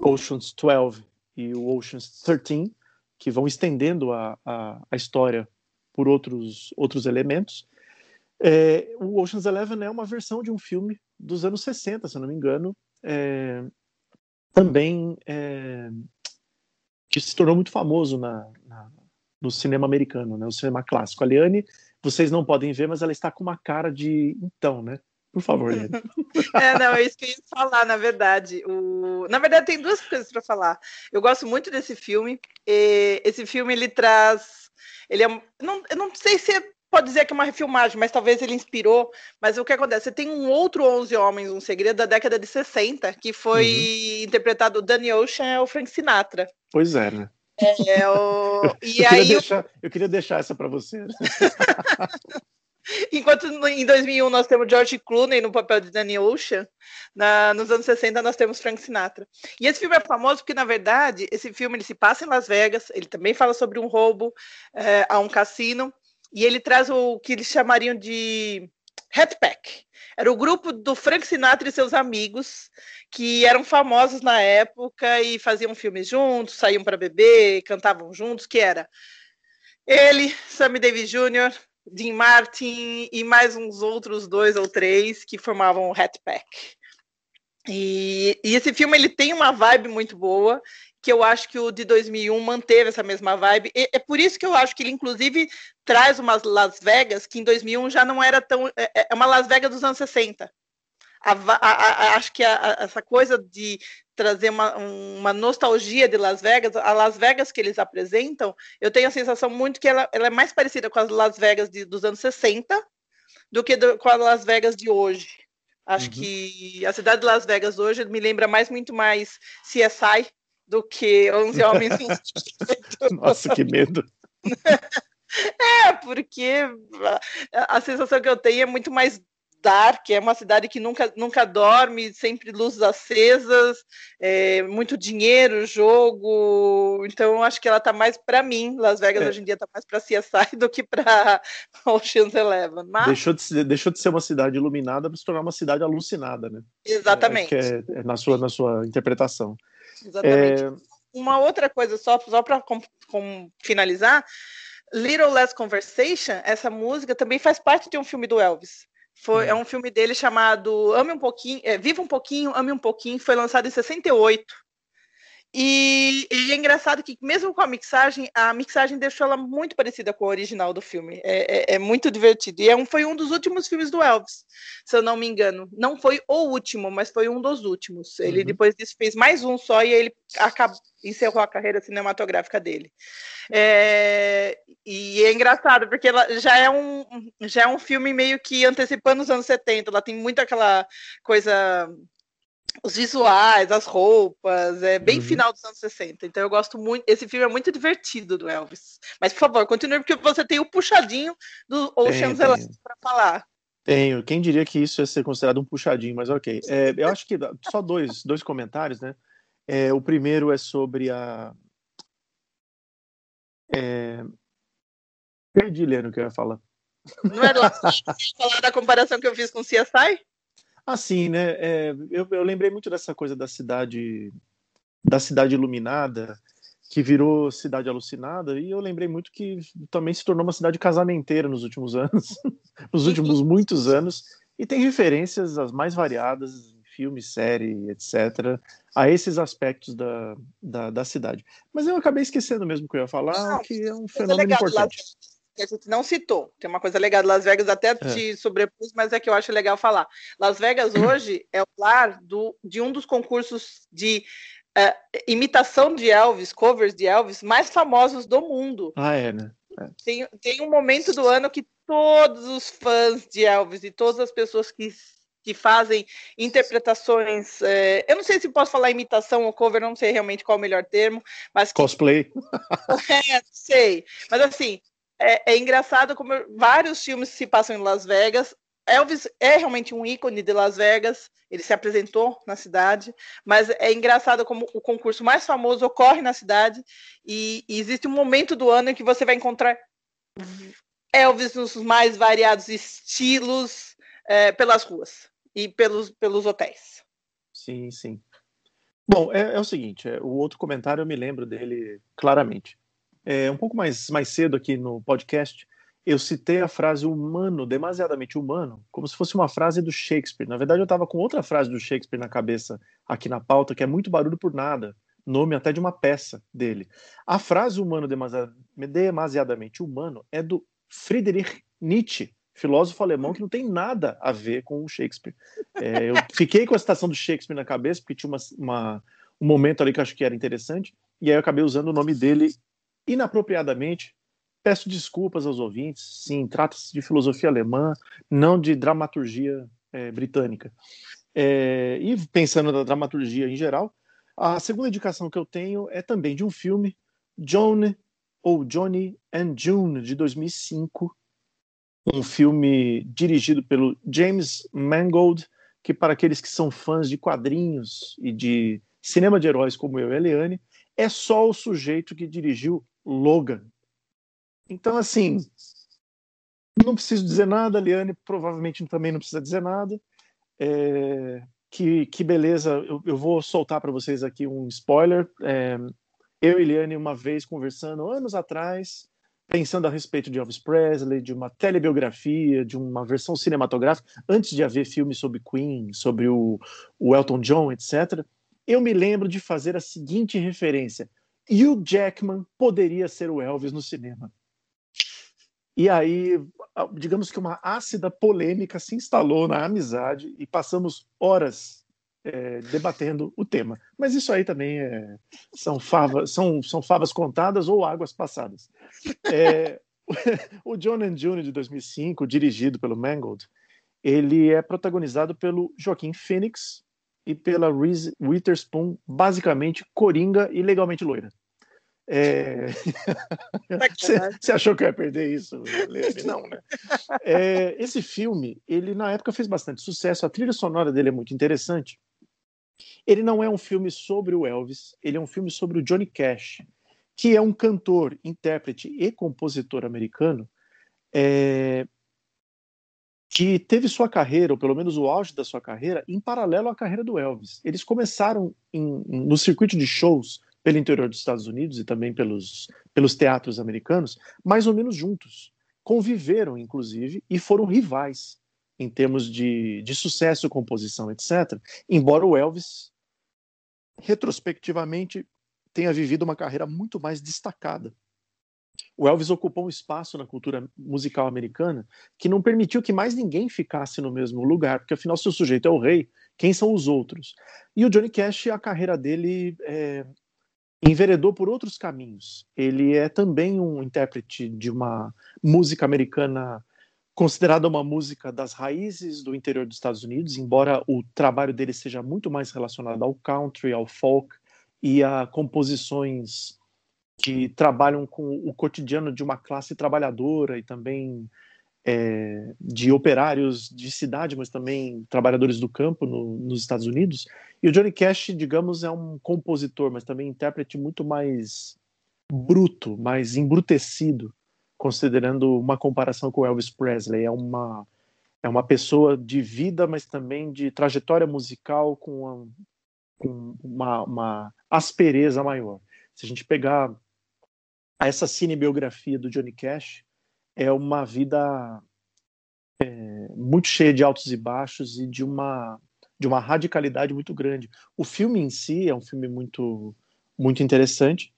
Ocean's 12 e o Ocean's 13, que vão estendendo a, a, a história por outros, outros elementos. É, o Ocean's Eleven é uma versão de um filme dos anos 60, se não me engano, é, também é, que se tornou muito famoso na, na, no cinema americano, né, o cinema clássico. A Liane, vocês não podem ver, mas ela está com uma cara de então, né? Por favor, Liane. é, não, é isso que eu ia falar, na verdade. O... Na verdade, tem duas coisas para falar. Eu gosto muito desse filme. esse filme ele traz. Ele é. Não, eu não sei se pode dizer que é uma refilmagem, mas talvez ele inspirou. Mas o que acontece? Você tem um outro 11 Homens, um segredo da década de 60, que foi uhum. interpretado o Danny Ocean e o Frank Sinatra. Pois é, né? É, eu, e eu, aí, queria deixar, eu queria deixar essa para você. Enquanto em 2001 nós temos George Clooney no papel de Danny Ocean, na, nos anos 60 nós temos Frank Sinatra. E esse filme é famoso porque, na verdade, esse filme ele se passa em Las Vegas, ele também fala sobre um roubo é, a um cassino, e ele traz o que eles chamariam de Hat Pack. Era o grupo do Frank Sinatra e seus amigos, que eram famosos na época e faziam filmes juntos, saíam para beber, cantavam juntos, que era ele, Sammy Davis Jr., Dean Martin e mais uns outros dois ou três que formavam o Hat Pack. E, e, esse filme ele tem uma vibe muito boa, que eu acho que o de 2001 manteve essa mesma vibe. E, é por isso que eu acho que ele, inclusive, traz umas Las Vegas que em 2001 já não era tão. É, é uma Las Vegas dos anos 60. A, a, a, acho que essa coisa de trazer uma, uma, nostalgia de Las Vegas, a Las Vegas que eles apresentam, eu tenho a sensação muito que ela, ela é mais parecida com as Las Vegas de, dos anos 60 do que do, com as Las Vegas de hoje. Acho uhum. que a cidade de Las Vegas hoje me lembra mais muito mais CSI do que 11 Homens Nossa, que medo. É, porque a sensação que eu tenho é muito mais Dark, é uma cidade que nunca, nunca dorme, sempre luzes acesas, é, muito dinheiro, jogo. Então, eu acho que ela está mais para mim. Las Vegas é. hoje em dia está mais para CSI do que para Ocean's Eleven. Mas... Deixou, de ser, deixou de ser uma cidade iluminada para se tornar uma cidade alucinada, né? Exatamente. É, é, na, sua, na sua interpretação. Exatamente. É, uma outra coisa, só, só para finalizar. Little Less Conversation, essa música também faz parte de um filme do Elvis. Foi, hum. É um filme dele chamado Ame um pouquinho, é, Viva um pouquinho, Ame um pouquinho, foi lançado em 68. E, e, é engraçado que, mesmo com a mixagem, a mixagem deixou ela muito parecida com a original do filme. É, é, é muito divertido. E é um, foi um dos últimos filmes do Elvis, se eu não me engano. Não foi o último, mas foi um dos últimos. Ele, uhum. depois disso, fez mais um só e ele acabou, encerrou a carreira cinematográfica dele. É, e é engraçado, porque ela já é, um, já é um filme meio que antecipando os anos 70. Ela tem muito aquela coisa os visuais, as roupas, é bem uhum. final dos anos 60. Então eu gosto muito. Esse filme é muito divertido do Elvis. Mas por favor, continue, porque você tem o puxadinho do Ocean's Eleven para falar. Tenho. Quem diria que isso ia ser considerado um puxadinho, mas ok. É, eu acho que só dois, dois comentários, né? É, o primeiro é sobre a. É... Perdi, Leno, o que eu ia falar. Não era lá falar da comparação que eu fiz com o CSI? Assim, né? É, eu, eu lembrei muito dessa coisa da cidade, da cidade iluminada, que virou cidade alucinada, e eu lembrei muito que também se tornou uma cidade casamenteira nos últimos anos, nos últimos muitos anos, e tem referências as mais variadas, filme, série, etc., a esses aspectos da, da, da, cidade. Mas eu acabei esquecendo mesmo que eu ia falar, Não, que é um fenômeno importante que a gente não citou. Tem uma coisa legal de Las Vegas, até te é. sobrepus, mas é que eu acho legal falar. Las Vegas hoje é o lar do, de um dos concursos de uh, imitação de Elvis, covers de Elvis, mais famosos do mundo. Ah, é, né? É. Tem, tem um momento do ano que todos os fãs de Elvis e todas as pessoas que que fazem interpretações. É, eu não sei se posso falar imitação ou cover, não sei realmente qual é o melhor termo, mas. Que, Cosplay. é, sei. Mas assim, é, é engraçado como vários filmes se passam em Las Vegas. Elvis é realmente um ícone de Las Vegas, ele se apresentou na cidade, mas é engraçado como o concurso mais famoso ocorre na cidade e, e existe um momento do ano em que você vai encontrar Elvis nos mais variados estilos é, pelas ruas e pelos, pelos hotéis. Sim, sim. Bom, é, é o seguinte, é, o outro comentário eu me lembro dele claramente. É, um pouco mais, mais cedo aqui no podcast, eu citei a frase humano, demasiadamente humano, como se fosse uma frase do Shakespeare. Na verdade, eu estava com outra frase do Shakespeare na cabeça aqui na pauta, que é muito barulho por nada, nome até de uma peça dele. A frase humano demasiadamente humano é do Friedrich Nietzsche, filósofo alemão que não tem nada a ver com o Shakespeare. É, eu fiquei com a citação do Shakespeare na cabeça, porque tinha uma, uma, um momento ali que eu acho que era interessante, e aí eu acabei usando o nome dele inapropriadamente. Peço desculpas aos ouvintes. Sim, trata-se de filosofia alemã, não de dramaturgia é, britânica. É, e pensando na dramaturgia em geral, a segunda indicação que eu tenho é também de um filme, John ou Johnny and June, de 2005. Um filme dirigido pelo James Mangold, que para aqueles que são fãs de quadrinhos e de cinema de heróis como eu e a Eliane, é só o sujeito que dirigiu Logan. Então, assim, Não preciso dizer nada, Liane provavelmente também não precisa dizer nada. É, que, que beleza, eu, eu vou soltar para vocês aqui um spoiler. É, eu e Liane, uma vez conversando, anos atrás, pensando a respeito de Elvis Presley, de uma telebiografia, de uma versão cinematográfica, antes de haver filmes sobre Queen, sobre o, o Elton John, etc., eu me lembro de fazer a seguinte referência: Hugh Jackman poderia ser o Elvis no cinema. E aí, digamos que uma ácida polêmica se instalou na amizade e passamos horas é, debatendo o tema. Mas isso aí também é, são, favas, são, são favas contadas ou águas passadas. É, o John and June de 2005, dirigido pelo Mangold, ele é protagonizado pelo Joaquim Phoenix e pela Reese Witherspoon, basicamente coringa e legalmente loira. É... Você achou que eu ia perder isso? Não, né? É, esse filme, ele na época fez bastante sucesso. A trilha sonora dele é muito interessante. Ele não é um filme sobre o Elvis, ele é um filme sobre o Johnny Cash, que é um cantor, intérprete e compositor americano é... que teve sua carreira, ou pelo menos o auge da sua carreira, em paralelo à carreira do Elvis. Eles começaram em, no circuito de shows pelo interior dos Estados Unidos e também pelos, pelos teatros americanos, mais ou menos juntos. Conviveram, inclusive, e foram rivais em termos de, de sucesso, composição, etc. Embora o Elvis, retrospectivamente, tenha vivido uma carreira muito mais destacada. O Elvis ocupou um espaço na cultura musical americana que não permitiu que mais ninguém ficasse no mesmo lugar, porque afinal, se o sujeito é o rei, quem são os outros? E o Johnny Cash, a carreira dele é, enveredou por outros caminhos. Ele é também um intérprete de uma música americana considerada uma música das raízes do interior dos Estados Unidos, embora o trabalho dele seja muito mais relacionado ao country, ao folk e a composições que trabalham com o cotidiano de uma classe trabalhadora e também é, de operários de cidade, mas também trabalhadores do campo no, nos Estados Unidos. E o Johnny Cash, digamos, é um compositor, mas também intérprete muito mais bruto, mais embrutecido, considerando uma comparação com Elvis Presley. É uma é uma pessoa de vida, mas também de trajetória musical com uma, com uma, uma aspereza maior. Se a gente pegar essa cinebiografia do Johnny Cash, é uma vida é, muito cheia de altos e baixos e de uma de uma radicalidade muito grande. O filme em si é um filme muito muito interessante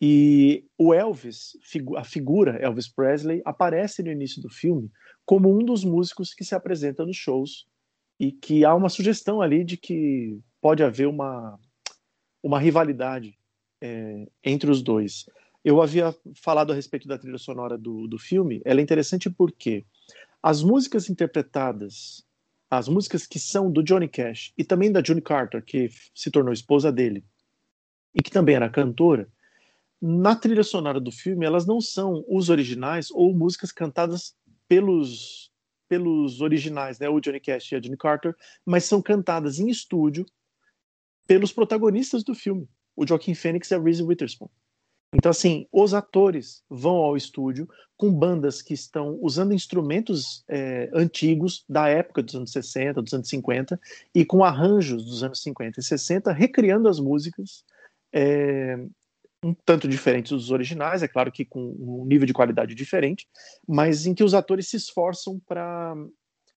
e o Elvis, a figura Elvis Presley, aparece no início do filme como um dos músicos que se apresenta nos shows e que há uma sugestão ali de que pode haver uma uma rivalidade é, entre os dois. Eu havia falado a respeito da trilha sonora do, do filme. Ela é interessante porque as músicas interpretadas, as músicas que são do Johnny Cash e também da June Carter, que se tornou esposa dele e que também era cantora, na trilha sonora do filme elas não são os originais ou músicas cantadas pelos pelos originais, né, o Johnny Cash e a June Carter, mas são cantadas em estúdio pelos protagonistas do filme, o Joaquin Phoenix e a Reese Witherspoon. Então, assim, os atores vão ao estúdio com bandas que estão usando instrumentos é, antigos da época dos anos 60, dos anos 50, e com arranjos dos anos 50 e 60, recriando as músicas, é, um tanto diferentes dos originais, é claro que com um nível de qualidade diferente, mas em que os atores se esforçam para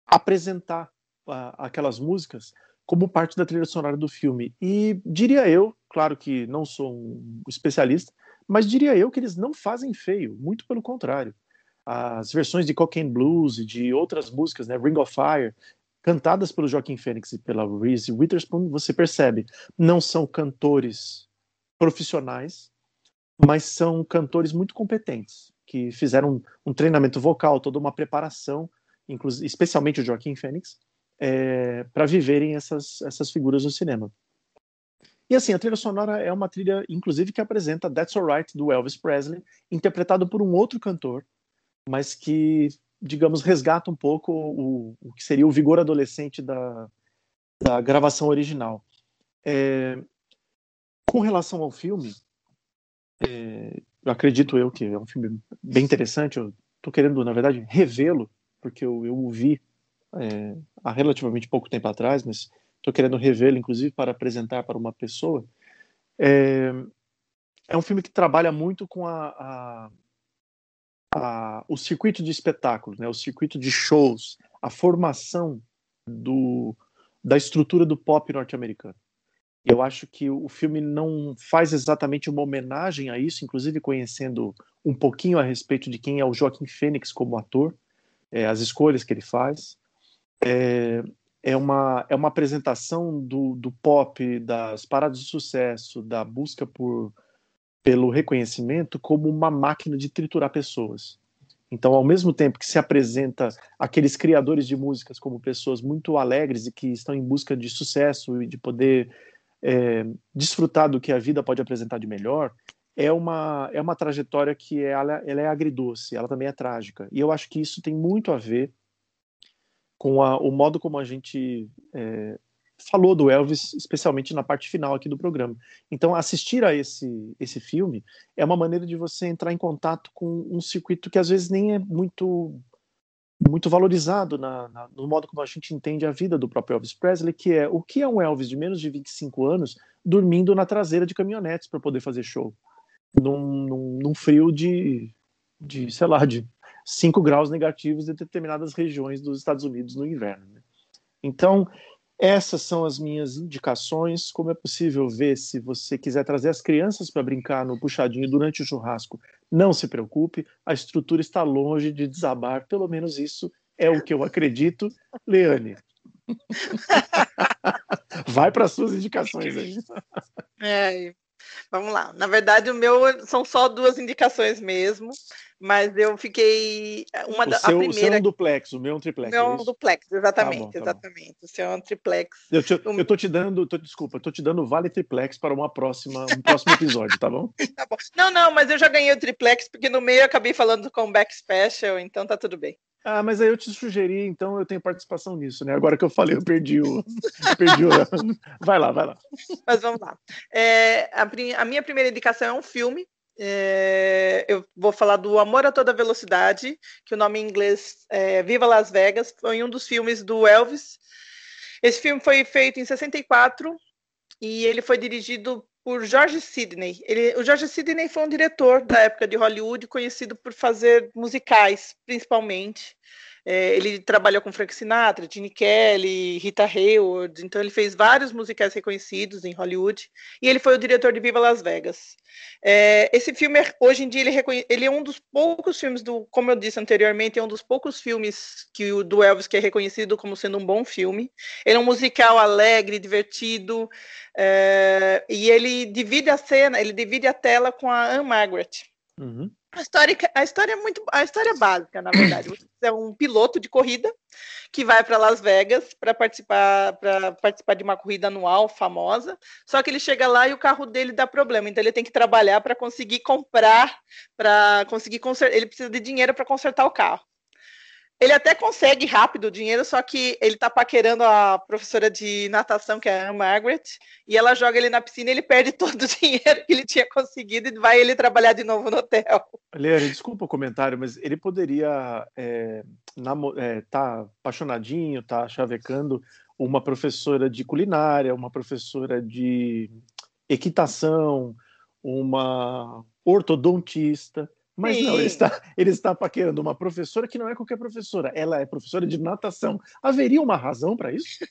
apresentar aquelas músicas como parte da trilha sonora do filme. E diria eu, claro que não sou um especialista, mas diria eu que eles não fazem feio, muito pelo contrário. As versões de Cocaine Blues e de outras músicas, né, Ring of Fire, cantadas pelo Joaquim Fênix e pela Reese Witherspoon, você percebe, não são cantores profissionais, mas são cantores muito competentes, que fizeram um, um treinamento vocal, toda uma preparação, especialmente o Joaquim Fênix, é, para viverem essas, essas figuras no cinema. E assim, a trilha sonora é uma trilha, inclusive, que apresenta That's Alright do Elvis Presley, interpretado por um outro cantor, mas que, digamos, resgata um pouco o, o que seria o vigor adolescente da, da gravação original. É, com relação ao filme, é, acredito eu que é um filme bem interessante. Eu tô querendo, na verdade, revê-lo, porque eu, eu o vi é, há relativamente pouco tempo atrás, mas estou querendo revê-lo, inclusive, para apresentar para uma pessoa. É, é um filme que trabalha muito com a, a, a, o circuito de espetáculo, né, o circuito de shows, a formação do, da estrutura do pop norte-americano. Eu acho que o filme não faz exatamente uma homenagem a isso, inclusive conhecendo um pouquinho a respeito de quem é o Joaquim Fênix como ator, é, as escolhas que ele faz. É, é, uma, é uma apresentação do, do pop, das paradas de sucesso, da busca por, pelo reconhecimento como uma máquina de triturar pessoas. Então, ao mesmo tempo que se apresenta aqueles criadores de músicas como pessoas muito alegres e que estão em busca de sucesso e de poder é, desfrutar do que a vida pode apresentar de melhor, é uma, é uma trajetória que ela, ela é agridoce, ela também é trágica. E eu acho que isso tem muito a ver com a, o modo como a gente é, falou do Elvis, especialmente na parte final aqui do programa. Então, assistir a esse, esse filme é uma maneira de você entrar em contato com um circuito que às vezes nem é muito muito valorizado na, na, no modo como a gente entende a vida do próprio Elvis Presley, que é o que é um Elvis de menos de 25 anos dormindo na traseira de caminhonetes para poder fazer show, num, num, num, frio de, de, sei lá, de 5 graus negativos em determinadas regiões dos Estados Unidos no inverno. Né? Então, essas são as minhas indicações. Como é possível ver se você quiser trazer as crianças para brincar no puxadinho durante o churrasco? Não se preocupe, a estrutura está longe de desabar, pelo menos isso é o que eu acredito. Leane. Vai para suas indicações aí. É, vamos lá. Na verdade, o meu são só duas indicações mesmo mas eu fiquei uma o da seu, a primeira. O seu é um duplex, o meu é um triplex. O meu é um duplex, exatamente, tá bom, tá exatamente. Bom. O seu é um triplex. Eu, te, eu tô te dando, tô, desculpa, eu tô te dando vale triplex para uma próxima, um próximo episódio, tá bom? tá bom? Não, não, mas eu já ganhei o triplex porque no meio eu acabei falando do comeback special, então tá tudo bem. Ah, mas aí eu te sugeri, então eu tenho participação nisso, né? Agora que eu falei, eu perdi o. perdi o... Vai lá, vai lá. Mas vamos lá. É, a, a minha primeira indicação é um filme é, eu vou falar do Amor a Toda Velocidade, que o nome em inglês é Viva Las Vegas, foi um dos filmes do Elvis. Esse filme foi feito em 64 e ele foi dirigido por George Sidney. Ele, o George Sidney foi um diretor da época de Hollywood, conhecido por fazer musicais, principalmente. É, ele trabalhou com Frank Sinatra, Gene Kelly, Rita Hayworth, então ele fez vários musicais reconhecidos em Hollywood e ele foi o diretor de Viva Las Vegas. É, esse filme, hoje em dia, ele, ele, é um dos poucos filmes do, como eu disse anteriormente, é um dos poucos filmes que o do Elvis que é reconhecido como sendo um bom filme. Ele é um musical alegre, divertido, é, e ele divide a cena, ele divide a tela com a Anne Margaret. Uhum. A história, a história é muito a história é básica, na verdade. Você é um piloto de corrida que vai para Las Vegas para participar para participar de uma corrida anual famosa. Só que ele chega lá e o carro dele dá problema, então ele tem que trabalhar para conseguir comprar, para conseguir consertar. Ele precisa de dinheiro para consertar o carro. Ele até consegue rápido o dinheiro, só que ele tá paquerando a professora de natação, que é a Margaret, e ela joga ele na piscina e ele perde todo o dinheiro que ele tinha conseguido e vai ele trabalhar de novo no hotel. Leandro, desculpa o comentário, mas ele poderia é, é, tá apaixonadinho, tá chavecando uma professora de culinária, uma professora de equitação, uma ortodontista mas Sim. não, ele está, ele está paquerando uma professora que não é qualquer professora, ela é professora de natação. Haveria uma razão para isso?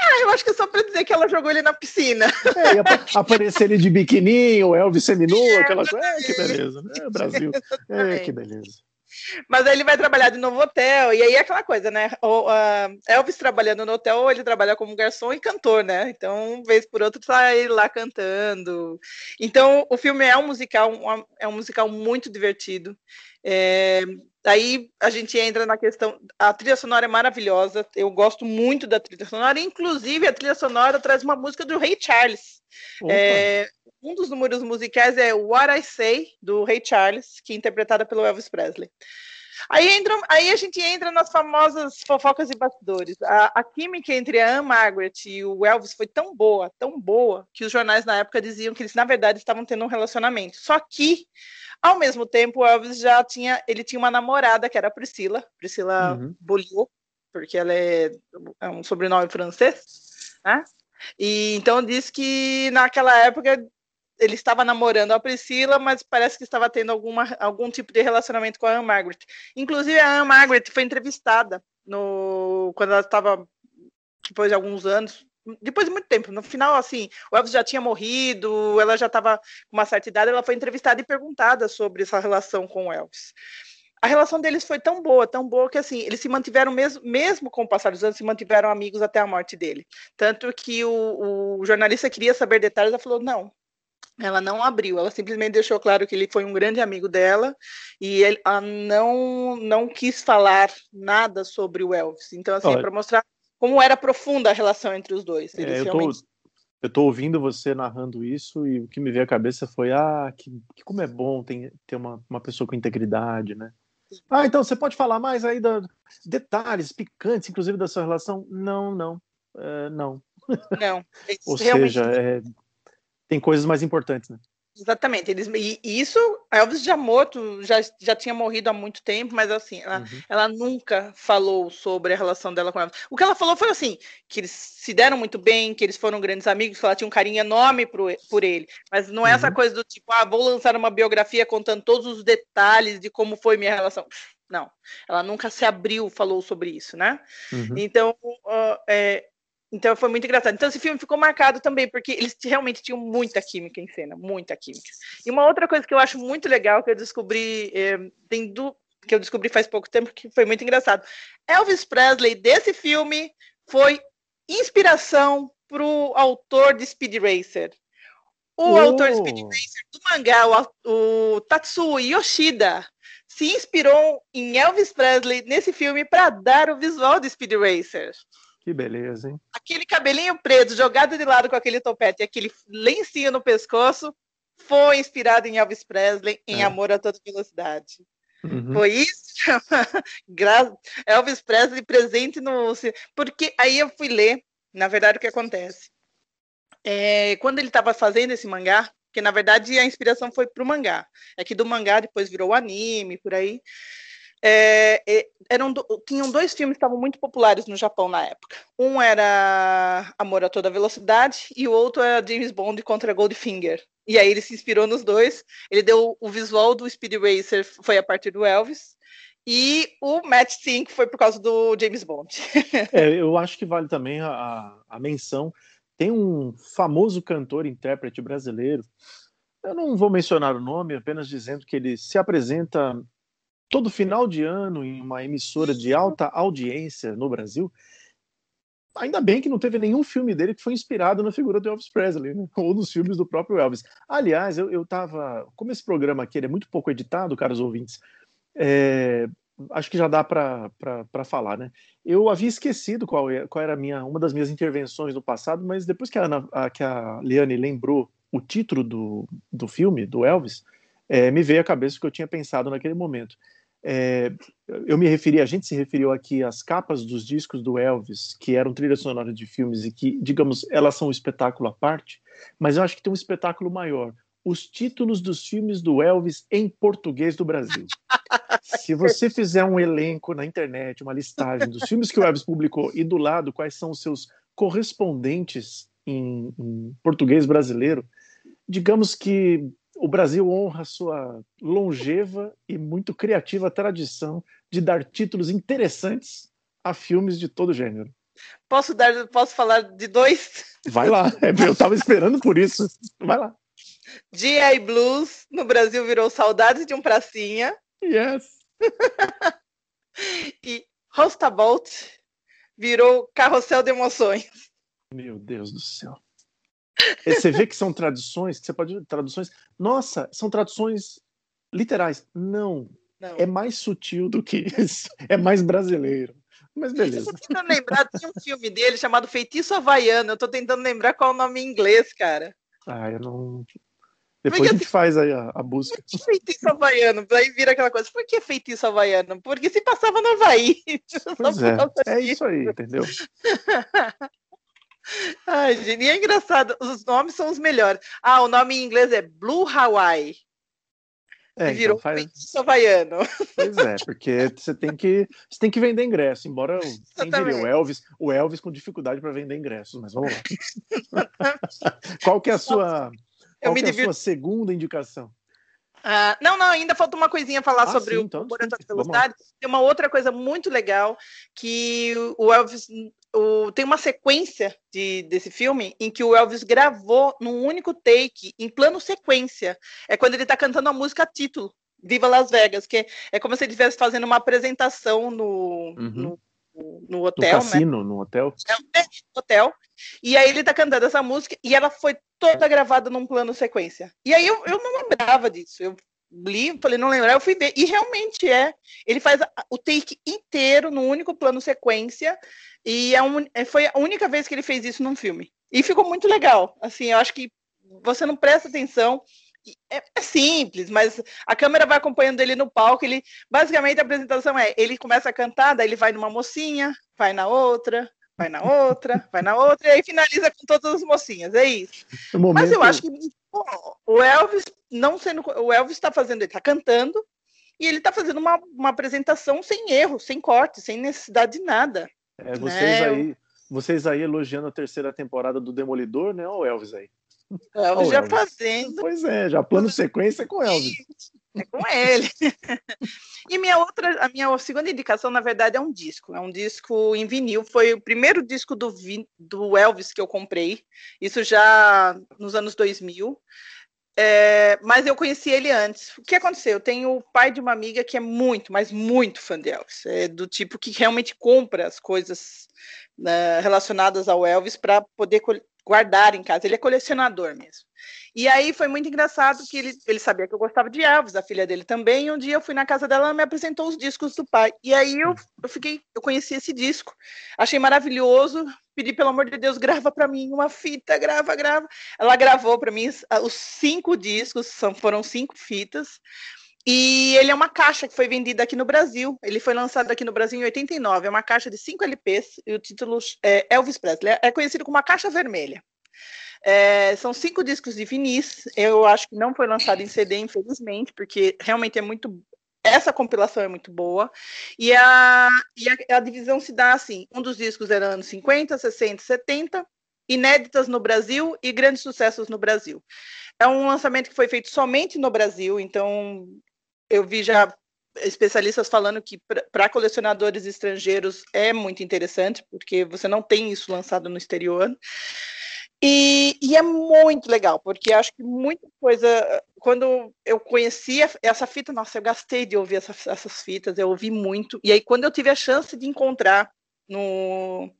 Ah, eu acho que é só para dizer que ela jogou ele na piscina. É, ia aparecer ele de biquininho, Elvis seminu, é, aquela coisa. É, que beleza. É, Brasil. É, que beleza. Mas aí ele vai trabalhar de novo hotel, e aí é aquela coisa, né? O, uh, Elvis trabalhando no hotel, ou ele trabalha como garçom e cantor, né? Então, vez por outra, tá ele lá cantando. Então, o filme é um musical, um, é um musical muito divertido. É, aí a gente entra na questão. A trilha sonora é maravilhosa, eu gosto muito da trilha sonora, inclusive a trilha sonora traz uma música do Ray Charles. É, um dos números musicais é What I Say, do Ray Charles, que é interpretada pelo Elvis Presley. Aí, entra, aí a gente entra nas famosas fofocas e bastidores. A, a, química entre a Anne Margaret e o Elvis foi tão boa, tão boa, que os jornais na época diziam que eles, na verdade, estavam tendo um relacionamento. Só que, ao mesmo tempo, o Elvis já tinha, ele tinha uma namorada, que era a Priscila, Priscila uhum. Beaulieu, porque ela é, é um sobrenome francês, né? E então diz que naquela época ele estava namorando a Priscila, mas parece que estava tendo alguma, algum tipo de relacionamento com a Anne Margaret. Inclusive, a Anne Margaret foi entrevistada no, quando ela estava, depois de alguns anos, depois de muito tempo, no final, assim, o Elvis já tinha morrido, ela já estava com uma certa idade, ela foi entrevistada e perguntada sobre essa relação com o Elvis. A relação deles foi tão boa, tão boa que assim, eles se mantiveram mesmo, mesmo com o passar dos anos, se mantiveram amigos até a morte dele. Tanto que o, o jornalista queria saber detalhes, ela falou: não, ela não abriu, ela simplesmente deixou claro que ele foi um grande amigo dela e ele, ela não, não quis falar nada sobre o Elvis. Então, assim, para mostrar como era profunda a relação entre os dois. É, eu, realmente... tô, eu tô ouvindo você narrando isso e o que me veio à cabeça foi: ah, que, que como é bom ter, ter uma, uma pessoa com integridade, né? Ah, então você pode falar mais aí da detalhes picantes, inclusive da sua relação? Não, não, é, não. Não. Ou realmente... seja, é, tem coisas mais importantes, né? Exatamente. Eles, e isso, a Elvis já morto, já, já tinha morrido há muito tempo, mas assim, ela, uhum. ela nunca falou sobre a relação dela com Elvis. O que ela falou foi assim, que eles se deram muito bem, que eles foram grandes amigos, que ela tinha um carinho enorme por, por ele. Mas não é uhum. essa coisa do tipo, ah, vou lançar uma biografia contando todos os detalhes de como foi minha relação. Não, ela nunca se abriu, falou sobre isso, né? Uhum. Então, uh, é, então foi muito engraçado. Então esse filme ficou marcado também, porque eles realmente tinham muita química em cena, muita química. E uma outra coisa que eu acho muito legal, que eu descobri, é, tem que eu descobri faz pouco tempo, que foi muito engraçado. Elvis Presley, desse filme, foi inspiração para o autor de Speed Racer. O oh. autor de Speed Racer do mangá, o, o Tatsuo Yoshida, se inspirou em Elvis Presley nesse filme para dar o visual de Speed Racer. Que beleza, hein? Aquele cabelinho preto jogado de lado com aquele topete e aquele lencinho no pescoço foi inspirado em Elvis Presley em é. Amor a Toda Velocidade. Uhum. Foi isso? Elvis Presley presente no. Porque aí eu fui ler, na verdade, o que acontece. É, quando ele estava fazendo esse mangá, que na verdade a inspiração foi para o mangá. É que do mangá depois virou anime, por aí. É, eram, tinham dois filmes que estavam muito populares no Japão na época. Um era Amor a Toda Velocidade e o outro era James Bond contra Goldfinger. E aí ele se inspirou nos dois. Ele deu o visual do Speed Racer foi a partir do Elvis. E o Match 5 foi por causa do James Bond. é, eu acho que vale também a, a menção. Tem um famoso cantor intérprete brasileiro. Eu não vou mencionar o nome, apenas dizendo que ele se apresenta todo final de ano em uma emissora de alta audiência no Brasil. Ainda bem que não teve nenhum filme dele que foi inspirado na figura do Elvis Presley, né? ou nos filmes do próprio Elvis. Aliás, eu, eu tava. Como esse programa aqui é muito pouco editado, caros ouvintes, é, acho que já dá para falar, né? Eu havia esquecido qual, é, qual era minha, uma das minhas intervenções no passado, mas depois que a, a, que a lembrou o título do, do filme, do Elvis, é, me veio à cabeça o que eu tinha pensado naquele momento. É, eu me referi, a gente se referiu aqui às capas dos discos do Elvis, que eram trilha sonora de filmes e que, digamos, elas são um espetáculo à parte, mas eu acho que tem um espetáculo maior. Os títulos dos filmes do Elvis em português do Brasil. Se você fizer um elenco na internet, uma listagem dos filmes que o Elvis publicou e do lado quais são os seus correspondentes em, em português brasileiro, digamos que o Brasil honra sua longeva e muito criativa tradição de dar títulos interessantes a filmes de todo gênero. Posso dar, posso falar de dois? Vai lá, é, eu estava esperando por isso. Vai lá. G.I. Blues no Brasil virou Saudades de um Pracinha. Yes. e Rostabout virou Carrossel de Emoções. Meu Deus do céu. Você vê que são traduções, que você pode traduções. Nossa, são traduções literais. Não, não. É mais sutil do que isso. É mais brasileiro. Mas beleza. Eu tô tentando lembrar, tinha um filme dele chamado Feitiço Havaiano. Eu tô tentando lembrar qual é o nome em inglês, cara. Ah, eu não. Depois Porque a gente faz aí a, a busca. Que feitiço havaiano? Aí vira aquela coisa, por que feitiço havaiano? Porque se passava no Havaí. Pois é, é isso aí, entendeu? Ai, gente, e é engraçado, os nomes são os melhores. Ah, o nome em inglês é Blue Hawaii. É, virou então faz, feitiço havaiano. pois é, porque você tem que você tem que vender ingresso, embora quem diria, o Elvis, o Elvis com dificuldade para vender ingressos, mas vamos lá. Qual que é a sua, qual que é a sua segunda indicação? Ah, não, não, ainda falta uma coisinha a falar Ah, sobre sim, o então, vamos lá. Velocidade. Tem uma outra coisa muito legal que o Elvis o- tem uma sequência de, desse filme em que o Elvis gravou num único take, em plano sequência. É quando ele está cantando a música título, Viva Las Vegas, que é como se ele estivesse fazendo uma apresentação no, Uhum. no, no No hotel, né? cassino, no hotel? É, hotel. E aí ele tá cantando essa música e ela foi toda gravada num plano sequência. E aí eu, eu não lembrava disso. Eu li, falei, não lembrar, eu fui ver. E realmente é. Ele faz o take inteiro num único plano sequência. E é um, é- foi a única vez que ele fez isso num filme. E ficou muito legal. Assim, eu acho que você não presta atenção. É, é simples, mas a câmera vai acompanhando ele no palco. Ele basicamente a apresentação é: ele começa a cantar, daí ele vai numa mocinha, vai na outra, vai na outra, vai na outra, e aí finaliza com todas as mocinhas. É isso. Momento, Mas eu acho que pô, o Elvis, não sendo. O Elvis está fazendo, ele está cantando, e ele está fazendo uma, uma apresentação sem erro, sem corte, sem necessidade de nada. é, vocês, né, aí, vocês aí elogiando a terceira temporada do Demolidor, né? Olha o Elvis aí. Elvis já Elvis. fazendo Pois é, já plano sequência com o Elvis. é com ele. e minha outra, a minha segunda indicação, na verdade, é um disco. É um disco em vinil. Foi o primeiro disco do, do Elvis que eu comprei. Isso já nos anos 2000. É, mas eu conheci ele antes. O que aconteceu? Eu tenho o pai de uma amiga que é muito, mas muito fã de Elvis. É do tipo que realmente compra as coisas né, relacionadas ao Elvis para poder guardar em casa. Ele é colecionador mesmo. E aí foi muito engraçado que ele, ele sabia que eu gostava de Elvis, a filha dele também. Um dia eu fui na casa dela, ela me apresentou os discos do pai. E aí eu, eu fiquei, eu conheci esse disco, achei maravilhoso. Pedi pelo amor de Deus, grava para mim uma fita, grava, grava. Ela gravou para mim os cinco discos, são, foram cinco fitas. E ele é uma caixa que foi vendida aqui no Brasil. Ele foi lançado aqui no Brasil em 89. É uma caixa de cinco LPs e o título é Elvis Presley. É conhecido como a caixa vermelha. É, são cinco discos de vinis. Eu acho que não foi lançado em CD, infelizmente, porque realmente é muito. Essa compilação é muito boa. E a, e a, a divisão se dá assim: um dos discos era anos 50, 60, 70, inéditas no Brasil e grandes sucessos no Brasil. É um lançamento que foi feito somente no Brasil, então eu vi já especialistas falando que para colecionadores estrangeiros é muito interessante, porque você não tem isso lançado no exterior. E, e, é muito legal, porque acho que muita coisa. Quando eu conheci essa fita, nossa, eu gastei de ouvir essa, essas fitas, eu ouvi muito. E aí, quando eu tive a chance de encontrar no.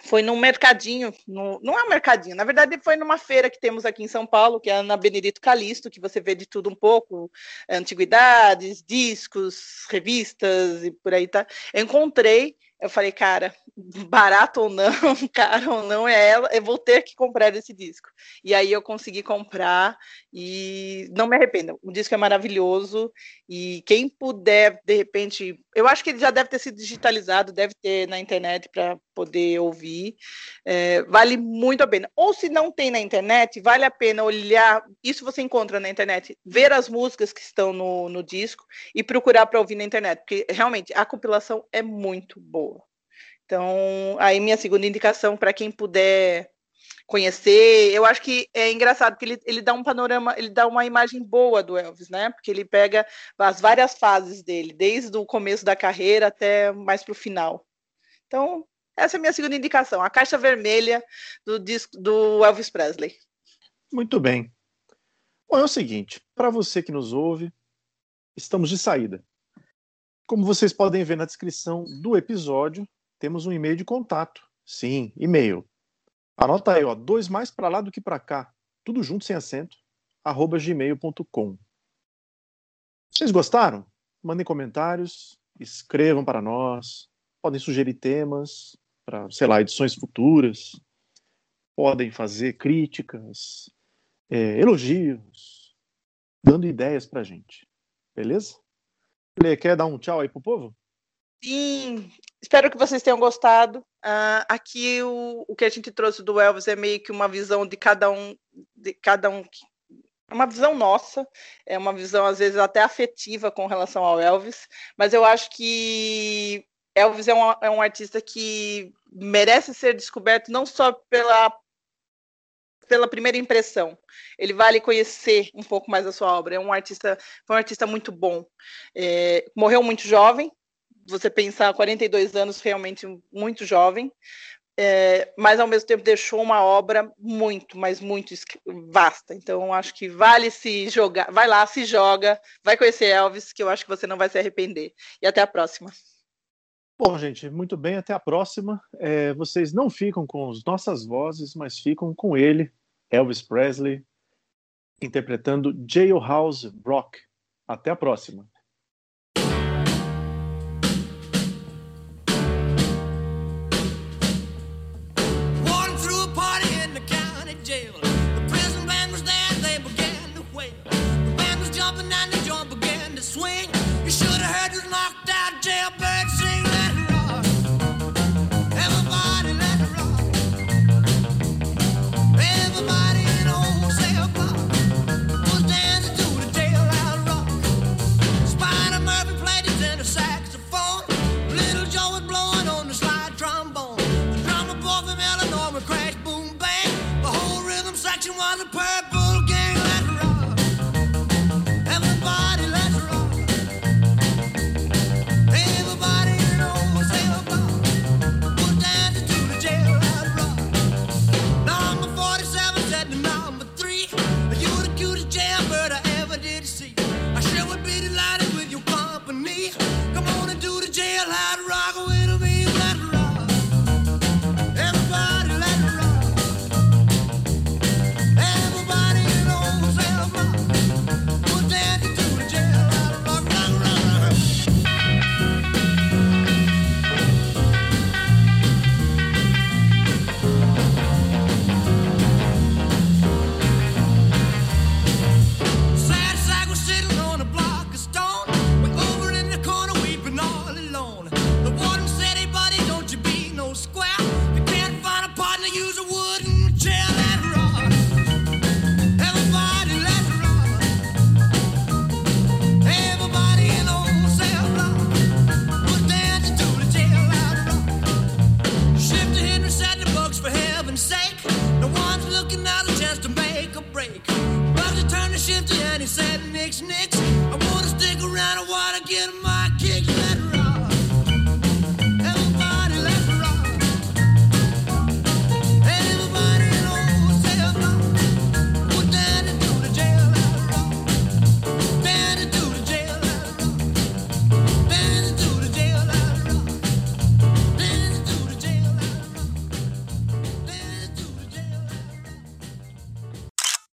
Foi num mercadinho, no, não é um mercadinho, na verdade foi numa feira que temos aqui em São Paulo, que é na Benedito Calixto, que você vê de tudo um pouco, antiguidades, discos, revistas e por aí tá. Eu encontrei eu falei, cara, barato ou não, caro ou não, é ela, eu vou ter que comprar esse disco. E aí eu consegui comprar e não me arrependo. O disco é maravilhoso e quem puder, de repente, eu acho que ele já deve ter sido digitalizado, deve ter na internet para poder ouvir. É, vale muito a pena. Ou se não tem na internet, vale a pena olhar. Isso você encontra na internet, ver as músicas que estão no, no disco e procurar para ouvir na internet, porque realmente a compilação é muito boa. Então, aí minha segunda indicação para quem puder conhecer, eu acho que é engraçado porque ele, ele dá um panorama, ele dá uma imagem boa do Elvis, né? Porque ele pega as várias fases dele, desde o começo da carreira até mais para o final. Então, essa é a minha segunda indicação, a caixa vermelha do disco do Elvis Presley. Muito bem. Bom, é o seguinte, para você que nos ouve, estamos de saída. Como vocês podem ver na descrição do episódio, temos um e-mail de contato. Sim, e-mail. Anota aí, ó, dois mais para lá do que para cá, tudo junto sem acento, arroba gmail.com. Vocês gostaram? Mandem comentários, escrevam para nós, podem sugerir temas para, sei lá, edições futuras, podem fazer críticas, é, elogios, dando ideias pra gente. Beleza? Ele quer dar um tchau aí pro povo? Sim, espero que vocês tenham gostado. Uh, aqui o, o que a gente trouxe do Elvis é meio que uma visão de cada um, de cada um, é uma visão nossa, é uma visão às vezes até afetiva com relação ao Elvis, mas eu acho que Elvis é um, é um artista que merece ser descoberto não só pela pela primeira impressão. Ele vale conhecer um pouco mais a sua obra. É um artista, foi um artista muito bom. É, morreu muito jovem. Você pensar 42 anos, realmente muito jovem. É, mas ao mesmo tempo deixou uma obra muito, mas muito vasta. Então acho que vale se jogar, vai lá, se joga, vai conhecer Elvis, que eu acho que você não vai se arrepender. E até a próxima. Bom, gente, muito bem, até a próxima. É, vocês não ficam com as nossas vozes, mas ficam com ele, Elvis Presley, interpretando Jailhouse Rock. Até a próxima. swing. You should have had to knock